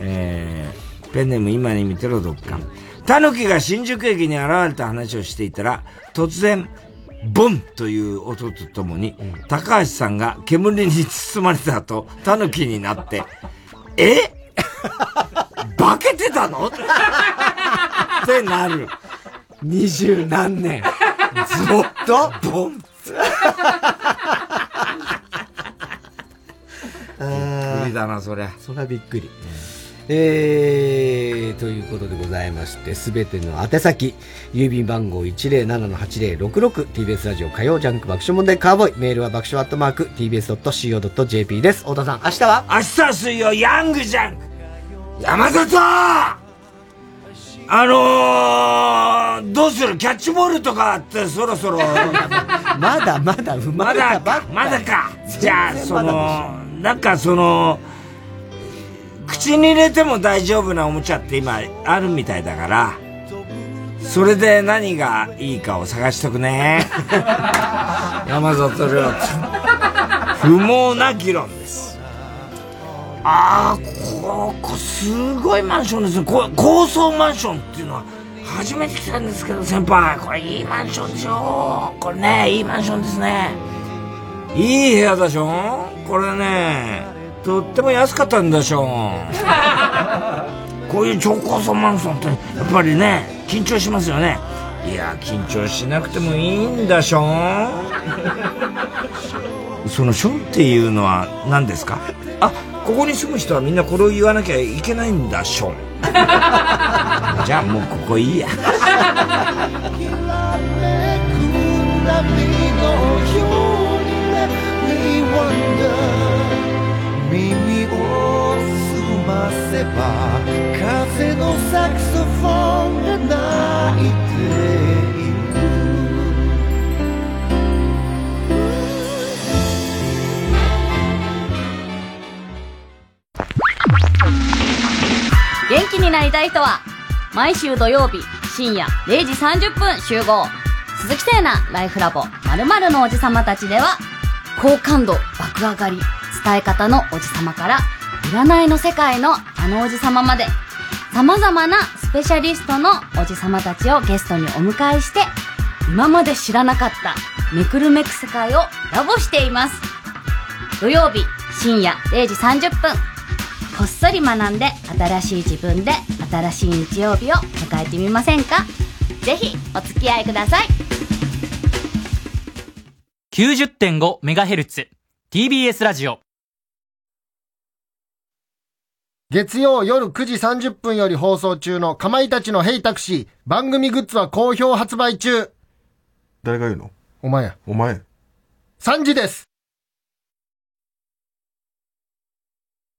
えー、ペンネーム今に見てろどっか。タヌキが新宿駅に現れた話をしていたら、突然、ボンという音とともに、高橋さんが煙に包まれた後、タヌキになって、え？[laughs] 化けてたの？ってなる。二十何年。ずっと？ボン [laughs] びっくりだな、そりゃ。そりゃびっくり。えー、ということでございまして、すべての宛先、郵便番号 107-8066TBS ラジオ火曜ジャンク爆笑問題カーボーイ、メールは爆笑アットマーク TBS.CO.JP です。太田さん、明日は？明日は水曜、ヤングジャンク山里あのー、どうする？キャッチボールとかってそろそろ。[laughs] まだまだ生まれたばっかまだか。じゃあ、その、なんかその、口に入れても大丈夫なおもちゃって今あるみたいだから、それで何がいいかを探しとくね。山里亮太。不毛な議論です。ああ、ここ、すごいマンションですね。高層マンションっていうのは、初めて来たんですけど、先輩、これいいマンションでしょこれね、いいマンションですね。いい部屋でしょこれね、とっても安かったんでしょこういう超高層マンションって、やっぱりね、緊張しますよね。いや、緊張しなくてもいいんだしょ [laughs] そのションっていうのは何ですか？あ、ここに住む人はみんなこれを言わなきゃいけないんだ、ション。[laughs] じゃあもうここいいや。[laughs] 耳を澄ませば風のサクソフォンが鳴いている元気になりたい人は、毎週土曜日深夜0時30分集合。鈴木聖奈ライフラボ〇〇のおじさまたちでは、好感度爆上がり、伝え方のおじさまから、占いの世界のあのおじさままで、様々なスペシャリストのおじさまたちをゲストにお迎えして、今まで知らなかっためくるめく世界をラボしています。土曜日深夜0時30分。こっそり学んで新しい自分で新しい日曜日を迎えてみませんか？ぜひお付き合いください。90.5MHz TBS ラジオ月曜夜9時30分より放送中のかまいたちのヘイタクシー番組グッズは好評発売中。誰が言うの？お前や。お前。3時です